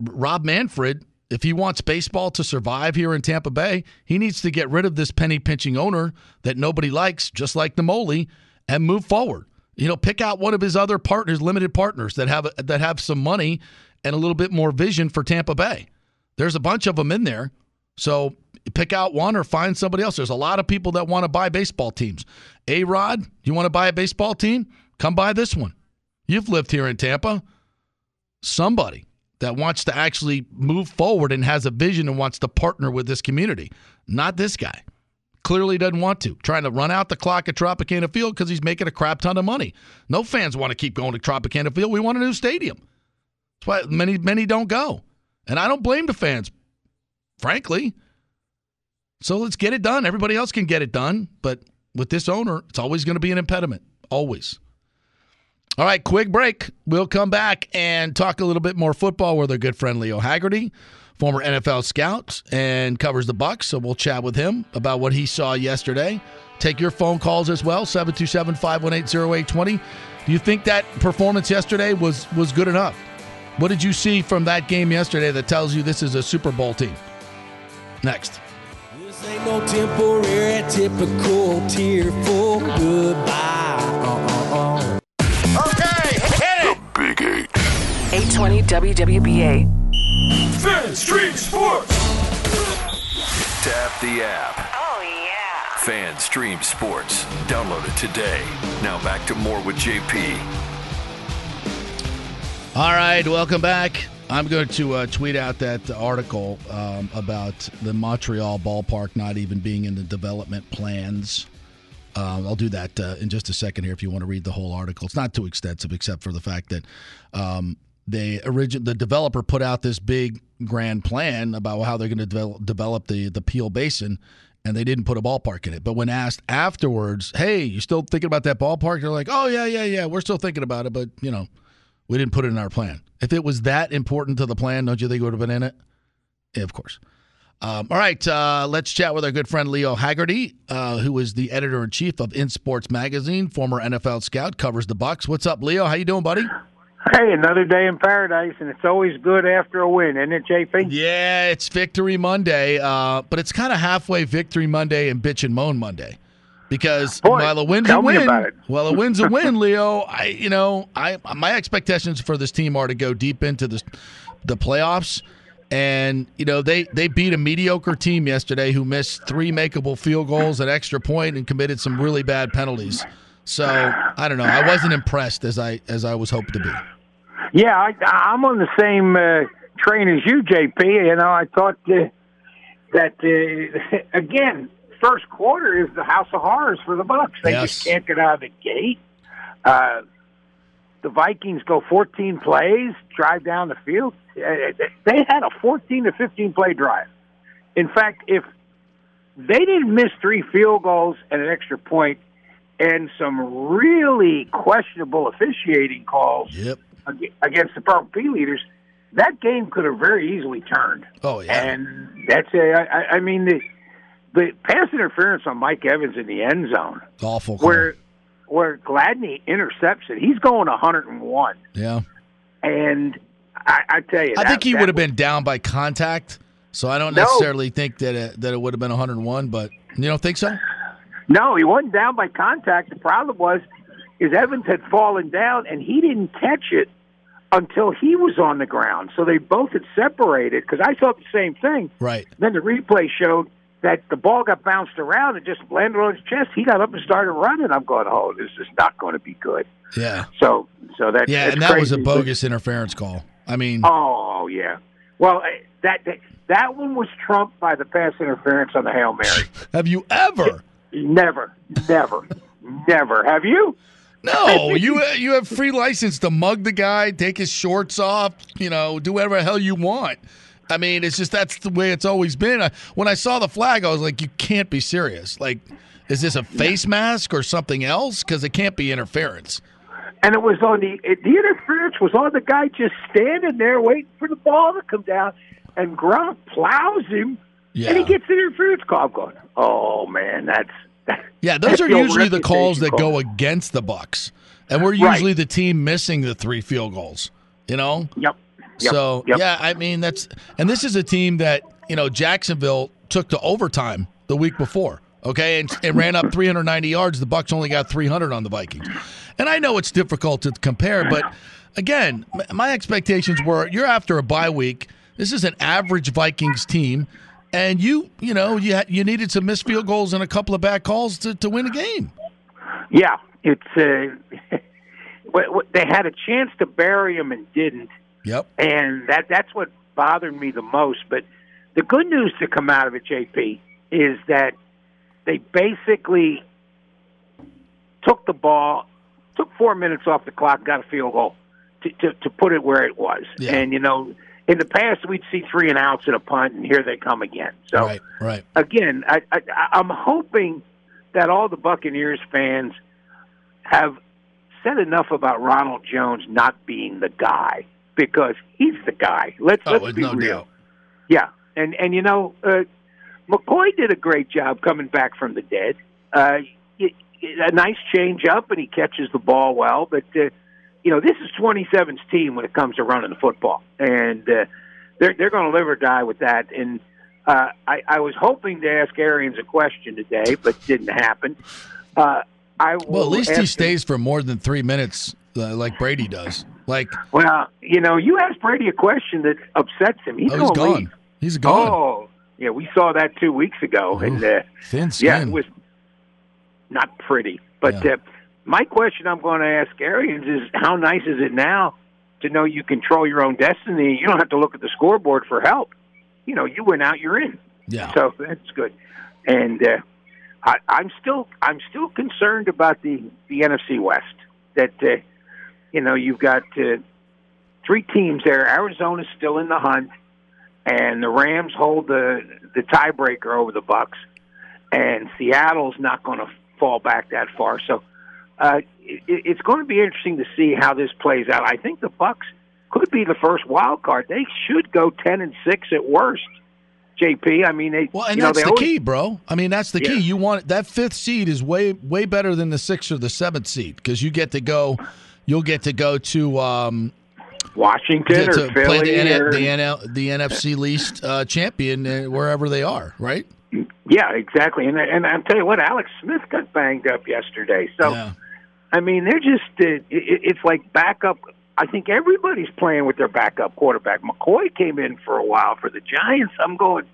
Rob Manfred, if he wants baseball to survive here in Tampa Bay, he needs to get rid of this penny pinching owner that nobody likes, just like Naimoli, and move forward. You know, pick out one of his other partners, limited partners that have that have some money and a little bit more vision for Tampa Bay. There's a bunch of them in there. So pick out one or find somebody else. There's a lot of people that want to buy baseball teams. A Rod, you want to buy a baseball team? Come buy this one. You've lived here in Tampa. Somebody that wants to actually move forward and has a vision and wants to partner with this community. Not this guy. Clearly doesn't want to. Trying to run out the clock at Tropicana Field because he's making a crap ton of money. No fans want to keep going to Tropicana Field. We want a new stadium. That's why many many don't go. And I don't blame the fans, frankly. So let's get it done. Everybody else can get it done, but with this owner, it's always going to be an impediment. Always. All right, quick break. We'll come back and talk a little bit more football with our good friend Leo Haggarty, former NFL scout and covers the Bucs. So we'll chat with him about what he saw yesterday. Take your phone calls as well, 727-518-0820. Do you think that performance yesterday was was good enough? What did you see from that game yesterday that tells you this is a Super Bowl team? Next. This ain't no temporary, typical, tearful goodbye. Uh-uh-uh. 820 WWBA. FanStream Sports. Tap the app. Oh yeah. FanStream Sports. Download it today. Now back to more with JP. All right, welcome back. I'm going to uh, tweet out that article um, about the Montreal ballpark not even being in the development plans. Um, I'll do that uh, in just a second here if you want to read the whole article. It's not too extensive, except for the fact that um, they origin the developer put out this big grand plan about how they're going to develop, develop the the Peel Basin, and they didn't put a ballpark in it. But when asked afterwards, "Hey, you still thinking about that ballpark?" They're like, "Oh yeah, yeah, yeah, we're still thinking about it, but you know, we didn't put it in our plan." If it was that important to the plan, don't you think it would have been in it? Yeah, of course. Um, all right, uh, let's chat with our good friend Leo Haggarty, uh, who is the editor in chief of In Sports Magazine, former NFL scout, covers the Bucs. What's up, Leo? How you doing, buddy? Hey, another day in paradise, and it's always good after a win, isn't it, JP? Yeah, it's Victory Monday, uh, but it's kind of halfway Victory Monday and Bitch and Moan Monday. Because Boy, while a win's tell a win, while a win's a <laughs> win, Leo, I you know I my expectations for this team are to go deep into the the playoffs, and you know they they beat a mediocre team yesterday who missed three makeable field goals an extra point and committed some really bad penalties. So I don't know. I wasn't impressed as I as I was hoping to be. Yeah, I, I'm on the same uh, train as you, JP. You know, I thought uh, that uh, <laughs> again, first quarter is the house of horrors for the Bucs. They just can't get out of the gate. Uh, the Vikings go 14 plays, drive down the field. Uh, They had a 14 to 15 play drive. In fact, if they didn't miss three field goals and an extra point, and some really questionable officiating calls yep. against the Purple People Eaters, that game could have very easily turned. Oh yeah, and that's a. I, I mean the the pass interference on Mike Evans in the end zone, It's awful. where where Gladney intercepts it. He's going 101, Yeah. and I, I tell you, I that- think he would have been down by contact, so I don't No. necessarily think that it, that it would have been 101. But you don't think so? No, he wasn't down by contact. The problem was is Evans had fallen down and he didn't catch it until he was on the ground. So they both had separated because I thought the same thing. Right. Then the replay showed that the ball got bounced around and just landed on his chest. He got up and started running. I'm going, oh, this is not going to be good. Yeah. So, so that Yeah, that's and that was a crazy, bogus interference call. I mean, Oh yeah. Well, eh, that, that that one was trumped by the pass interference on the hail mary. <laughs> have you ever? Never, never, never. Have you? No, you you have free license to mug the guy, take his shorts off, you know, do whatever the hell you want. I mean, it's just that's the way it's always been. I, when I saw the flag, I was like, you can't be serious. Like, is this a face mask or something else? Because it can't be interference. And it was on the it, the interference was on the guy just standing there waiting for the ball to come down, and Gronk plows him, and he gets the interference call. I'm going, oh man, that's <laughs> Yeah, those are usually the calls that reputation go against the Bucs, and we're Right. usually the team missing the three field goals. You know. Yep. Yep. So Yep. yeah, I mean that's and this is a team that you know Jacksonville took to overtime the week before. Okay, and, and ran up 390 yards. The Bucs only got 300 on the Vikings, and I know it's difficult to compare, but again, my expectations were you're after a bye week. This is an average Vikings team, and you you know you had, you needed some missed field goals and a couple of bad calls to, to win a game. Yeah, it's uh, <laughs> they had a chance to bury him and didn't. Yep. And that that's what bothered me the most. But the good news to come out of it, JP, is that they basically took the ball, took four minutes off the clock, got a field goal to to, to put it where it was. Yeah. And you know, in the past we'd see three and outs and a punt, and here they come again. So right, right. again, I, I, I'm hoping that all the Buccaneers fans have said enough about Ronald Jones not being the guy because he's the guy. Let's Oh, let's be no real. doubt. Yeah, and and you know, uh, McCoy did a great job coming back from the dead. Uh, a nice change up, and he catches the ball well. But uh, you know, this is 27's team when it comes to running the football, and uh, they're they're going to live or die with that. And uh, I, I was hoping to ask Arians a question today, but didn't happen. Uh, I Well, at least he him- stays for more than three minutes, uh, like Brady does. Like, Well, you know, you ask Brady a question that upsets him. He's oh, he's gone. He's gone. Oh, yeah, we saw that two weeks ago, and uh, Thin yeah, it was not pretty. But Yeah. uh, my question I'm going to ask Arians is, how nice is it now to know you control your own destiny? You don't have to look at the scoreboard for help. You know, you went out, you're in. Yeah. So that's good. And uh, I, I'm still I'm still concerned about the the NFC West. That uh, you know you've got uh, three teams there. Arizona's still in the hunt, and the Rams hold the the tiebreaker over the Bucs, and Seattle's not going to fall back that far. So uh, it, it's going to be interesting to see how this plays out. I think the Bucs could be the first wild card. They should go ten and six at worst. JP, I mean, they Well, and you know, that's they the always- key, bro. I mean, that's the Yeah. key. You want that fifth seed is way way better than the sixth or the seventh seed because you get to go. You'll get to go to um, Washington to, or to play the, Philly or- the, NL, the NFC least uh, champion uh, wherever they are, right? Yeah, exactly. And and I'm telling you what, Alex Smith got banged up yesterday. So, I mean, they're just uh, it, it's like backup. I think everybody's playing with their backup quarterback. McCoy came in for a while for the Giants. I'm going,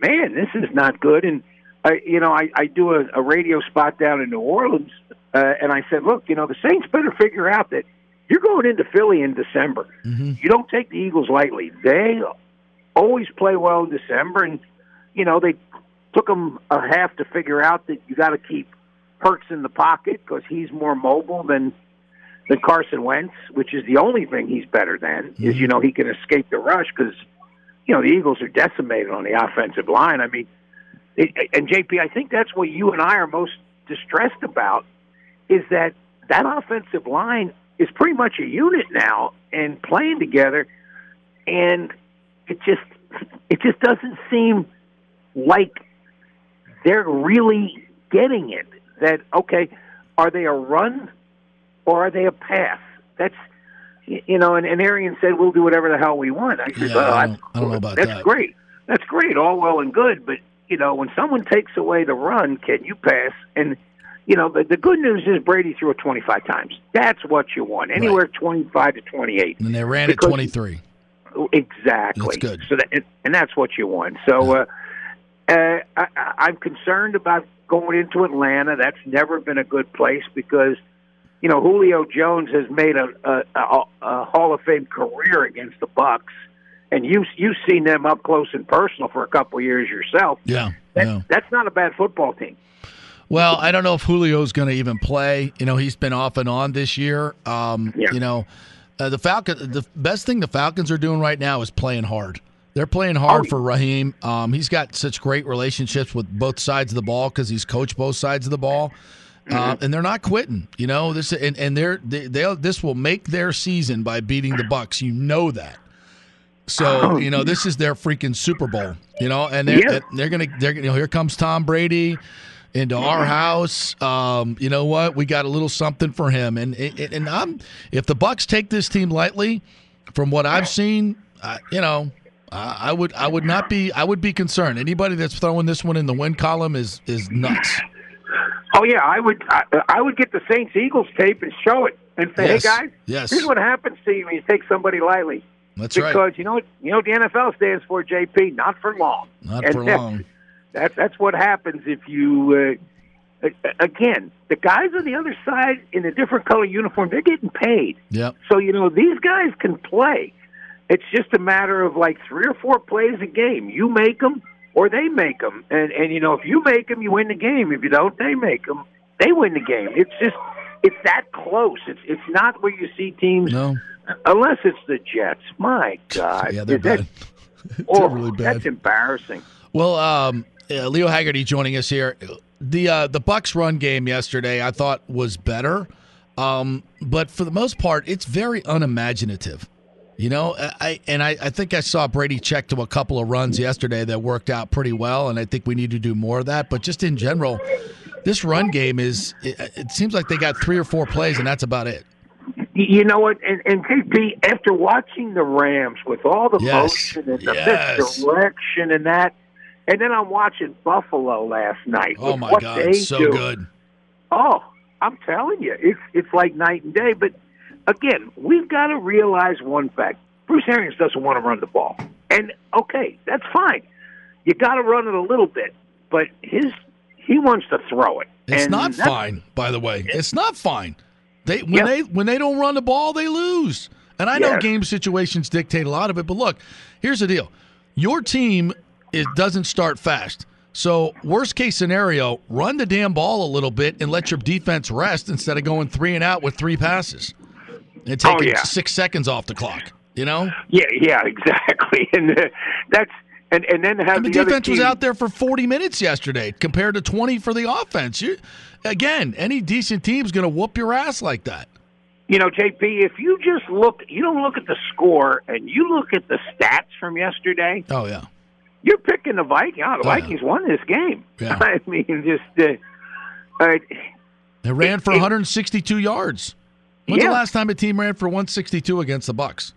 man, this is not good. And I, you know, I, I do a, a radio spot down in New Orleans, uh, and I said, look, you know, the Saints better figure out that you're going into Philly in December. You don't take the Eagles lightly. They always play well in December, and you know they took them a half to figure out that you got to keep Hurts in the pocket because he's more mobile than than Carson Wentz, which is the only thing he's better than. Is you mm-hmm. know he can escape the rush because you know the Eagles are decimated on the offensive line. I mean, it, and JP, I think that's what you and I are most distressed about is that that offensive line is pretty much a unit now and playing together, and it just it just doesn't seem like they're really getting it. That okay, are they a run or are they a pass? That's you know, and, and Arian said we'll do whatever the hell we want. I said, Yeah, well, I don't- I don't know about that's that. great. That's great, all well and good, but you know, when someone takes away the run, can you pass? And you know, the, the good news is Brady threw it 25 times. That's what you want. Anywhere 25 to 28. And they ran Because- at 23. Exactly. That's good. So that, and, and that's what you want. So uh, uh, I, I'm concerned about going into Atlanta. That's never been a good place because, you know, Julio Jones has made a, a, a, a Hall of Fame career against the Bucs, and you you've seen them up close and personal for a couple of years yourself. Yeah. That, yeah. That's not a bad football team. Well, I don't know if Julio's going to even play. You know, he's been off and on this year. Um, You know, uh, the Falcon. The best thing the Falcons are doing right now is playing hard. They're playing hard for Raheem. Um, he's got such great relationships with both sides of the ball because he's coached both sides of the ball, uh, and they're not quitting. You know this, and, and they're they, they'll this will make their season by beating the Bucs. You know that. So you know this is their freaking Super Bowl. You know, and they're Yeah. they're gonna they're you know here comes Tom Brady into our house. Um, you know what? We got a little something for him, and and, and I'm if the Bucs take this team lightly, from what I've seen, uh, you know. I I would I would not be I would be concerned. Anybody that's throwing this one in the win column is is nuts. Oh yeah, I would. I, I would get the Saints Eagles tape and show it and say, Yes. "Hey guys, Yes. here's what happens to you when you take somebody lightly." That's because right. you know what you know what the NFL stands for, JP. Not for long. Not And for that- long. That's that's what happens if you. Uh, again, the guys on the other side in a different color uniform, they're getting paid. Yep. So you know these guys can play. It's just a matter of like three or four plays a game. You make them or they make them, and and you know if you make them, you win the game. If you don't, they make them. They win the game. It's just it's that close. It's it's not where you see teams. No. Unless it's the Jets. My God. Yeah, they're Is that- bad. <laughs> oh, really bad. That's embarrassing. Well, um, uh, Leo Haggarty joining us here. The uh, the Bucs run game yesterday I thought was better, um, but for the most part, it's very unimaginative. You know, I and I, I think I saw Brady check to a couple of runs yesterday that worked out pretty well, and I think we need to do more of that. But just in general, this run game is it, it seems like they got three or four plays, and that's about it. You know what? And, and JP, after watching the Rams with all the Yes. motion and the Yes. misdirection and that, and then I'm watching Buffalo last night. Oh my what God, they so do. good. Oh, I'm telling you, it's it's like night and day. But again, we've got to realize one fact: Bruce Arians doesn't want to run the ball, and okay, that's fine. You got to run it a little bit, but his he wants to throw it. It's And not fine, by the way. It's not fine. They when Yeah. they when they don't run the ball, they lose. And I know Yes. game situations dictate a lot of it, but look, here's the deal: your team it doesn't start fast. So worst case scenario, run the damn ball a little bit and let your defense rest instead of going three and out with three passes and Oh, taking yeah. six seconds off the clock. You know, Yeah, yeah, <laughs> exactly. And uh, that's and and then have And the, the, defense was out there for 40 minutes yesterday compared to 20 for the offense. You, again, any decent team's going to whoop your ass like that. You know, JP, if you just look, you don't look at the score and you look at the stats from yesterday. Oh yeah, you're picking the Vikings. Oh, the Oh, yeah. Vikings won this game. Yeah. <laughs> I mean, just uh, uh, They ran for 162 yards. When's Yeah. the last time a team ran for 162 against the Bucs?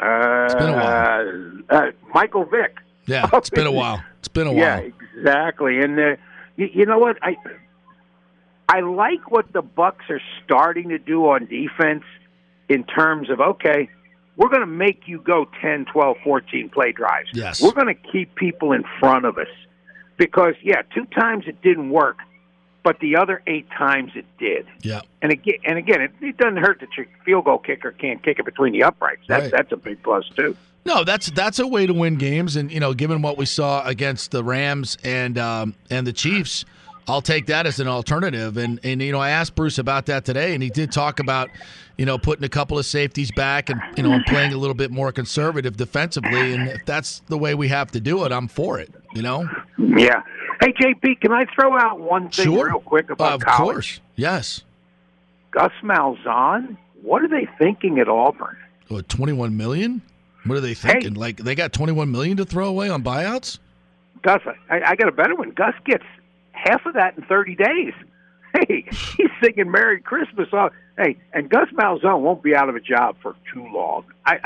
uh, It's been a while. Uh, Michael Vick. Yeah, <laughs> it's been a while. It's been a while. Yeah, exactly. And uh, you, you know what? I I like what the Bucs are starting to do on defense in terms of okay, we're going to make you go 10, 12, 14 play drives. Yes. We're going to keep people in front of us because yeah, two times it didn't work, but the other eight times it did. Yeah. And again, and again, it, it doesn't hurt that your field goal kicker can't kick it between the uprights. That's Right. that's a big plus too. No, that's that's a way to win games, and you know, given what we saw against the Rams and um, and the Chiefs, I'll take that as an alternative. And and you know, I asked Bruce about that today, and he did talk about you know putting a couple of safeties back and you know and playing a little bit more conservative defensively. And if that's the way we have to do it, I'm for it. You know, Yeah. Hey JP, can I throw out one thing Sure. real quick about of college? course, yes. Gus Malzahn, what are they thinking at Auburn? What, 21 million? What are they thinking? Like they got 21 million to throw away on buyouts? Gus, I, I got a better one. Gus gets half of that in 30 days. He's singing "Merry Christmas." On, hey, and Gus Malzahn won't be out of a job for too long. I,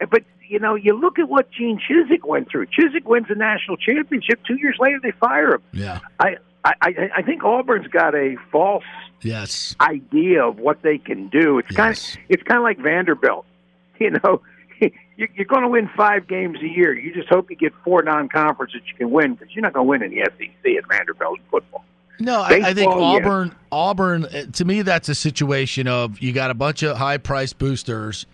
I, but you know, you look at what Gene Chizik went through. Chizik wins the national championship. Two years later, they fire him. Yeah. I, I, I, think Auburn's got a false yes idea of what they can do. It's kind of it's kind of like Vanderbilt. <laughs> You know, <laughs> you- you're going to win five games a year. You just hope you get four non-conference that you can win because you're not going to win in the SEC at Vanderbilt football. No, I, I think yeah. Auburn. Auburn. uh, To me, that's a situation of you got a bunch of high price boosters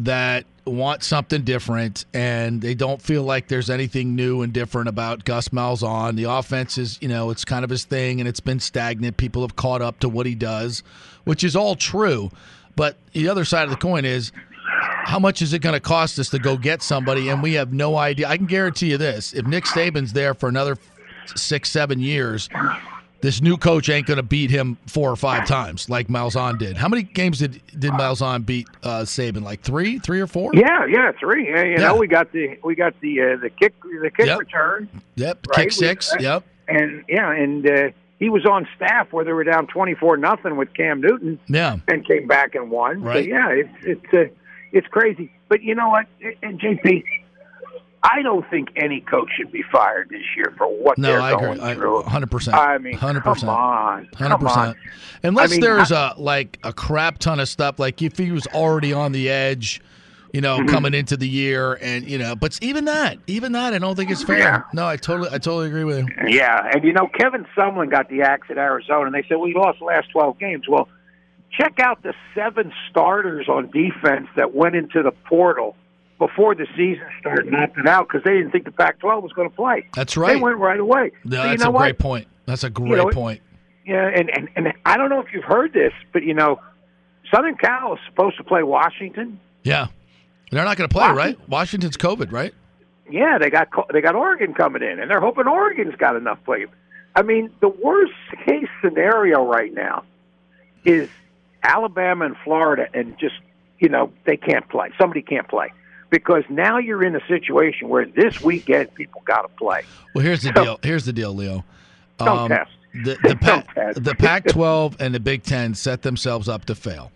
that want something different, and they don't feel like there's anything new and different about Gus Malzahn. The offense is, you know, it's kind of his thing, and it's been stagnant. People have caught up to what he does, which is all true. But the other side of the coin is how much is it going to cost us to go get somebody? And we have no idea. I can guarantee you this: if Nick Saban's there for another six, seven years, this new coach ain't going to beat him four or five times like Malzahn did. How many games did did Malzahn beat uh, Saban? Like three, three or four? Yeah, yeah, three. Yeah, you Yeah. know, we got the we got the uh, the kick the kick Yep. return. Yep. Right, Kick six. uh, Yep. And yeah, and uh, he was on staff where they were down twenty four nothing with Cam Newton. Yeah. and came back and won. So Right. yeah, it's it's uh, it's crazy. But you know what, and JP, I don't think any coach should be fired this year for what No, they're I going agree. through. Hundred percent. I mean, hundred come percent. on, Hundred percent. Unless I mean, there's I- a like a crap ton of stuff. Like if he was already on the edge, you know, Mhm. coming into the year, and you know, but even that, even that, I don't think it's fair. Yeah. No, I totally, I totally agree with you. Yeah, and you know Kevin Sumlin got the axe at Arizona, and they said we lost the last twelve games. Well, check out the seven starters on defense that went into the portal before the season started opted out because they didn't think the Pac-12 was going to play. That's right. They went right away. No, you that's a what? great point. That's a great know, point. Yeah, and, and and I don't know if you've heard this, but you know, Southern Cal is supposed to play Washington. Yeah, they're not going to play, right? Washington's COVID, right? Yeah, they got they got Oregon coming in, and they're hoping Oregon's got enough play. I mean, the worst case scenario right now is Alabama and Florida, and just you know they can't play. Somebody can't play because now you're in a situation where this weekend people got to play. Well, here's the So- deal. Here's the deal, Leo. Um, test. The <laughs> the, Pac, the Pac-12 and the Big Ten set themselves up to fail.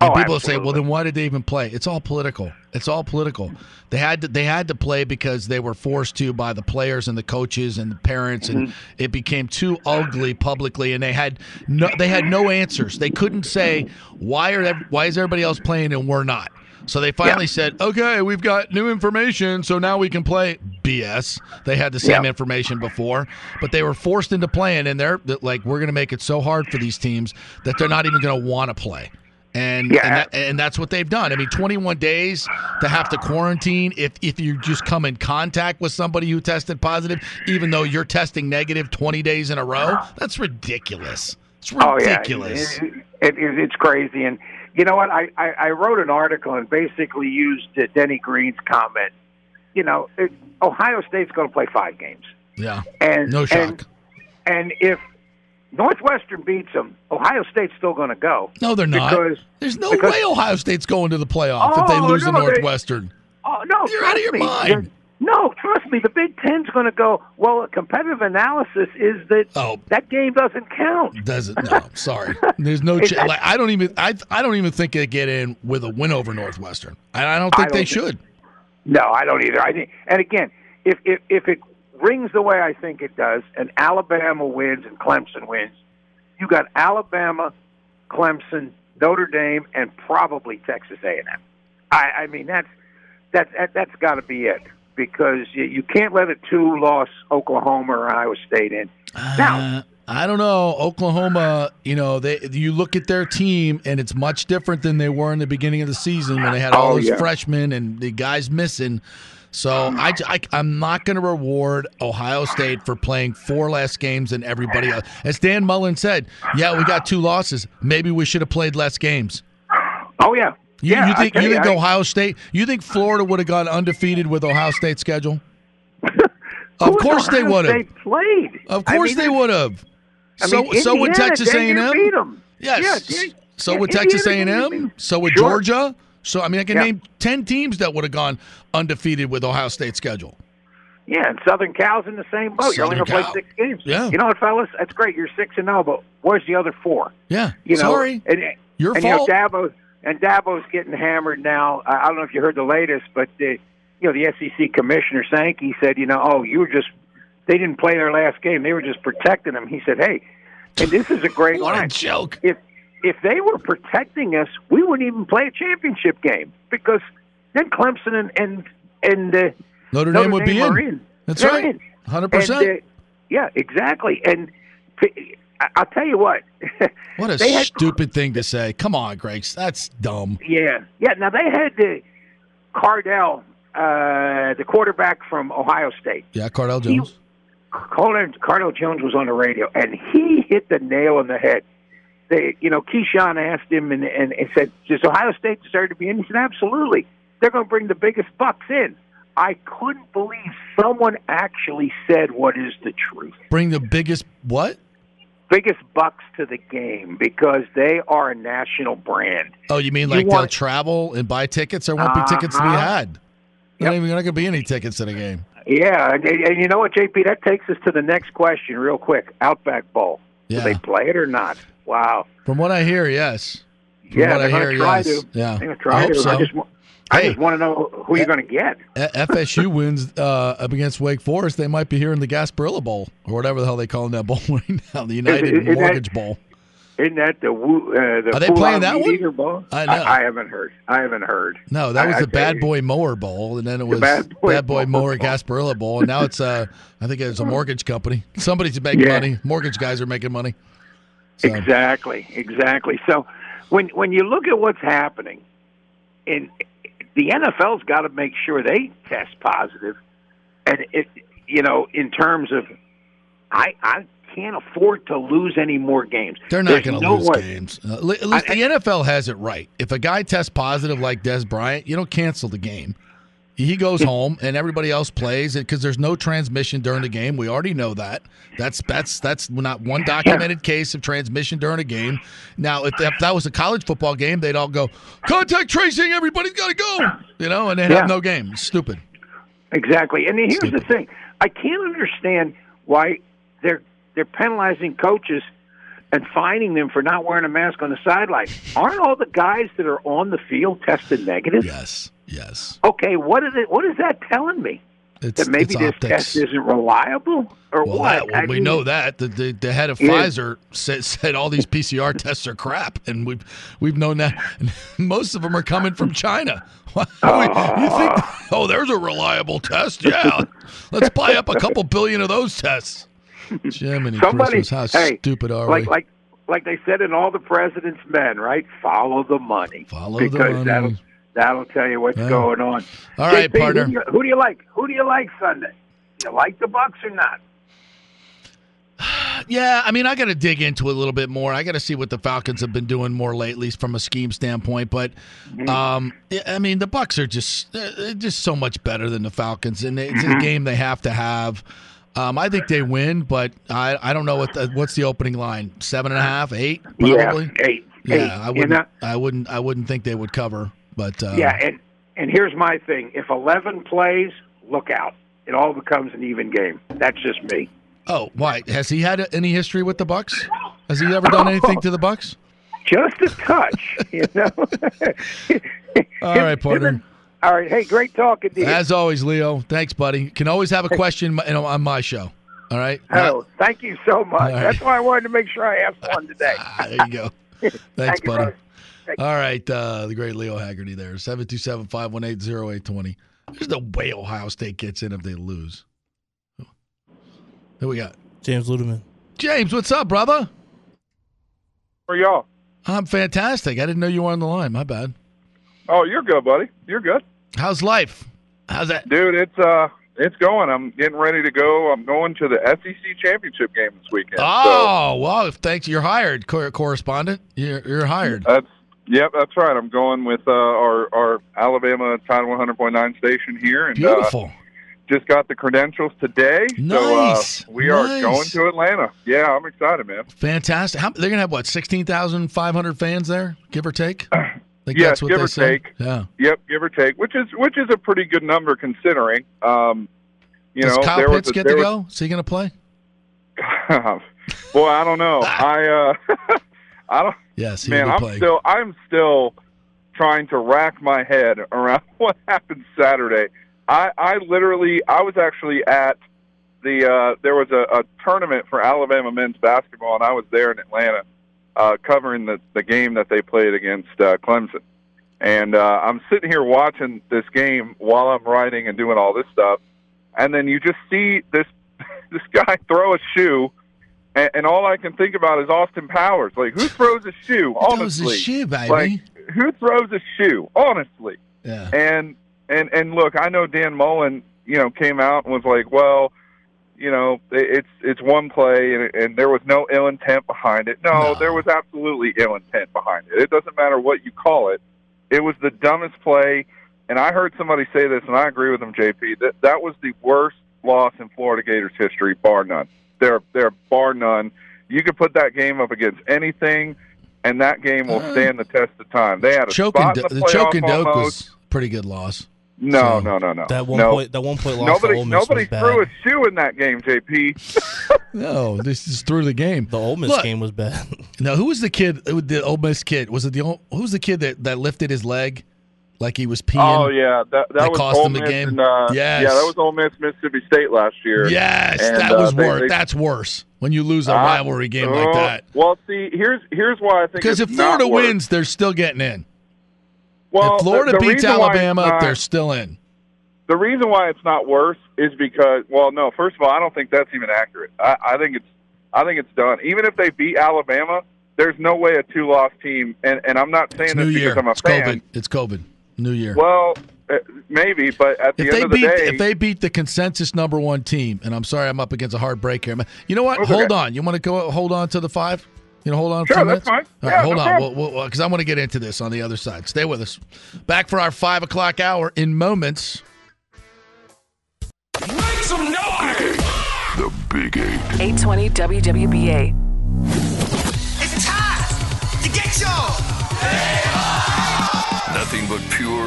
And Oh, people say, "Well, then why did they even play?" It's all political. It's all political. They had to. They had to play because they were forced to by the players and the coaches and the parents, and Mm-hmm. it became too ugly publicly. And they had no. They had no answers. They couldn't say why are why is everybody else playing and we're not. So they finally said, "Okay, we've got new information, so now we can play." BS. They had the same Yeah. information before, but they were forced into playing, and they're like, "We're going to make it so hard for these teams that they're not even going to want to play." And Yeah. and, that, and that's what they've done. I mean, 21 days to have to quarantine if if you just come in contact with somebody who tested positive, even though you're testing negative 20 days in a row. That's ridiculous. It's ridiculous. Oh yeah. It- it- it- it's crazy. And you know what? I, I, I wrote an article and basically used uh, Denny Green's comment. You know, it, Ohio State's going to play five games, Yeah. and No shock. And, and if Northwestern beats them, Ohio State's still going to go. no, they're not. Because There's no because- way Ohio State's going to the playoff if they Oh, lose to no, they- Northwestern. Oh no, You're out of your me. mind. No, trust me. The Big Ten's going to go. Well, a competitive analysis is that Oh. that game doesn't count. Doesn't no, <laughs> sorry. There's no It's- ch- like I don't even I I don't even think they get in with a win over Northwestern. I, I don't think they don't should. No, I don't either. I think, and again, if if if it rings the way I think it does, and Alabama wins and Clemson wins, you got Alabama, Clemson, Notre Dame, and probably Texas A&M. I, I mean, that's that's that, that's got to be it because you, you can't let a two-loss Oklahoma or Iowa State in. Uh, I don't know. Oklahoma, you know, they you look at their team and it's much different than they were in the beginning of the season when they had all Oh, those yeah. freshmen and the guys missing. So I, I am not going to reward Ohio State for playing four less games than everybody else. As Dan Mullen said, yeah, we got two losses. Maybe we should have played less games. Oh yeah, You, yeah. you think you think I- Ohio State? You think Florida would have gone undefeated with Ohio State's schedule? <laughs> of course they would have. State played. Of I course mean, they would have. I So mean, so would Texas A and M. Yes. Yeah, so yeah, would Texas A and M. So would Sure. Georgia. So I mean, I can Yeah. name ten teams that would have gone undefeated with Ohio State's schedule. Yeah, and Southern Cal's in the same boat. You're only Southern going to play six games. Yeah. You know what, fellas? That's great. You're six and zero, but where's the other four? Yeah. You know, Sorry. And, Your and, fault. You know, Dabo and Dabo's getting hammered now. I don't know if you heard the latest, but the, you know the SEC commissioner Sankey said, you know, oh, you were just they didn't play their last game. They were just protecting them. He said, "Hey, and this is a great What a joke. If if they were protecting us, we wouldn't even play a championship game because then Clemson and and and uh, Notre Dame would be are in. That's They're right. in. 100%. Uh, yeah, exactly. And p- I'll tell you what. <laughs> What a had stupid thing to say. Come on, Greg. That's dumb. Yeah, yeah. Now they had the Cardale, uh, the quarterback from Ohio State. Yeah, Cardale Jones. Cardale, Cardale Jones was on the radio, and he hit the nail on the head. They, you know, Keyshawn asked him and, and, and said, "Does Ohio State deserve to be in?" He said, "Absolutely. They're going to bring the biggest bucks in." I couldn't believe someone actually said what is the truth. Bring the biggest what? Biggest bucks to the game because they are a national brand. Oh, you mean You like want- they'll travel and buy tickets? There won't be tickets to be Uh-huh. had. There ain't even going to be any tickets in the game. Yeah, and, and you know what, JP? That takes us to the next question, real quick. Outback Bowl. Yeah. Do they play it or not? Wow. From what I hear, yes. From yeah, what I hear, yes. to. Yeah. They're going to I hope to. so. I just, I Hey. just want to know who you're going to get. FSU <laughs> wins uh, up against Wake Forest, they might be here in the Gasparilla Bowl or whatever the hell they call that <laughs> bowl right now, the United is that- Mortgage Bowl. Isn't that the uh, the Are they playing that one? Bowl? I know. I, haven't heard. I haven't heard. No, that was I the Bad. Boy Mower Bowl, and then it was Bad Bad Boy Boy, Mower Mower Gasparilla Bowl, and now it's uh, I think it's a mortgage company. Somebody's making Yeah. money. Mortgage guys are making money. So- Exactly, exactly. So when when you look at what's happening, in the NFL's got to make sure they test positive, and it you know in terms of I I can't afford to lose any more games. They're not going to no lose way. games. Uh, li- at least the NFL has it right. If a guy tests positive like Dez Bryant, you don't cancel the game. He goes home and everybody else plays because there's no transmission during the game. We already know that. That's that's that's not one documented case of transmission during a game. Now, if that, if that was a college football game, they'd all go contact tracing. Everybody's got to go. You know, and they Yeah. have no game. It's stupid. Exactly. And here's the thing: I can't understand why they're they're penalizing coaches and fining them for not wearing a mask on the sideline. Aren't all the guys that are on the field tested negative? Yes. Yes. Okay. What is it? What is that telling me? It's, that maybe this optics. test isn't reliable, or Well, what? that, well, we mean, know that the, the the head of Yeah. Pfizer said, said all these PCR <laughs> tests are crap, and we've we've known that. <laughs> Most of them are coming from China. <laughs> You ah. think? Oh, there's a reliable test. Yeah, let's buy up a couple billion of those tests. Jiminy Somebody, Christmas, how hey, stupid are like we? like like they said in all the president's men, right? Follow the money. Follow the because money. That'll tell you what's Yeah. going on. All right, JP, partner. Who do, you, who do you like? Who do you like Sunday? You like the Bucs or not? <sighs> Yeah, I mean, I got to dig into it a little bit more. I got to see what the Falcons have been doing more lately from a scheme standpoint. But, um, yeah, I mean, the Bucs are just just so much better than the Falcons, and it's a game they have to have. Um, I think they win, but I, I don't know what the, what's the opening line seven and a half, eight, probably. Yeah, eight. Yeah, eight. I wouldn't. I wouldn't. I wouldn't think they would cover. But uh, yeah, and and here's my thing: if eleven plays, look out. It all becomes an even game. That's just me. Oh, why has he had any history with the Bucs? Has he ever done anything to the Bucs? <laughs> Just a touch, you know. <laughs> All right, partner. All right. Hey, great talking to you. As always, Leo. Thanks, buddy. Can always have a question on my show. All right. Oh, thank you so much. Right. That's why I wanted to make sure I asked one <laughs> today. Ah, there you go. Thanks, Thank buddy. brother. Thank All right, uh, the great Leo Haggarty there. 727-518-0820. There's no way Ohio State gets in if they lose. Who we got? James Ludeman. James, what's up, brother? How are y'all? I'm fantastic. I didn't know you were on the line. My bad. Oh, you're good, buddy. You're good. How's life? How's that? Dude, it's uh it's going. I'm getting ready to go. I'm going to the SEC championship game this weekend. Oh, wow. Thanks. You're hired, cor- correspondent. You're, you're hired. That's yep, that's right. I'm going with uh, our our Alabama Tide 100.9 station here and uh, just got the credentials today. Nice. So uh, we are going to Atlanta. Yeah, I'm excited, man. Fantastic. How, they're going to have, what, 16,500 fans there, give or take? <clears throat> Think yes, that's what give they or say. take. Yeah. Yep, give or take, which is which is a pretty good number considering. Um, you Does know, Kyle there Pitts was a, get there to was- go? Is he going to play? <laughs> Boy, I don't know. <laughs> I uh <laughs> I don't Yes, man, I'm playing. still I'm still trying to rack my head around <laughs> what happened Saturday. I I literally I was actually at the uh, there was a, a tournament for Alabama men's basketball, and I was there in Atlanta uh, covering the the game that they played against uh, Clemson. And uh, I'm sitting here watching this game while I'm writing and doing all this stuff, and then you just see this <laughs> this guy throw a shoe, and, and all I can think about is Austin Powers. Like, who throws a shoe? throws a shoe, baby? Like, who throws a shoe? Honestly. Yeah. And and and look, I know Dan Mullen, you know, came out and was like, well, you know, it's it's one play and, and there was no ill intent behind it. No, there was absolutely ill intent behind it. It doesn't matter what you call it. It was the dumbest play. And I heard somebody say this, and I agree with them, JP. That that was the worst loss in Florida Gators history, bar none. They're they're bar none. You could put that game up against anything, and that game will stand the test of time. They had a Choke and spot in the the playoff choke and doke was pretty good loss. No, no, no, no. That one no. point- that one point loss to Nobody, Ole Miss nobody was bad. threw a shoe in that game, JP. <laughs> No, this is through the game. The Ole Miss Look, game was bad. Now, who was the kid? uh, The Ole Miss kid was it the Ole- who was the kid that, that lifted his leg like he was peeing? Oh yeah, that that, That was cost Ole them the Miss game? And, uh, Yes. yeah, that was Ole Miss, Mississippi State last year. Yes, And, that uh, was they- worse. they- That's worse when you lose a Uh, rivalry game like oh, that. Well, see, here's here's why I think Because if Florida wins, they're still getting in. well, if Florida the, the beats reason why it's Alabama, not- they're still in. The reason why it's not worse is because, well, no. First of all, I don't think that's even accurate. I, I think it's, I think it's done. Even if they beat Alabama, there's no way a two-loss team. And and I'm not saying It's this because Year. I'm a It's fan. COVID. It's COVID. New Year. Well, uh, maybe, but at the if end they of the beat day, if they beat the consensus number one team, and I'm sorry I'm up against a hard break here. You know what? That's hold on. You want to go hold on to the five? You know, hold on. a Sure, few that's minutes? fine. All Yeah, right, hold no on, problem. because I want to get into this on the other side. Stay with us. Back for our five o'clock hour in moments. Make some noise! The Big Eight. 820 WWBA.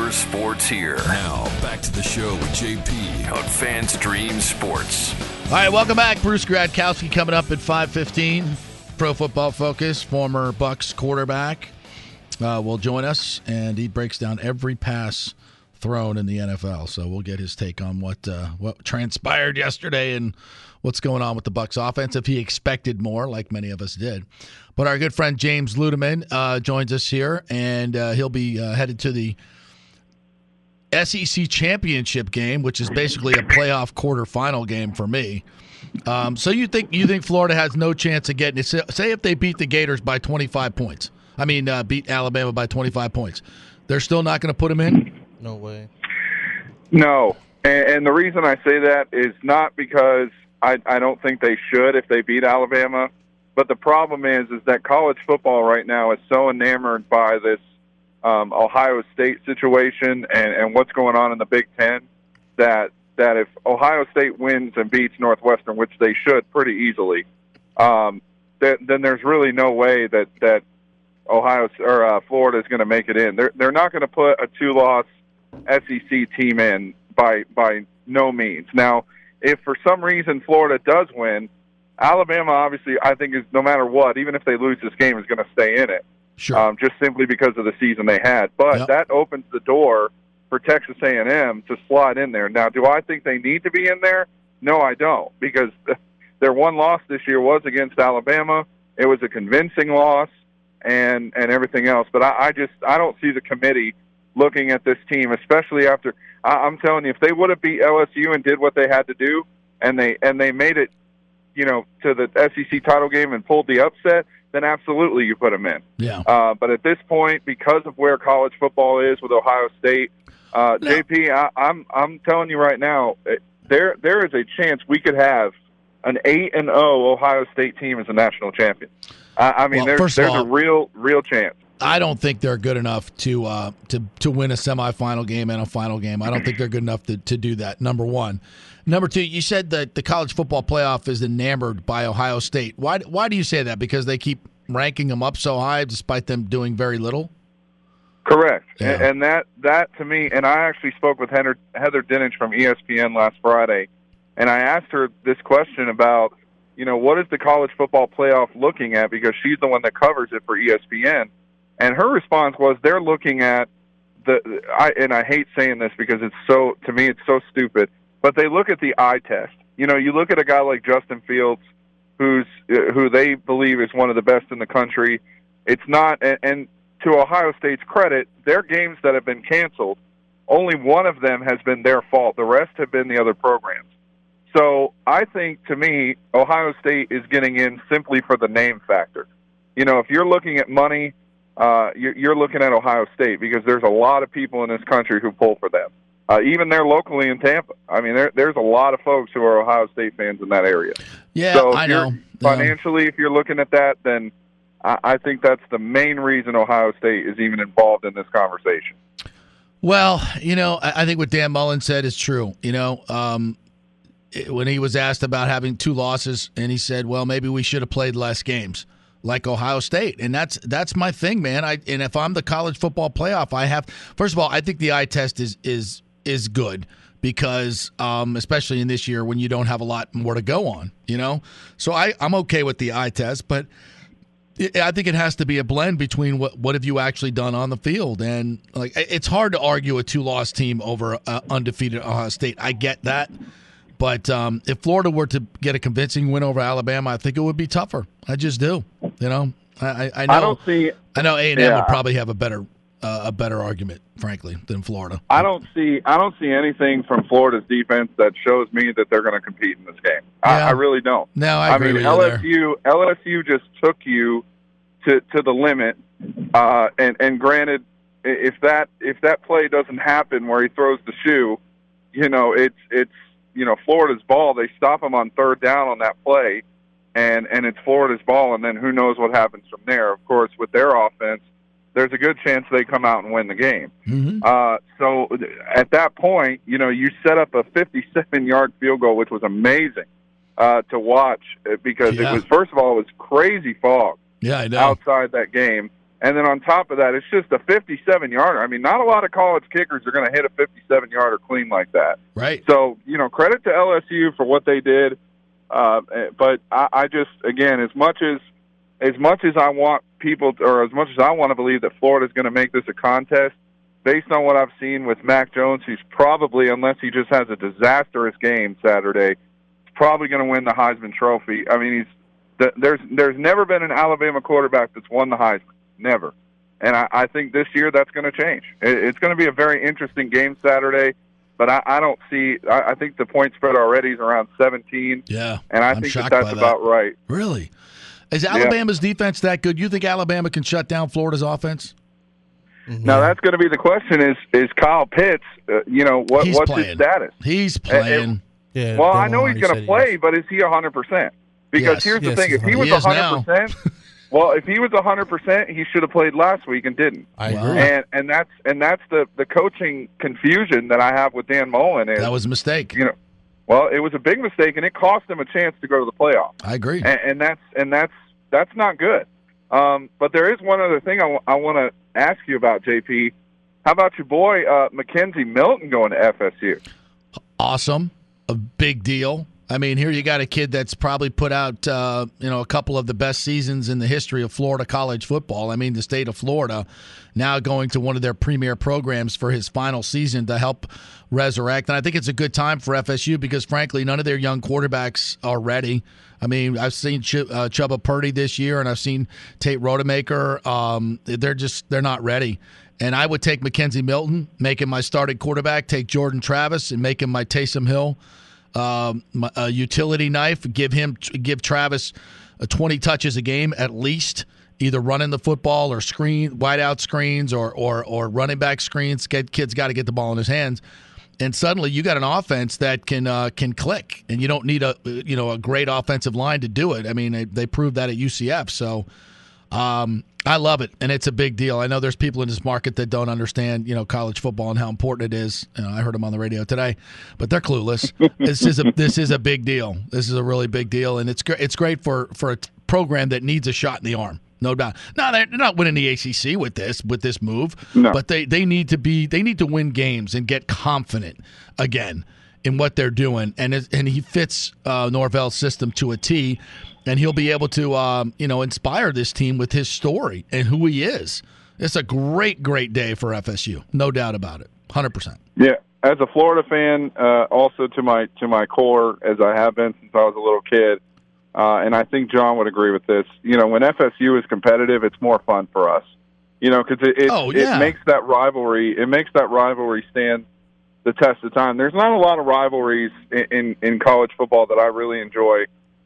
But pure sports here. Now, back to the show with JP on FanStream Sports. All right, welcome back. Bruce Gradkowski coming up at 5:15. Pro Football Focus, former Bucs quarterback, uh, will join us, and he breaks down every pass thrown in the NFL. So we'll get his take on what uh, what transpired yesterday and what's going on with the Bucs offense. If he expected more, like many of us did. But our good friend James Ludeman uh, joins us here, and uh, he'll be uh, headed to the SEC championship game, which is basically a playoff quarterfinal game for me. Um, so you think you think Florida has no chance of getting it? Say say if they beat the Gators by 25 points. I mean, uh, beat Alabama by 25 points. They're still not going to put them in. No way. No, and, and the reason I say that is not because I, I don't think they should if they beat Alabama, but the problem is is that college football right now is so enamored by this um, Ohio State situation and, and what's going on in the Big Ten that that if Ohio State wins and beats Northwestern, which they should pretty easily, um, then, then there's really no way that that Ohio or uh, Florida is going to make it in. They're they're not going to put a two loss SEC team in by by no means. Now, if for some reason Florida does win, Alabama obviously I think is no matter what, even if they lose this game, is going to stay in it. Sure. Um, just simply because of the season they had. But Yep. that opens the door for Texas A&M to slide in there. Now, do I think they need to be in there? No, I don't, because <laughs> their one loss this year was against Alabama. It was a convincing loss, and and everything else. But I, I just I don't see the committee looking at this team, especially after I, I'm telling you, if they would have beat LSU and did what they had to do, and they and they made it, you know, to the SEC title game and pulled the upset, then absolutely you put them in. Yeah. Uh, but at this point, because of where college football is with Ohio State, uh, JP, I, I'm I'm telling you right now, eh, there there is a chance we could have an eight and zero Ohio State team as a national champion. I, I mean, Well, there's there's a real real chance. I don't think they're good enough to uh, to to win a semifinal game and a final game. I don't think they're good enough to, to do that. Number one, number two. You said that the college football playoff is enamored by Ohio State. Why why do you say that? Because they keep ranking them up so high, despite them doing very little. Correct, and, and that that to me, and I actually spoke with Heather, Heather Dinich from ESPN last Friday, and I asked her this question about, you know, what is the college football playoff looking at because she's the one that covers it for ESPN, and her response was they're looking at the I and I hate saying this because it's so to me it's so stupid, but they look at the eye test. You know, you look at a guy like Justin Fields, who's uh, who they believe is one of the best in the country. It's not, and, and to Ohio State's credit, their games that have been canceled, only one of them has been their fault. The rest have been the other programs. So I think, to me, Ohio State is getting in simply for the name factor. You know, if you're looking at money, uh, you're, you're looking at Ohio State because there's a lot of people in this country who pull for them. Uh, even there locally in Tampa. I mean, there, there's a lot of folks who are Ohio State fans in that area. Yeah, so I know. Financially, if you're looking at that, then I, I think that's the main reason Ohio State is even involved in this conversation. Well, you know, I I think what Dan Mullen said is true. You know, um, it- when he was asked about having two losses, and he said, "Well, maybe we should have played less games." Like Ohio State, and that's that's my thing, man. I and if I'm the college football playoff, I have first of all, I think the eye test is is is good because um, especially in this year when you don't have a lot more to go on, you know. So I I'm okay with the eye test, but I- I think it has to be a blend between what what have you actually done on the field, and like it's hard to argue a two loss team over uh, undefeated Ohio State. I get that, but um, if Florida were to get a convincing win over Alabama, I think it would be tougher. I just do. You know, I I, I know I don't see. I know A and M Yeah. would probably have a better uh, a better argument, frankly, than Florida. I don't see. I don't see anything from Florida's defense that shows me that they're going to compete in this game. I, I really don't. No, I agree mean, with you there. LSU. LSU just took you to to the limit, uh, and and granted, if that if that play doesn't happen where he throws the shoe, you know, it's it's you know Florida's ball. They stop him on third down on that play, and and it's Florida's ball, and then who knows what happens from there. Of course, with their offense, there's a good chance they come out and win the game. Uh, so at that point, you know, you set up a 57 yard field goal, which was amazing uh, to watch uh, because Yeah. it was first of all it was crazy fog Yeah, I know. outside that game, and then on top of that, it's just a 57 yarder. I mean, not a lot of college kickers are going to hit a 57 yarder clean like that. Right. So you know, credit to LSU for what they did. Uh, but I, I just, again, as much as as much as I want people, or as much as I want to believe that Florida's going to make this a contest, based on what I've seen with Mac Jones, he's probably, unless he just has a disastrous game Saturday, probably going to win the Heisman Trophy. I mean, he's there's there's never been an Alabama quarterback that's won the Heisman, never. And I, I think this year that's going to change. It, it's going to be a very interesting game Saturday, but I, I don't see. I, I think the point spread already is around 17. Yeah, and I I'm think that that's that. about right. Really? Is Yeah. Alabama's defense that good? You think Alabama can shut down Florida's offense? Now that's going to be the question: is is Kyle Pitts? Uh, you know what? He's what's playing. his status? He's playing. Yeah, well, I know he's going said to he play, but is he hundred percent? Because Yes. here's the Yes, thing: if he he was is hundred percent, <laughs> well, if he was hundred percent, he should have played last week and didn't. I agree. And and that's and that's the the coaching confusion that I have with Dan Mullen is That was a mistake. you know, well, it was a big mistake, and it cost them a chance to go to the playoffs. I agree. and, and that's and that's that's not good. Um, but there is one other thing I want to ask you about, JP. How about your boy uh, McKenzie Milton going to FSU? awesome, a big deal. I mean, here you got a kid that's probably put out, uh, you know, a couple of the best seasons in the history of Florida college football. I mean, the state of Florida now going to one of their premier programs for his final season to help resurrect. And I think it's a good time for FSU because, frankly, none of their young quarterbacks are ready. I mean, I've seen Ch- uh, Chubba Purdy this year, and I've seen Tate Rodemaker. Um, they're just they're not ready. And I would take McKenzie Milton, him my starting quarterback. Take Jordan Travis and make him my Taysom Hill um, a utility knife. Give him, give Travis uh, 20 touches a game at least, either running the football or screen, wideout screens or or or running back screens. Get, kid's got to get the ball in his hands. And suddenly you got an offense that can uh, can click, and you don't need a you know a great offensive line to do it. I mean, they, they proved that at UCF. So um, I love it, and it's a big deal. I know there's people in this market that don't understand, you know, college football and how important it is. You know, I heard them on the radio today, but they're clueless. <laughs> this is a this is a big deal. This is a really big deal, and it's great. It's great for for a program that needs a shot in the arm. No doubt. No, they're they're not winning the ACC with this with this move, but they they need to be they need to win games and get confident again in what they're doing. And it, and he fits uh, Norvell's system to a T, and he'll be able to um, you know inspire this team with his story and who he is. It's a great great day for FSU, no doubt about it, hundred percent. Yeah, as a Florida fan, uh, also to my to my core, as I have been since I was a little kid, uh, and I think John would agree with this. You know, when FSU is competitive, it's more fun for us. You know, because it it, Oh, yeah. it makes that rivalry it makes that rivalry stand the test of time. There's not a lot of rivalries in, in, in college football that I really enjoy.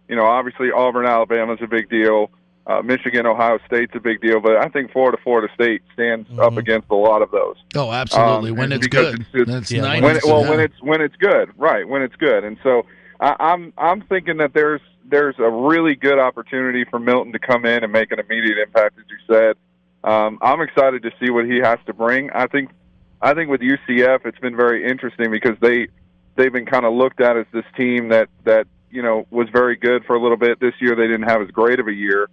You know, obviously Auburn, Alabama is a big deal. Uh, Michigan, Ohio State's a big deal, but I think Florida, Florida State stands up against a lot of those. Oh, absolutely. Um, when it's good. it's- That's when it, well, when it's when it's good, right? When it's good, and so I, I'm I'm thinking that there's there's a really good opportunity for Milton to come in and make an immediate impact, as you said. Um, I'm excited to see what he has to bring. I think I think with UCF, it's been very interesting because they they've been kind of looked at as this team that that you know was very good for a little bit. This year, they didn't have as great of a year.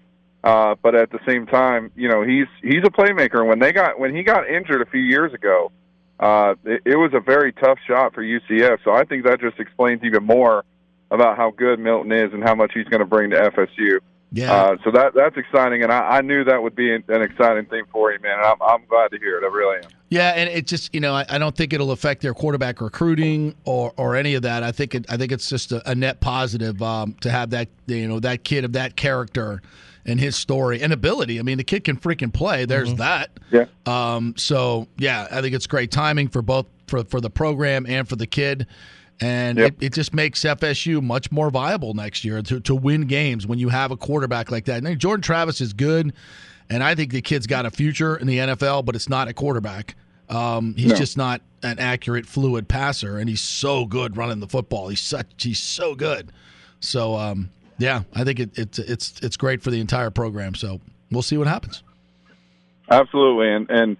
Uh, but at the same time, you know, he's he's a playmaker. And when they got when he got injured a few years ago, uh, it, it was a very tough shot for UCF. So I think that just explains even more about how good Milton is and how much he's going to bring to FSU. Yeah. Uh, so that that's exciting, and I, I knew that would be an, an exciting thing for you, man. And I'm I'm glad to hear it. I really am. Yeah, and it just you know I, I don't think it'll affect their quarterback recruiting or, or any of that. I think it, I think it's just a, a net positive um, to have that you know that kid of that character and his story and ability. I mean, the kid can freaking play. There's that. Yeah. Um. So yeah, I think it's great timing for both for for the program and for the kid. And Yep. it, it just makes FSU much more viable next year to, to win games when you have a quarterback like that. And Jordan Travis is good, and I think the kid's got a future in the NFL, but it's not a quarterback. Um, he's No. just not an accurate, fluid passer, and he's so good running the football. He's such he's so good. So um, yeah, I think it, it's it's it's great for the entire program. So we'll see what happens. Absolutely, and and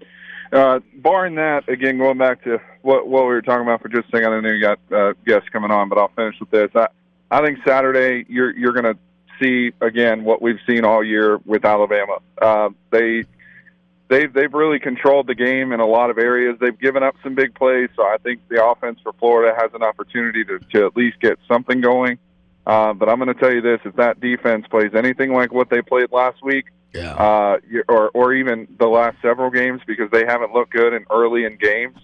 uh, barring that, again, going back to what what we were talking about for just a second, I know you got uh, guests coming on, but I'll finish with this. I, I think Saturday you're you're going to see again what we've seen all year with Alabama. Uh, they they've they've really controlled the game in a lot of areas. They've given up some big plays, so I think the offense for Florida has an opportunity to to at least get something going. Uh, but I'm going to tell you this: if that defense plays anything like what they played last week, yeah. uh, or or even the last several games, because they haven't looked good in early in games,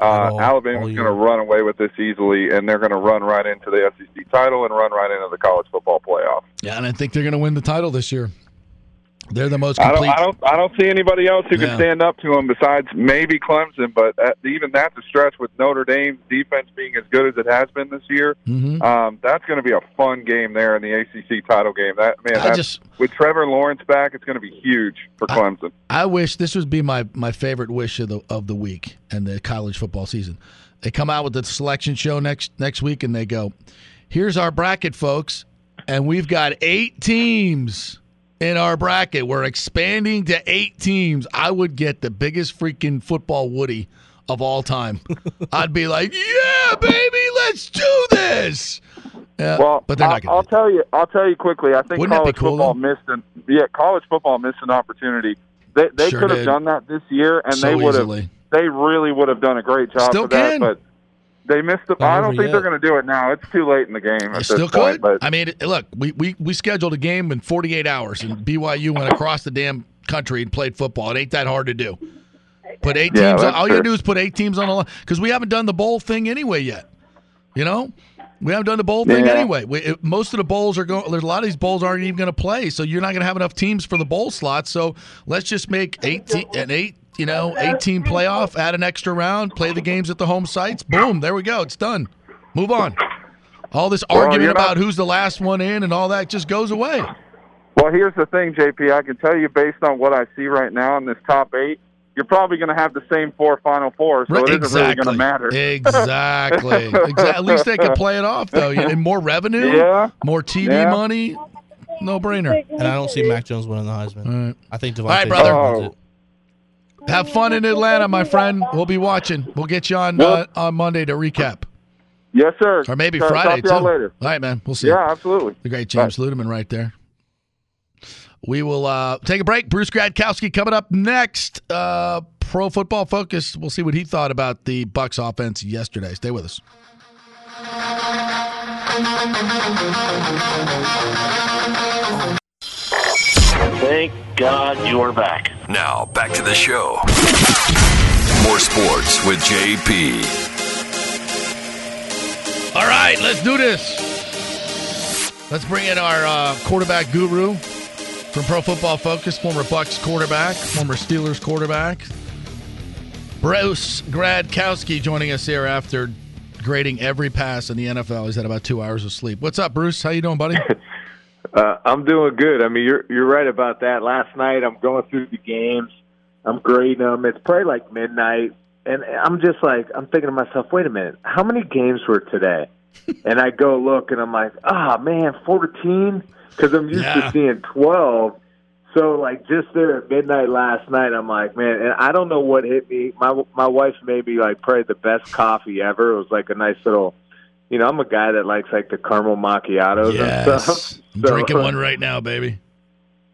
uh, all Alabama's going to run away with this easily, and they're going to run right into the SEC title and run right into the college football playoff. Yeah, and I think they're going to win the title this year. They're the most I don't. I don't, I don't see anybody else who Yeah. can stand up to them besides maybe Clemson. But even that's a stretch with Notre Dame's defense being as good as it has been this year. Mhm. Um, that's going to be a fun game there in the ACC title game. That man, that's, just- with Trevor Lawrence back, it's going to be huge for Clemson. I wish this would be my, my favorite wish of the of the week and the college football season. They come out with the selection show next next week and they go, "Here's our bracket, folks, and we've got eight teams in our bracket. We're expanding to eight teams. I would get the biggest freaking football Woody of all time. <laughs> I'd be like, "Yeah, baby, let's do this." Yeah, well, but they're I'll, not going I'll tell you. I'll tell you quickly. I think Wouldn't college cool, football missed an yeah. College football missed an opportunity. They they Sure could have done that this year, and So they would have. They really would have done a great job Still for that. can. But they missed the. I don't think yet. they're going to do it now. It's too late in the game at They this still point. could. But I mean, look, we, we we scheduled a game in 48 hours, and BYU went across the damn country and played football. It ain't that hard to do. Put eight Yeah, teams. On, all you do is put eight teams on the line because we haven't done the bowl thing anyway yet. You know, we haven't done the bowl thing Yeah. anyway. We, it- most of the bowls are going. There's a lot of these bowls aren't even going to play, so you're not going to have enough teams for the bowl slots. So let's just make eight te- an eight. You know, eight team playoff. Add an extra round. Play the games at the home sites. Boom. There we go. It's done. Move on. All this Well, argument not- about who's the last one in and all that just goes away. Well, here's the thing, JP. I can tell you based on what I see right now in this top eight, you're probably going to have the same four Final Fours, so Right, it isn't really going to exactly. matter. <laughs> Exactly. Exa- At least they can play it off, though. And more revenue, Yeah. more TV Yeah. money, no brainer. And I don't see Mac Jones winning the Heisman. I think Devontae All right, brother. Adams wins it. Have fun in Atlanta, my friend. We'll be watching. We'll get you on uh, on Monday to recap. Yes, sir. Or maybe Friday, talk to y'all too. later. All right, man. We'll see. Yeah, absolutely. The great James Ludeman right there. We will uh, take a break. Bruce Gradkowski coming up next. Uh, Pro Football Focus. We'll see what he thought about the Bucs offense yesterday. Stay with us. Thank God you're back. Now, back to the show. More sports with JP. All right, let's do this. Let's bring in our uh, quarterback guru from Pro Football Focus, former Bucs quarterback, former Steelers quarterback, Bruce Gradkowski, joining us here after grading every pass in the NFL. He's had about two hours of sleep. What's up, Bruce? How you doing, buddy? <laughs> Uh, I'm doing good. I mean, you're you're right about that. Last night, I'm going through the games. I'm grading them. It's probably like midnight, and I'm just like, I'm thinking to myself, wait a minute, how many games were today? <laughs> and I go look, and I'm like, ah, man, 14, because I'm used Yeah. to seeing 12. So like just there at midnight last night, I'm like, man, and I don't know what hit me. My my wife made me like probably the best coffee ever. It was like a nice little, you know, I'm a guy that likes like the caramel macchiatos and Yes. stuff. <laughs> I'm drinking one right now, baby. <laughs>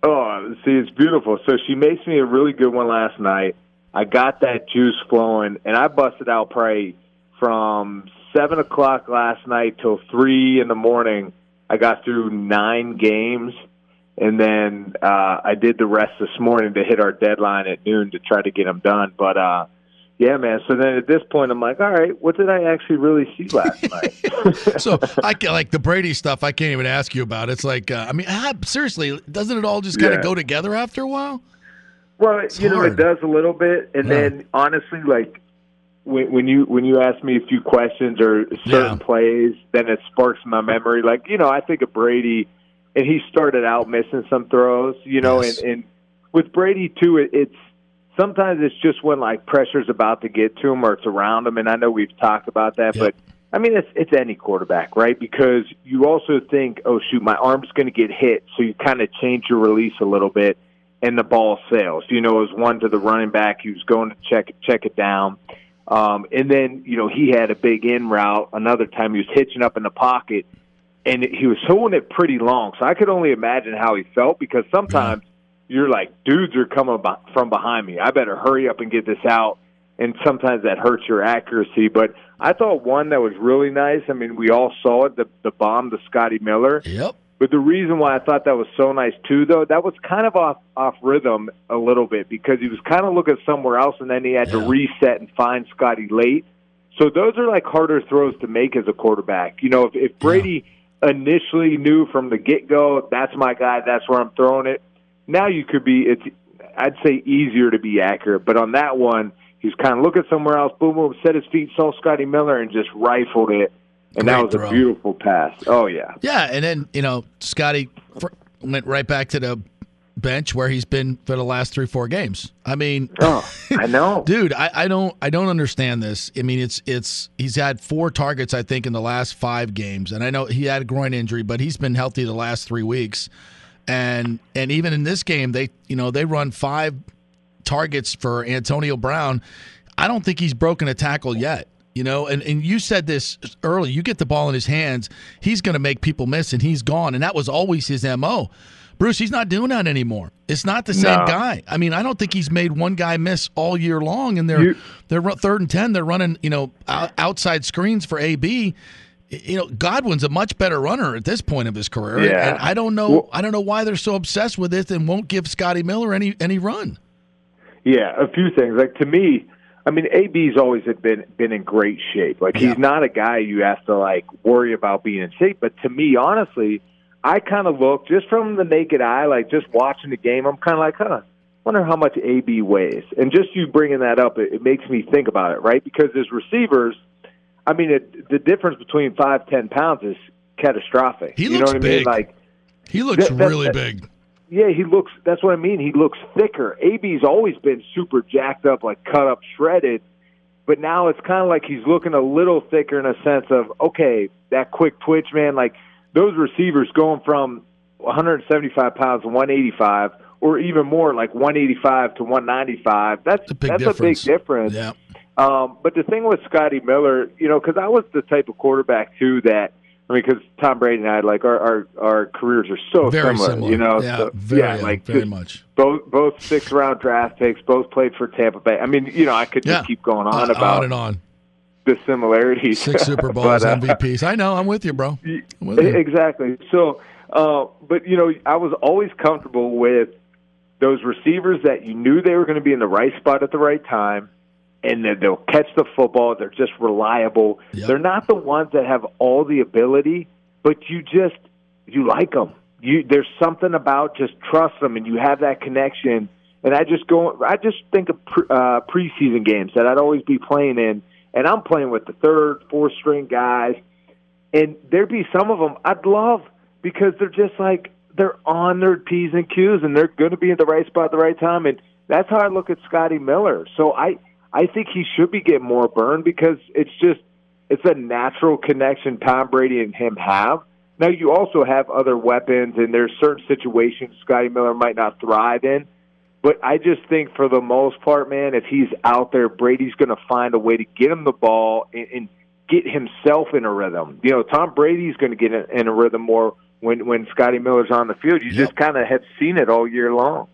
Oh, see, it's beautiful. So she makes me a really good one last night. I got that juice flowing, and I busted out probably from seven o'clock last night till three in the morning. I got through nine games, and then uh, I did the rest this morning to hit our deadline at noon to try to get them done. But uh, yeah, man. So then at this point, I'm like, all right, what did I actually really see last <laughs> night? so I ca- like the Brady stuff. I can't even ask you about. It's like, uh, I mean, ah, seriously, doesn't it all just kind of Yeah. go together after a while? Well, you know, it does a little bit, and Yeah. then honestly, like when, when you when you ask me a few questions or certain plays, then it sparks my memory. Like you know, I think of Brady, and he started out missing some throws. You know, Yes. and and with Brady too, it, it's sometimes it's just when like pressure's about to get to him or it's around him. And I know we've talked about that, but I mean, it's it's any quarterback, right? Because you also think, oh shoot, my arm's going to get hit, so you kind of change your release a little bit, and the ball sails. You know, it was one to the running back. He was going to check check it down, um, and then you know he had a big in route. Another time he was hitching up in the pocket, and he was holding it pretty long. So I could only imagine how he felt because sometimes you're like, dudes are coming from behind me. I better hurry up and get this out. And sometimes that hurts your accuracy. But I thought one that was really nice. I mean, we all saw it, the the bomb to Scotty Miller. Yep. But the reason why I thought that was so nice too, though, that was kind of off off rhythm a little bit because he was kind of looking somewhere else, and then he had to reset and find Scotty late. So those are like harder throws to make as a quarterback. You know, if, if Brady initially knew from the get go, that's my guy, that's where I'm throwing it. Now you could be, it's I'd say easier to be accurate, but on that one, he's kind of looking somewhere else. Boom, boom, set his feet, saw Scotty Miller, and just rifled it. And that was throw. a beautiful pass. Oh yeah. Yeah, and then you know Scotty fr- went right back to the bench where he's been for the last three four games. I mean, oh, I <laughs> know, dude. I, I don't I don't understand this. I mean, it's it's he's had four targets I think in the last five games, and I know he had a groin injury, but he's been healthy the last three weeks, and and even in this game they you know they run five targets for Antonio Brown. I don't think he's broken a tackle yet. You know, and, and you said this early. You get the ball in his hands, he's going to make people miss, and he's gone. And that was always his mo. Bruce, he's not doing that anymore. It's not the same No. guy. I mean, I don't think he's made one guy miss all year long. And they're they're third and ten. They're running you know outside screens for AB. You know, Godwin's a much better runner at this point of his career. Yeah. And I don't know. I don't know why they're so obsessed with it and won't give Scotty Miller any any run. Yeah, a few things. Like to me, I mean, AB's always had been been in great shape. Like he's not a guy you have to like worry about being in shape. But to me, honestly, I kind of look just from the naked eye, like just watching the game. I'm kind of like, huh. Wonder how much AB weighs, and just you bringing that up, it, it makes me think about it, right? Because as receivers, I mean, it, the difference between five ten pounds is catastrophic. He you looks know what I mean? Like He looks That- that- really that- big. yeah, he looks. That's what I mean. He looks thicker. AB's always been super jacked up, like cut up, shredded. But now it's kind of like he's looking a little thicker in a sense of okay, that quick twitch, man. Like those receivers going from 175 pounds to 185, or even more, like 185 to 195. That's big that's difference. a big difference. Yeah. Um, but the thing with Scotty Miller, you know, because I was the type of quarterback too that I mean, because Tom Brady and I, like our our, our careers are so Very similar, similar. you know. Yeah, so, very, yeah, like very just much. Both both six round draft picks, both played for Tampa Bay. I mean, you know, I could just Yeah. keep going on On- about on and on. the similarities. Six <laughs> Super But, Bowls, uh, MVPs. I know. I'm with you, bro. With you. Exactly. So, uh, but you know, I was always comfortable with those receivers that you knew they were going to be in the right spot at the right time, and they- they'll catch the football. They're just reliable. They're not the ones that have all the ability, but you just you like them. You there's something about just trust them, and you have that connection. And I just go. I just think of pre, uh, preseason games that I'd always be playing in, and I'm playing with the third, fourth string guys, and there'd be some of them I'd love because they're just like they're on their p's and q's, and they're going to be in the right spot at the right time, and that's how I look at Scotty Miller. So I I think he should be getting more burn because it's just it's a natural connection Tom Brady and him have. Now you also have other weapons, and there's certain situations Scotty Miller might not thrive in. But I just think for the most part, man, if he's out there, Brady's going to find a way to get him the ball and, and get himself in a rhythm. You know, Tom Brady's going to get in, in a rhythm more when when Scotty Miller's on the field. You just kind of have seen it all year long.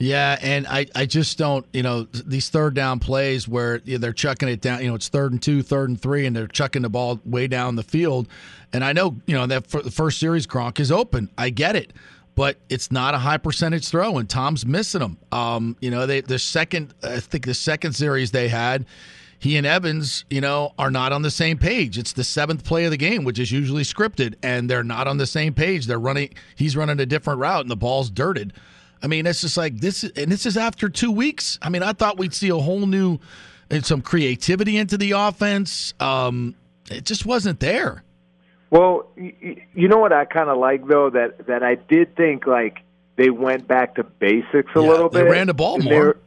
Yeah, and I, I just don't, you know, these third down plays where they're chucking it down, you know, it's third and two, third and three, and they're chucking the ball way down the field. And I know, you know, that for the first series, Gronk is open. I get it. But it's not a high percentage throw, and Tom's missing them. Um, you know, they the second, I think the second series they had, he and Evans, you know, are not on the same page. It's the seventh play of the game, which is usually scripted, and they're not on the same page. They're running, he's running a different route, and the ball's dirted. I mean, it's just like this, and this is after two weeks. I mean, I thought we'd see a whole new, and some creativity into the offense. Um, it just wasn't there. Well, you know what I kind of like though that that I did think like they went back to basics a little bit. they ran the ball more. were-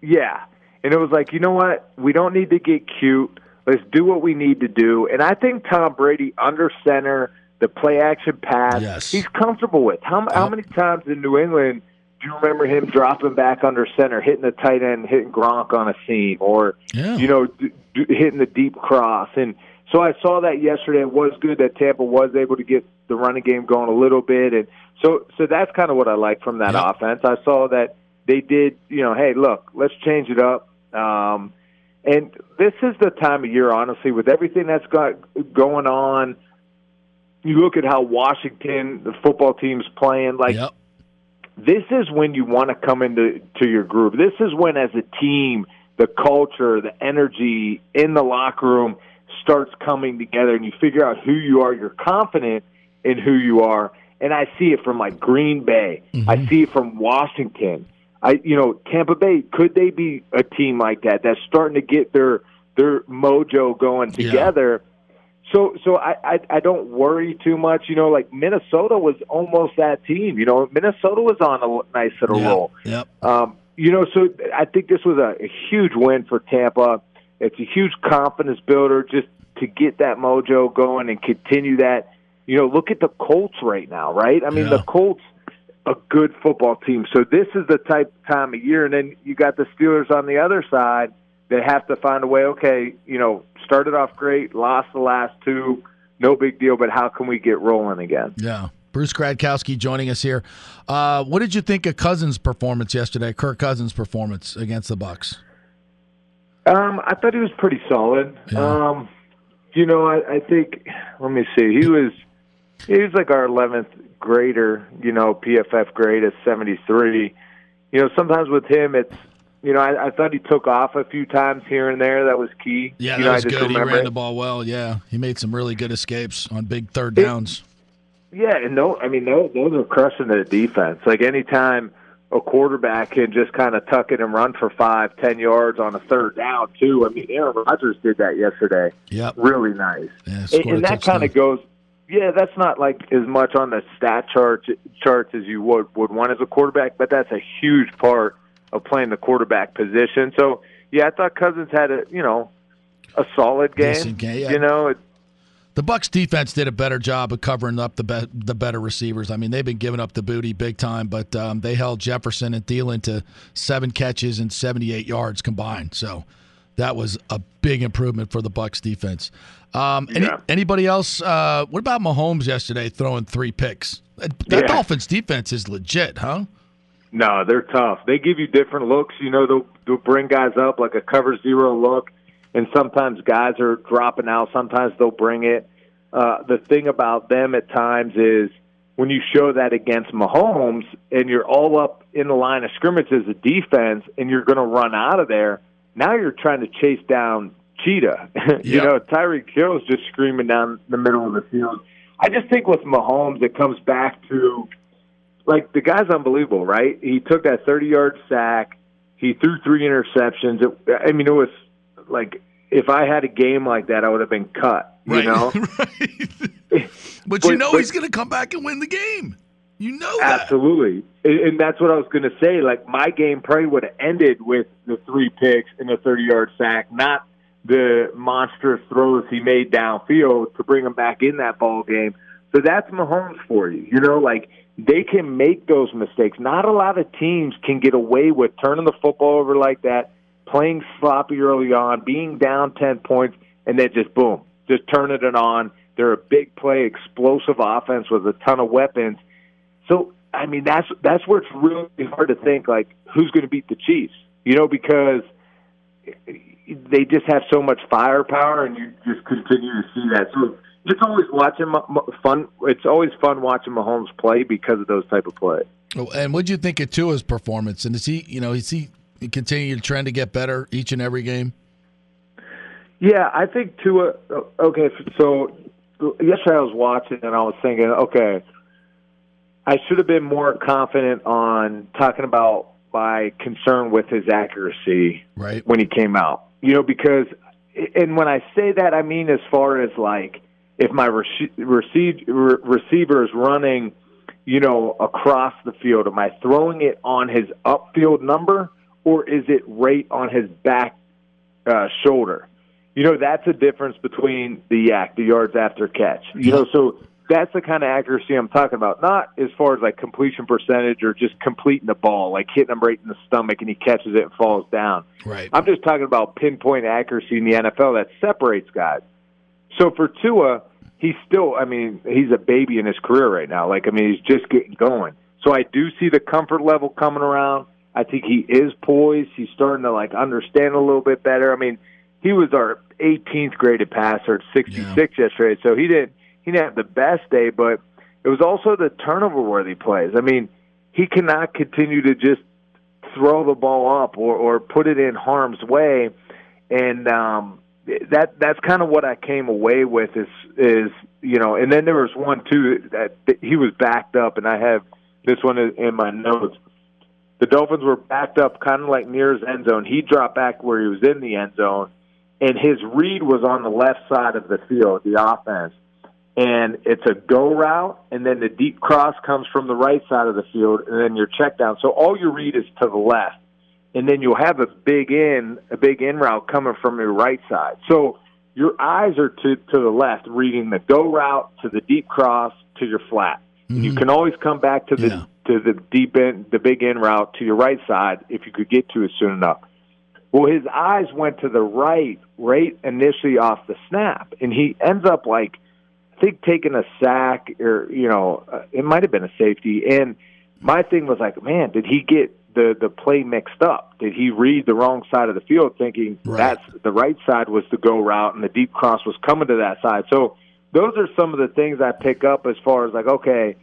Yeah, and it was like you know what we don't need to get cute. Let's do what we need to do. And I think Tom Brady under center, the play action pass, Yes. he's comfortable with. How how many times in New England do remember him dropping back under center, hitting the tight end, hitting Gronk on a seam, or you know d- d- hitting the deep cross? And so I saw that yesterday. It was good that Tampa was able to get the running game going a little bit, and so so that's kind of what I like from that offense. I saw that they did. You know, hey, look, let's change it up. Um, and this is the time of year, honestly, with everything that's got going on. You look at how Washington, the football team's playing. Like this is when you want to come into to your group. This is when, as a team, the culture, the energy in the locker room starts coming together, and you figure out who you are. You're confident in who you are, and I see it from like Green Bay. I mm-hmm. see it from Washington. I, you know, Tampa Bay. Could they be a team like that that's starting to get their their mojo going together? So, so I, I I don't worry too much. You know, like Minnesota was almost that team. You know, Minnesota was on a nice little roll. Yep. Um, you know, so I think this was a, a huge win for Tampa. It's a huge confidence builder just to get that mojo going and continue that. You know, look at the Colts right now, right? I mean, the Colts a good football team. So this is the type time of year, and then you got the Steelers on the other side that have to find a way. Okay, you know, started off great, lost the last two, no big deal, but how can we get rolling again? Yeah. Bruce Gradkowski joining us here. Uh, what did you think of Cousins' performance yesterday? Kirk Cousins' performance against the Bucs. Um, I thought he was pretty solid. Um, you know, I, I think. Let me see. He was he was like our eleventh grader. You know, PFF grade is seventy three. You know, sometimes with him, it's you know, I, I thought he took off a few times here and there. That was key. Yeah, you that know, was good. He ran it. the ball well. Yeah, he made some really good escapes on big third downs. Yeah, and no, I mean those, those are crushing the defense. Like anytime a quarterback can just kind of tuck it and run for five, ten yards on a third down too. I mean, Aaron Rodgers did that yesterday. Yeah, really nice. Yeah, and, and that kind of goes. Yeah, that's not like as much on the stat chart charts as you would would want as a quarterback, but that's a huge part of playing the quarterback position. So yeah, I thought Cousins had a you know a solid game. Game, yeah. You know, it, The Bucs defense did a better job of covering up the be- the better receivers. I mean, they've been giving up the booty big time, but um, they held Jefferson and Thielen to seven catches and 78 yards combined. So that was a big improvement for the Bucs defense. Um, any, Anybody else? Uh, what about Mahomes yesterday throwing three picks? That, that Yeah. Dolphins defense is legit, huh? No, they're tough. They give you different looks. You know, they'll, they'll bring guys up like a cover zero look, and sometimes guys are dropping out. Sometimes they'll bring it. Uh, the thing about them at times is when you show that against Mahomes and you're all up in the line of scrimmage as a defense and you're going to run out of there, Now you're trying to chase down Cheetah. <laughs> you know, Tyreek Hill's just screaming down the middle of the field. I just think with Mahomes, it comes back to like the guy's unbelievable, right? He took that 30 yard sack. He threw three interceptions. It, I mean, it was like if I had a game like that, I would have been cut. You Right. know, <laughs> But you know but- he's going to come back and win the game. You know that. absolutely, and, and that's what I was going to say. Like my game probably would have ended with the three picks and the 30 yard sack, not the monstrous throws he made downfield to bring him back in that ball game. So that's Mahomes for you. You know, like they can make those mistakes. Not a lot of teams can get away with turning the football over like that, playing sloppy early on, being down 10 points, and then just boom, just turning it on. They're a big play, explosive offense with a ton of weapons. So, I mean, that's that's where it's really hard to think like who's going to beat the Chiefs. You know, because they just have so much firepower, and you just continue to see that. So it's always watching fun. It's always fun watching Mahomes play because of those type of plays. Oh, And what do you think of Tua's performance? And is he, you know, is he continue to trend to get better each and every game? Yeah, I think Tua. Uh, okay, so yesterday I was watching and I was thinking, okay, I should have been more confident on talking about my concern with his accuracy right. when he came out. You know, because and when I say that, I mean as far as like if my rece- receive, re- receiver is running, you know, across the field, am I throwing it on his upfield number or is it right on his back uh, shoulder? You know, that's a difference between the yak, the yards after catch. You know, so that's the kind of accuracy I'm talking about. Not as far as like completion percentage or just completing the ball, like hitting him right in the stomach and he catches it and falls down. Right. I'm just talking about pinpoint accuracy in the NFL that separates guys. So for Tua, he's still, I mean, he's a baby in his career right now. Like, I mean, he's just getting going. So I do see the comfort level coming around. I think he is poised. He's starting to like understand a little bit better. I mean, he was our 18th graded passer at 66 yesterday, so he didn't he didn't have the best day, but it was also the turnover worthy plays. I mean, he cannot continue to just throw the ball up or or put it in harm's way, and um, that that's kind of what I came away with is is you know, and then there was one too that, he was backed up, and I have this one in in my notes. The Dolphins were backed up, kind of like near his end zone. He dropped back where he was in the end zone, and his read was on the left side of the field, the offense. And it's a go route, and then the deep cross comes from the right side of the field, and then your check down. So all your read is to the left, and then you'll have a big in, a big in route coming from your right side. So your eyes are to to the left, reading the go route to the deep cross to your flat. And you can always come back to the to the deep end, the big end route to your right side if you could get to it soon enough. Well, his eyes went to the right, right initially off the snap, and he ends up like I think taking a sack or you know uh, it might have been a safety. And my thing was like, man, did he get the the play mixed up? Did he read the wrong side of the field, thinking that's the right side was the go route and the deep cross was coming to that side? So those are some of the things I pick up as far as like, okay,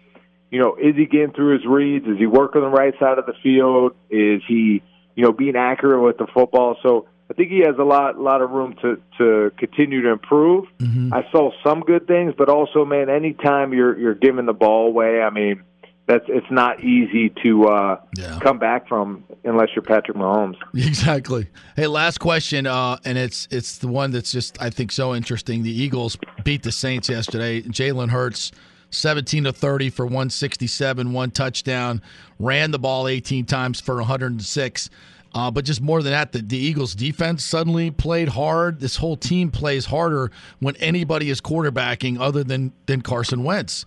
you know, is he getting through his reads? Is he working the right side of the field? Is he, you know, being accurate with the football? So I think he has a lot, lot of room to to continue to improve. Mm-hmm. I saw some good things, but also, man, anytime you're you're giving the ball away, I mean, that's it's not easy to uh, come back from unless you're Patrick Mahomes. <laughs> Exactly. Hey, last question, uh, and it's it's the one that's just I think so interesting. The Eagles beat the Saints yesterday. Jalen Hurts, seventeen to thirty for one sixty seven, one touchdown, ran the ball eighteen times for one hundred and six. Uh, but just more than that, the, the Eagles' defense suddenly played hard. This whole team plays harder when anybody is quarterbacking other than than Carson Wentz.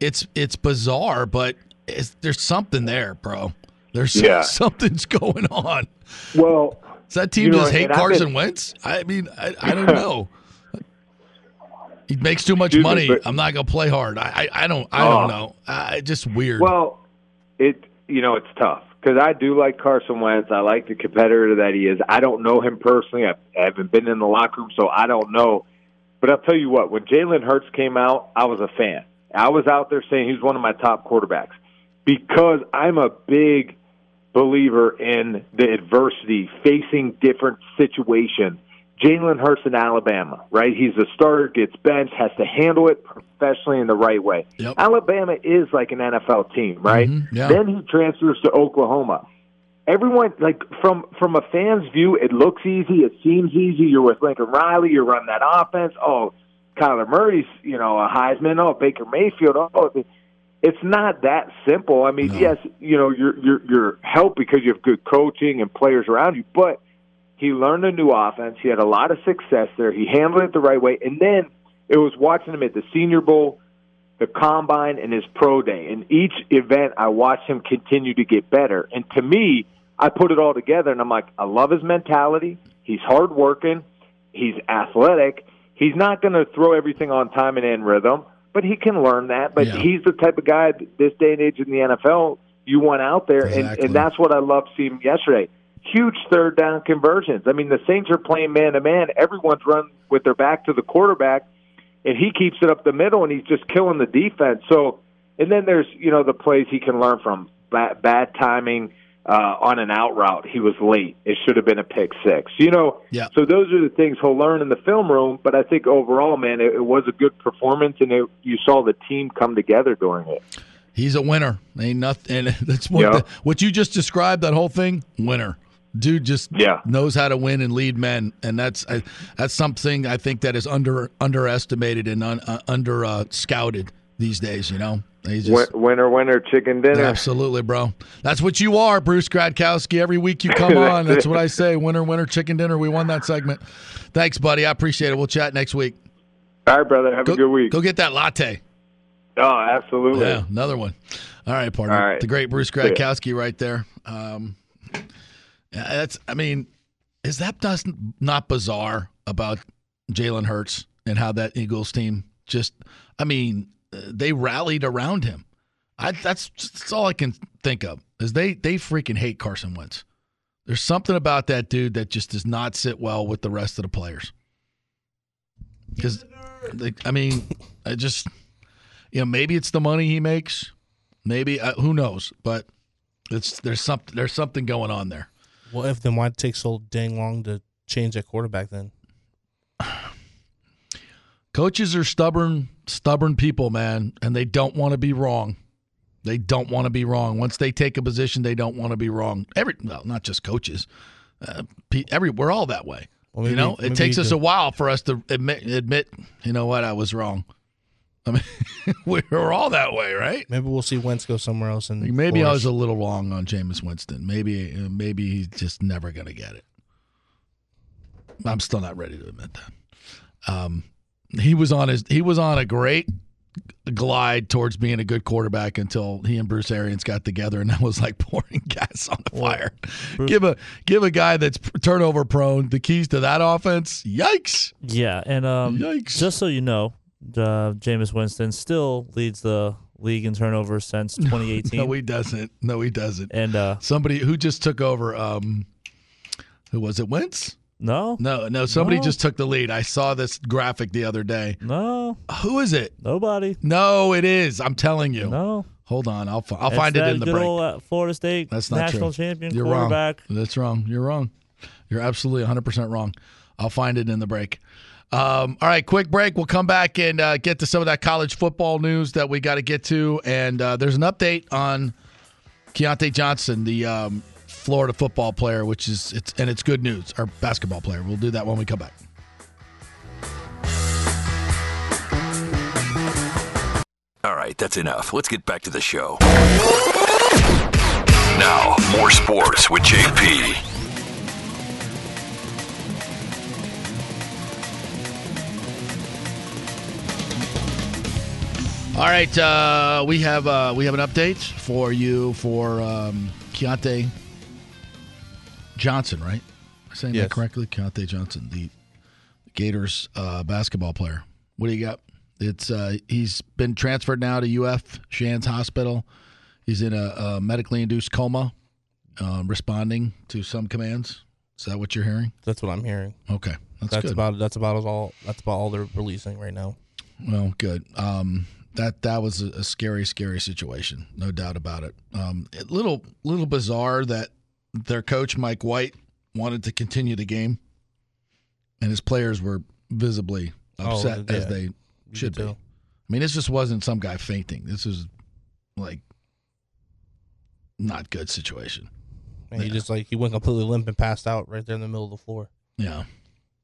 It's it's bizarre, but it's, there's something there, bro. There's <laughs> Yeah. something's going on. Well, Does that team you know, just hate I've Carson been- Wentz? I mean, I, I don't <laughs> know. he makes too much Excuse me, money. but- I'm not gonna play hard. I I, I don't I Oh. don't know. Uh, just weird. Well, it you know it's tough because I do like Carson Wentz. I like the competitor that he is. I don't know him personally. I, I haven't been in the locker room, so I don't know. But I'll tell you what: when Jalen Hurts came out, I was a fan. I was out there saying he's one of my top quarterbacks because I'm a big believer in the adversity, facing different situations. Jalen Hurts in Alabama, right? He's a starter, gets benched, has to handle it professionally in the right way. Alabama is like an NFL team, right? Mm-hmm. yeah. Then he transfers to Oklahoma. Everyone, like from from a fan's view, it looks easy, it seems easy. You're with Lincoln Riley, you run that offense. Oh, Kyler Murray's, you know, a Heisman. Oh, Baker Mayfield. Oh, it's not that simple. I mean, yes, you know, you're you're you're helped because you have good coaching and players around you, but he learned a new offense. He had a lot of success there. He handled it the right way, and then it was watching him at the Senior Bowl, the Combine, and his pro day. In each event, I watched him continue to get better. And to me, I put it all together, and I'm like, I love his mentality. He's hardworking. He's athletic. He's not going to throw everything on time and in rhythm, but he can learn that. But he's the type of guy this day and age in the NFL you want out there, and, Exactly. and that's what I loved seeing yesterday. Huge third down conversions. I mean, the Saints are playing man to man. Everyone's run with their back to the quarterback, and he keeps it up the middle, and he's just killing the defense. So, and then there's you know the plays he can learn from bad, bad timing uh, on an out route. He was late. It should have been a pick six. You know. Yeah. So those are the things he'll learn in the film room. But I think overall, man, it, it was a good performance, and it, you saw the team come together during it. He's a winner. Ain't nothing. And <laughs> that's what Yeah. the- what you just described. That whole thing, winner. Dude just Yeah. knows how to win and lead men, and that's I, that's something I think that is under underestimated and un, uh, under uh, scouted these days. You know, He's just, Win- winner, winner, chicken dinner. Absolutely, bro. That's what you are, Bruce Gradkowski. Every week you come <laughs> on. That's what I say. Winner, winner, chicken dinner. We won that segment. Thanks, buddy. I appreciate it. We'll chat next week. All right, brother. Have go, a good week. Go get that latte. Oh, absolutely. Yeah, another one. All right, partner. All right. The great Bruce. Gradkowski right there. Um, that's. I mean, is that not, bizarre about Jalen Hurts and how that Eagles team just? I mean, they rallied around him. I, that's that's all I can think of is they they freaking hate Carson Wentz. There's something about that dude that just does not sit well with the rest of the players. Because, I mean, I just, you know, maybe it's the money he makes, maybe uh, who knows, but it's there's something there's something going on there. Well, if then why it take so dang long to change that quarterback then? <sighs> <sighs> Coaches are stubborn, stubborn people, man, and they don't want to be wrong. They don't want to be wrong. Once they take a position, they don't want to be wrong. Every well, not just coaches. Uh, every we're all that way. Well, you know, it takes us could- a while for us to admit, admit, you know what, I was wrong. I mean, <laughs> we're all that way, right? Maybe we'll see Wentz go somewhere else. And Maybe I was a little wrong on Jameis Winston. Maybe, maybe he's just never going to get it. I'm still not ready to admit that. Um, he was on his he was on a great glide towards being a good quarterback until he and Bruce Arians got together, and that was like <laughs> pouring gas on the fire. give a give a guy that's turnover prone the keys to that offense. Yikes! Yeah, and um, yikes. just so you know, uh, Jameis Winston still leads the league in turnovers since <laughs> 2018. No, he doesn't. No, he doesn't. And uh, somebody who just took over. Um, who was it? Wentz? No, no, no. Somebody No. just took the lead. I saw this graphic the other day. No, who is it? Nobody. No, it is. I'm telling you. No. Hold on. I'll I'll It's find it in the good break. old uh, Florida State That's not national true. champion You're quarterback. wrong. That's wrong. You're wrong. You're absolutely 100 percent wrong. I'll find it in the break. Um, all right, quick break. We'll come back and uh, get to some of that college football news that we got to get to, and uh, there's an update on Keyontae Johnson, the um, Florida football player, which is it's and it's good news. Our basketball player. We'll do that when we come back. All right, that's enough. Let's get back to the show. Now, more sports with JP. All right, uh, we have uh, we have an update for you for um, Keyontae Johnson, right? Am I saying Yes. that correctly? Keyontae Johnson, the Gators uh, basketball player. What do you got? It's uh, he's been transferred now to UF Shands Hospital. He's in a, a medically induced coma, um, responding to some commands. Is that what you're hearing? That's what I'm hearing. Okay, that's, That's good. about that's about all. That's about all they're releasing right now. Well, good. Um, that that was a, a scary, scary situation, no doubt about it. Um, a little little bizarre that their coach Mike White wanted to continue the game, and his players were visibly Oh, upset as they should be. I mean, this just wasn't some guy fainting. This was like not good situation. And he just like he went completely limp and passed out right there in the middle of the floor. Yeah.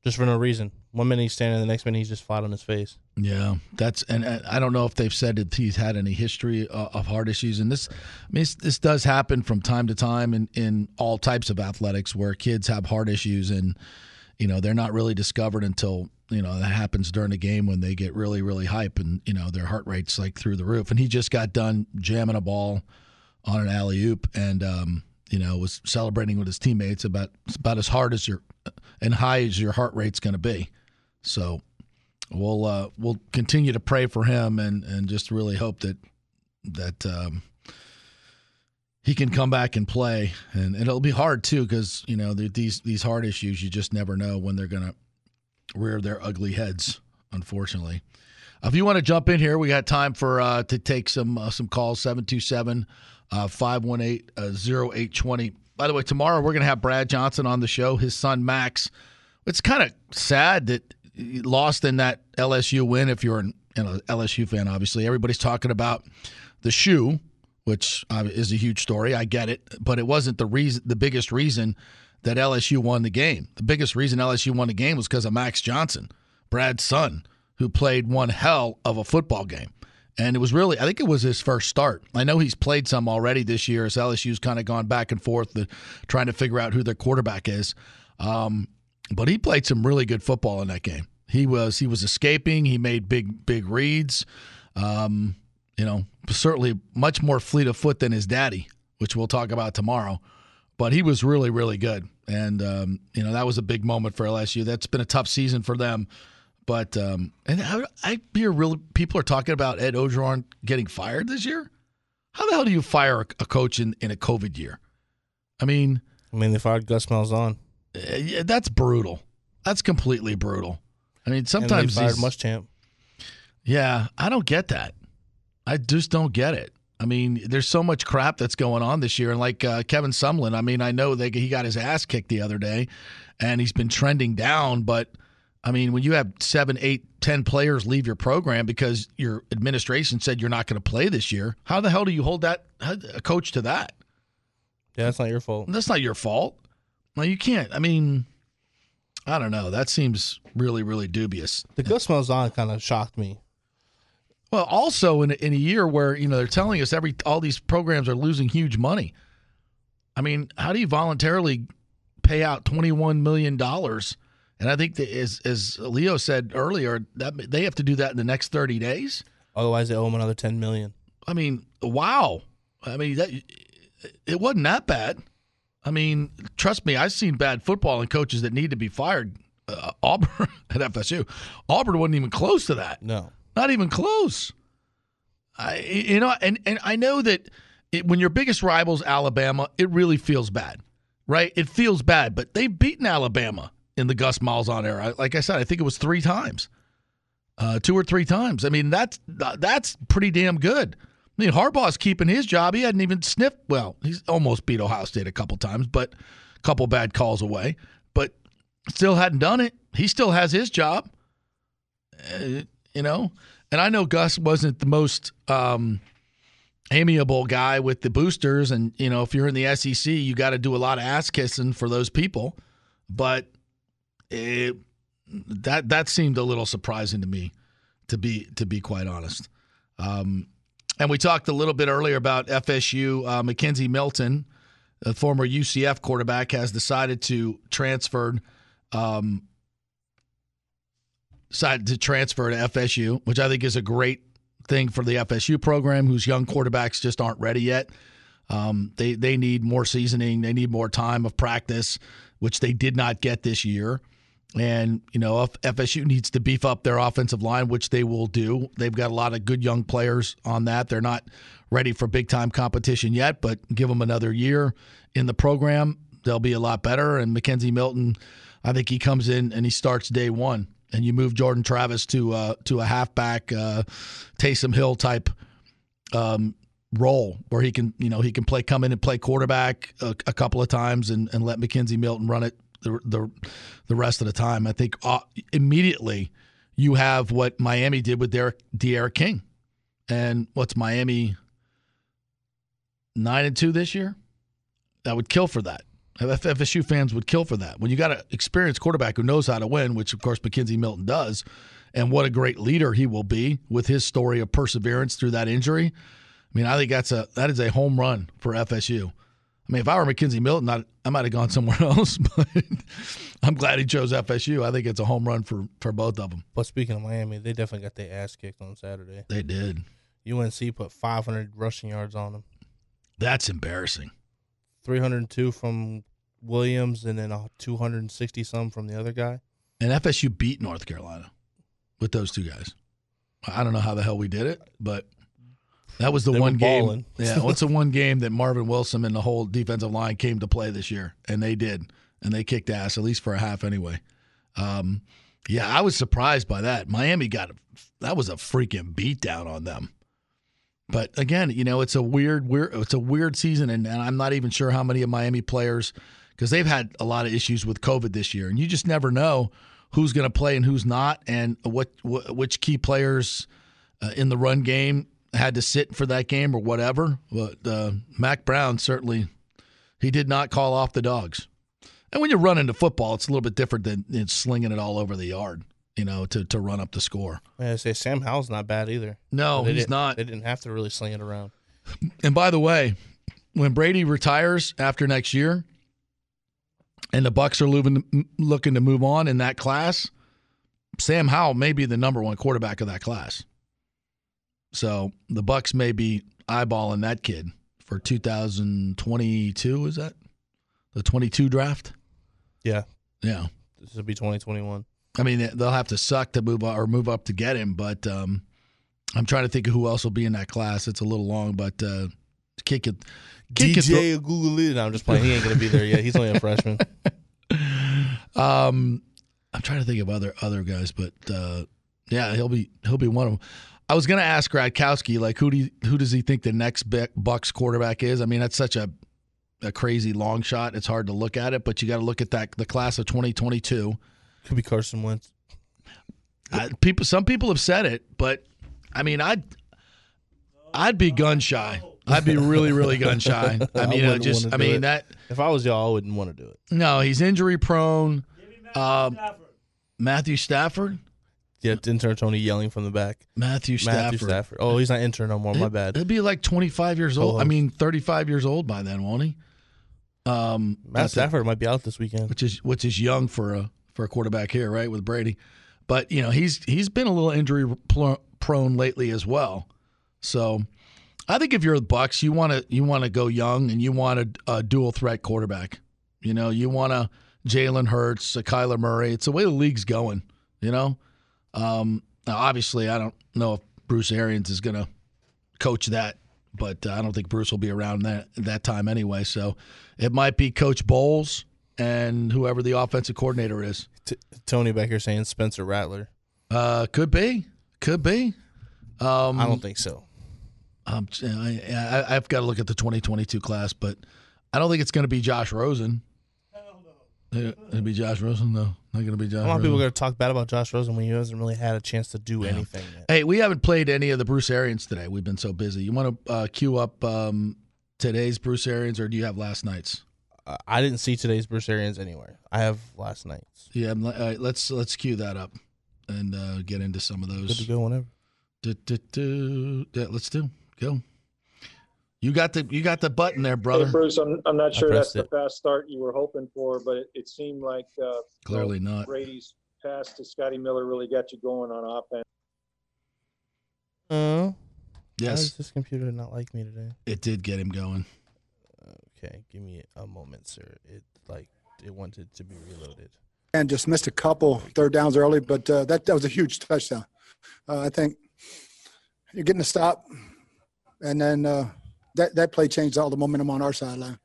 Just for no reason. One minute he's standing, the next minute he's just flat on his face. Yeah, that's and, I don't know if they've said that he's had any history uh, of heart issues, and this, I mean, this, this does happen from time to time in in all types of athletics where kids have heart issues, and you know they're not really discovered until you know that happens during a game when they get really really hype and you know their heart rate's like through the roof. And he just got done jamming a ball on an alley oop, and um, you know was celebrating with his teammates about about as hard as your and high as your heart rate's going to be. So we'll uh, we'll continue to pray for him and and just really hope that that um, he can come back and play. And, and it'll be hard too because you know these these heart issues you just never know when they're to rear their ugly heads. Unfortunately. If you want to jump in here, we got time for uh, to take some uh, some calls 727 uh, 518 0820. By the way, tomorrow we're going to have Brad Johnson on the show, his son Max. It's kind of sad that lost in that LSU win if you're an you know, LSU fan, obviously. Everybody's talking about the shoe, which uh, is a huge story. I get it, but it wasn't the reason, the biggest reason that LSU won the game. The biggest reason LSU won the game was because of Max Johnson, Brad's son, who played one hell of a football game. And it was really, I think it was his first start. I know he's played some already this year as LSU's kind of gone back and forth uh, trying to figure out who their quarterback is. Um, but he played some really good football in that game. He was he was escaping. He made big big reads. Um, you know, certainly much more fleet of foot than his daddy, which we'll talk about tomorrow. But he was really really good, and um, you know that was a big moment for LSU. That's been a tough season for them. But um, and I, I hear really people are talking about Ed Orgeron getting fired this year. How the hell do you fire a, a coach in, in a COVID year? I mean, I mean, they fired Gus Malzahn. Uh, yeah, that's brutal. That's completely brutal. I mean, And sometimes they fired Muschamp. yeah, I don't get that. I just don't get it. I mean, there's so much crap that's going on this year, and like uh, Kevin Sumlin, I mean, I know they, he got his ass kicked the other day, and he's been trending down. But I mean, when you have seven, eight, ten players leave your program because your administration said you're not going to play this year, how the hell do you hold that a coach to that? Yeah, that's not your fault. That's not your fault. No, you can't. I mean, I don't know. That seems really, really dubious. The Gus Malzahn kind of shocked me. Well, also in a, in a year where you know they're telling us every all these programs are losing huge money. I mean, how do you voluntarily pay out twenty one million dollars? And I think that as as Leo said earlier, that they have to do that in the next thirty days. Otherwise, they owe him another ten million. I mean, wow. I mean, that it wasn't that bad. I mean, trust me, I've seen bad football and coaches that need to be fired. Uh, Auburn <laughs> at FSU, Auburn wasn't even close to that. No, not even close. I, you know, and and I know that it, when your biggest rival's Alabama, it really feels bad, right? It feels bad, but they've beaten Alabama in the Gus Malzahn era. Like I said, I think it was three times, uh, two or three times. I mean, that's that's pretty damn good. I mean, Harbaugh's keeping his job. He hadn't even sniffed. Well, he's almost beat Ohio State a couple times, but a couple bad calls away. But still hadn't done it. He still has his job. Uh, you know, and I know Gus wasn't the most um, amiable guy with the boosters, and you know, if you're in the SEC, you got to do a lot of ass kissing for those people. But it, that that seemed a little surprising to me, to be to be quite honest. Um, and we talked a little bit earlier about FSU. Uh, McKenzie Milton, the former UCF quarterback, has decided to transfer. Um, decided to transfer to FSU, which I think is a great thing for the FSU program, whose young quarterbacks just aren't ready yet. Um, they they need more seasoning, they need more time of practice, which they did not get this year. And you know, FSU needs to beef up their offensive line, which they will do. They've got a lot of good young players on that. They're not ready for big time competition yet, but give them another year in the program, they'll be a lot better. And McKenzie Milton, I think he comes in and he starts day one and you move Jordan Travis to uh, to a halfback uh, Taysom Hill type um, role where he can you know he can play come in and play quarterback a, a couple of times and, and let McKenzie Milton run it the the, the rest of the time. I think uh, immediately you have what Miami did with Derek D'Eriq King, and what's Miami nine and two this year? That would kill for that. FSU fans would kill for that. When you got an experienced quarterback who knows how to win, which of course McKenzie Milton does, and what a great leader he will be with his story of perseverance through that injury. I mean, I think that's a that is a home run for FSU. I mean, if I were McKenzie Milton, I, I might have gone somewhere <laughs> else, but I'm glad he chose FSU. I think it's a home run for for both of them. But speaking of Miami, they definitely got their ass kicked on Saturday. They did. UNC put 500 rushing yards on them. That's embarrassing. 302 from Williams, and then a 260 some from the other guy. And FSU beat North Carolina with those two guys. I don't know how the hell we did it, but that was the They one game. Yeah, <laughs> what's the one game that Marvin Wilson and the whole defensive line came to play this year, and they did, and they kicked ass at least for a half anyway. Um, yeah, I was surprised by that. Miami got that was a freaking beatdown on them. But again, you know, it's a weird, weird, it's a weird season, and, and I'm not even sure how many of Miami players because they've had a lot of issues with COVID this year, and you just never know who's going to play and who's not, and what, what which key players uh, in the run game had to sit for that game or whatever. But uh, Mack Brown certainly he did not call off the dogs. And when you run into football, it's a little bit different than, than slinging it all over the yard, you know, to to run up the score. I say Sam Howell's not bad either. No, he's didn't- They didn't have to really sling it around. And by the way, when Brady retires after next year, and the Bucs are looking to move on in that class, Sam Howell may be the number one quarterback of that class. So the Bucs may be eyeballing that kid for 2022. Is that the 22 draft? Yeah. Yeah. This will be 2021. I mean, they'll have to suck to move up or move up to get him, but um, I'm trying to think of who else will be in that class. It's a little long, but uh, kick it. Kick it DJ Google it. No, I'm just playing. He ain't gonna be there yet. He's only a freshman. <laughs> Um, I'm trying to think of other other guys, but uh, yeah, he'll be he'll be one of them. I was gonna ask Gradkowski, like who do you, who does he think the next Bucs quarterback is? I mean, that's such a a crazy long shot. It's hard to look at it, but you got to look at that the class of 2022. Could be Carson Wentz. I, people, some people have said it, but I mean, I'd I'd be gun shy. I'd be really, really gun shy. <laughs> I mean, I wouldn't just, I mean it. that. If I was y'all, I wouldn't want to do it. No, he's injury prone. Um, Matthew Stafford. Yeah, intern Tony yelling from the back. Matthew Stafford. Matthew Stafford. Oh, he's not intern no more. My bad. He'll be like 25 years old. I mean, 35 years old by then, won't he? Um, Matt Stafford might be out this weekend. which is which is young for a for a quarterback here, right? With Brady, but you know he's he's been a little injury prone lately as well. So I think if you're the Bucs, you want to you want to go young and you want a, a dual threat quarterback. You know, you want a Jalen Hurts, a Kyler Murray. It's the way the league's going. You know, um, now obviously I don't know if Bruce Arians is going to coach that, but uh, I don't think Bruce will be around that that time anyway. So it might be Coach Bowles and whoever the offensive coordinator is. T- Tony back here saying Spencer Rattler. Uh, could be, could be. Um, I don't think so. Um, I, I, I've got to look at the 2022 class, but I don't think it's going to be Josh Rosen. Hell no. It'll be Josh Rosen, no. Not going to be Josh. A lot of people are going to talk bad about Josh Rosen when he hasn't really had a chance to do anything yet. Hey, we haven't played any of the Bruce Arians today. We've been so busy. You want to uh, queue up um, today's Bruce Arians, or do you have last night's? Uh, I didn't see today's Bruce Arians anywhere. I have last night's. Yeah, I'm all right, let's let's queue that up and uh, get into some of those. Good to go whenever. Du- du- du- Yeah, let's do go. You got the you got the button there, brother. Hey, Bruce, I'm, I'm not sure that's pressed the fast start you were hoping for, but it, it seemed like uh, Clearly you know, not. Brady's pass to Scotty Miller really got you going on offense. Uh, Why Yes. does this computer not like me today? It did get him going. Okay, give me a moment, sir. It like it wanted to be reloaded. and just missed a couple third downs early, but uh, that that was a huge touchdown. Uh, I think you're getting a stop, and then uh, that that play changed all the momentum on our sideline.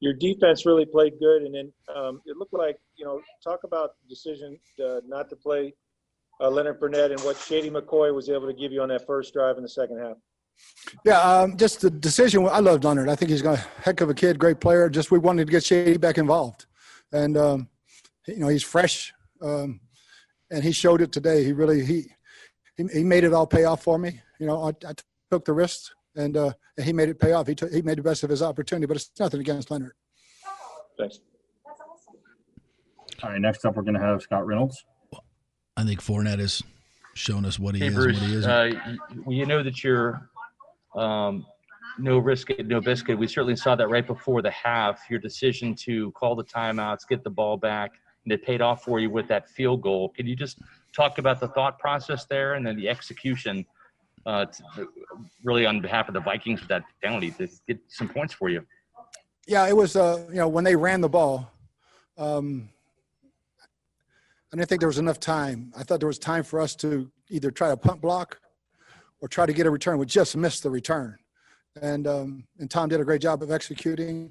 your defense really played good, and then um, it looked like you know talk about the decision uh, not to play uh, Leonard Fournette and what Shady McCoy was able to give you on that first drive in the second half. Yeah, um, just the decision. I love Leonard. I think he's got a heck of a kid, great player. Just we wanted to get Shady back involved, and um, you know he's fresh, um, and he showed it today. He really he he, he made it all pay off for me. You know, I, I took the risk, and uh, he made it pay off. He took, he made the best of his opportunity, but it's nothing against Leonard. Thanks. All right, next up, we're going to have Scott Reynolds. I think Fournette has shown us what he Hey, is, Bruce, what he isn't. uh, you, you know that you're um, no risk, no biscuit. We certainly saw that right before the half. Your decision to call the timeouts, get the ball back, and it paid off for you with that field goal. Can you just talk about the thought process there and then the execution, uh, to, really on behalf of the Vikings with that penalty to get some points for you? Yeah, it was. Uh, you know, when they ran the ball, um, I didn't think there was enough time. I thought there was time for us to either try to punt block or try to get a return. We just missed the return, and um, and Tom did a great job of executing,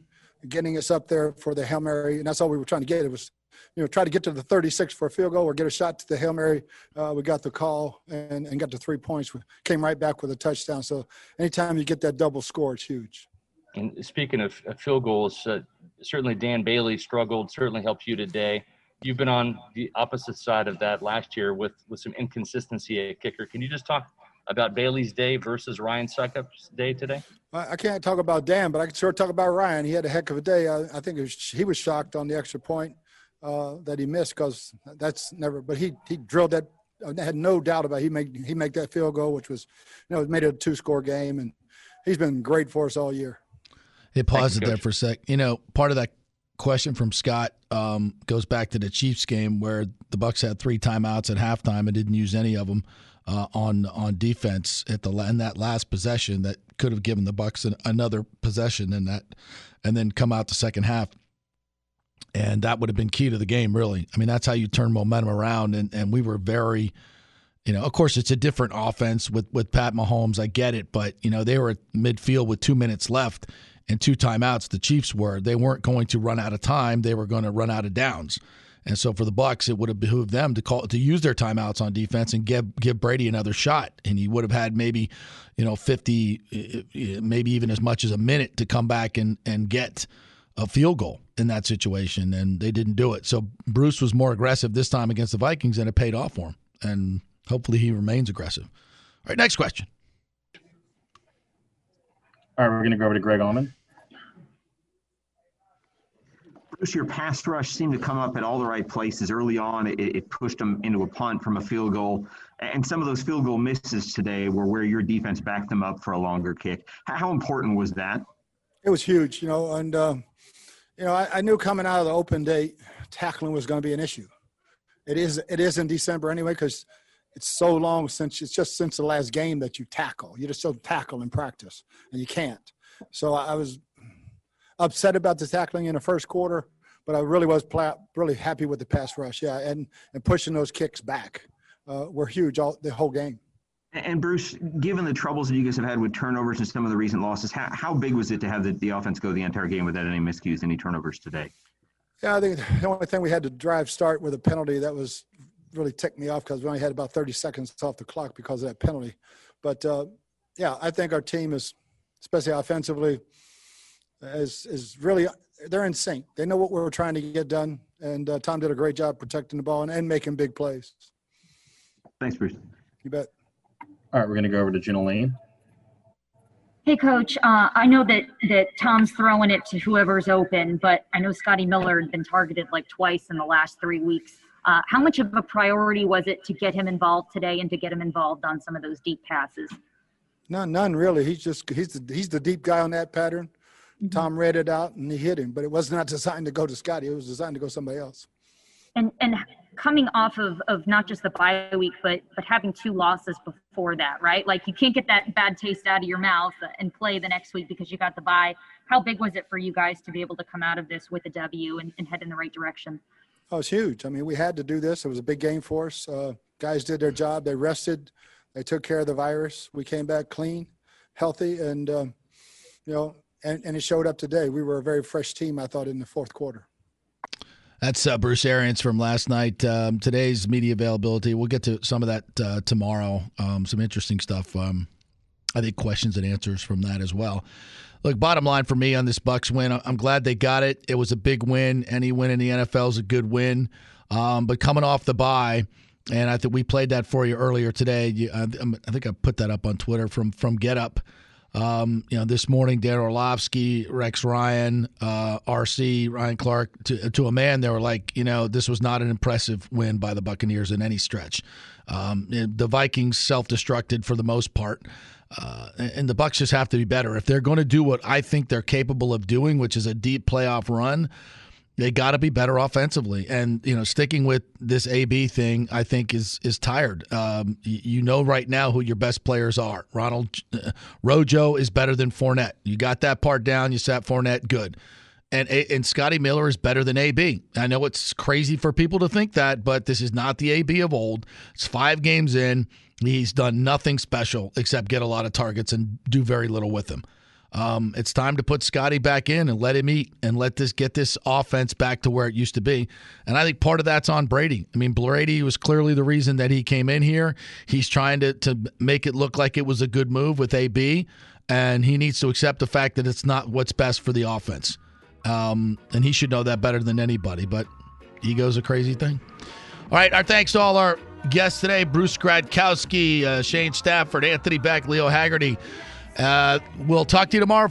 getting us up there for the hail mary, and that's all we were trying to get. It was, you know, try to get to the 36 for a field goal or get a shot to the hail mary. Uh, we got the call and and got the three points. We came right back with a touchdown. So anytime you get that double score, it's huge. And speaking of, field goals, uh, certainly Dan Bailey struggled. Certainly helped you today. You've been on the opposite side of that last year with with some inconsistency at kicker. Can you just talk about Bailey's day versus Ryan Succop's day today? I I can't talk about Dan, but I can sure talk about Ryan. He had a heck of a day. I, I think it was, he was shocked on the extra point uh, that he missed because that's never. But he he drilled that. I had no doubt about it. he made he make that field goal, which was you know it made it a two score game, and he's been great for us all year. It paused it there for a sec. You know, part of that question from Scott um, goes back to the Chiefs game where the Bucs had three timeouts at halftime and didn't use any of them uh, on on defense at the in that last possession that could have given the Bucs an, another possession in that, and then come out the second half. And that would have been key to the game, really. I mean, that's how you turn momentum around. And, and we were very, you know, of course, it's a different offense with, with Pat Mahomes. I get it. But, you know, they were at midfield with two minutes left and two timeouts. The Chiefs were. They weren't going to run out of time. They were going to run out of downs. And so for the Bucs, it would have behooved them to call to use their timeouts on defense and give give Brady another shot. And he would have had maybe, you know, fifty, eh, maybe even as much as a minute to come back and and get a field goal in that situation. And they didn't do it. So Bruce was more aggressive this time against the Vikings, and it paid off for him. And hopefully he remains aggressive. All right, next question. All right, we're going to go over to Greg Auman. Bruce, your pass rush seemed to come up at all the right places early on. It, it pushed them into a punt from a field goal, and some of those field goal misses today were where your defense backed them up for a longer kick. How, how important was that? It was huge, you know, and um, you know I, I knew coming out of the open date, tackling was going to be an issue. It is. It is in December anyway because it's so long since it's just since the last game that you tackle. You just don't tackle in practice, and you can't. So I was upset about the tackling in the first quarter, but I really was pla- really happy with the pass rush. Yeah, and and pushing those kicks back uh, were huge all the whole game. And Bruce, given the troubles that you guys have had with turnovers and some of the recent losses, how, how big was it to have the, the offense go the entire game without any miscues, any turnovers today? Yeah, I think the only thing we had to drive start with a penalty that was really ticked me off because we only had about 30 seconds off the clock because of that penalty. But uh, yeah, I think our team is, especially offensively, is is really they're in sync. They know what we're trying to get done, and uh, Tom did a great job protecting the ball and, and making big plays. Thanks, Bruce. You bet. All right, we're going to go over to Jenna Laine. Hey, Coach. Uh, I know that that Tom's throwing it to whoever's open, but I know Scotty Miller had been targeted like twice in the last three weeks. Uh, how much of a priority was it to get him involved today and to get him involved on some of those deep passes? None, none really. He's just he's the he's the deep guy on that pattern. Tom read it out and he hit him, but it was not <laughs> designed to go to Scotty. It was designed to go somebody else. And and coming off of, of not just the bye week, but but having two losses before that, right? Like you can't get that bad taste out of your mouth and play the next week because you got the bye. How big was it for you guys to be able to come out of this with a W and, and head in the right direction? Oh, it's huge. I mean, we had to do this. It was a big game for us. Uh, guys did their job. They rested. They took care of the virus. We came back clean, healthy, and um, you know, and, and it showed up today. We were a very fresh team, I thought, in the fourth quarter. That's uh, Bruce Arians from last night. Um, today's media availability. We'll get to some of that uh, tomorrow. Um, some interesting stuff. Um, I think questions and answers from that as well. Look, bottom line for me on this Bucs win, I'm glad they got it. It was a big win. Any win in the NFL is a good win. Um, but coming off the bye, and I think we played that for you earlier today. You, I, I think I put that up on Twitter from from Get Up. Um, you know, this morning, Dan Orlovsky, Rex Ryan, uh, RC, Ryan Clark, to, to a man, they were like, you know, this was not an impressive win by the Buccaneers in any stretch. Um, the Vikings self-destructed for the most part. Uh, and the Bucs just have to be better if they're going to do what I think they're capable of doing, which is a deep playoff run. They got to be better offensively, and you know, sticking with this AB thing, I think is is tired. Um, you know, right now who your best players are. Ronald uh, Rojo is better than Fournette. You got that part down. You sat Fournette good, and and Scotty Miller is better than AB. I know it's crazy for people to think that, but this is not the AB of old. It's five games in. He's done nothing special except get a lot of targets and do very little with them. Um, it's time to put Scotty back in and let him eat and let this get this offense back to where it used to be. And I think part of that's on Brady. I mean, Brady was clearly the reason that he came in here. He's trying to to make it look like it was a good move with AB, and he needs to accept the fact that it's not what's best for the offense. Um, and he should know that better than anybody. But ego's a crazy thing. All right, our thanks to all our guests today: Bruce Gradkowski, uh, Shane Stafford, Anthony Becht, Leo Haggarty. Uh, we'll talk to you tomorrow.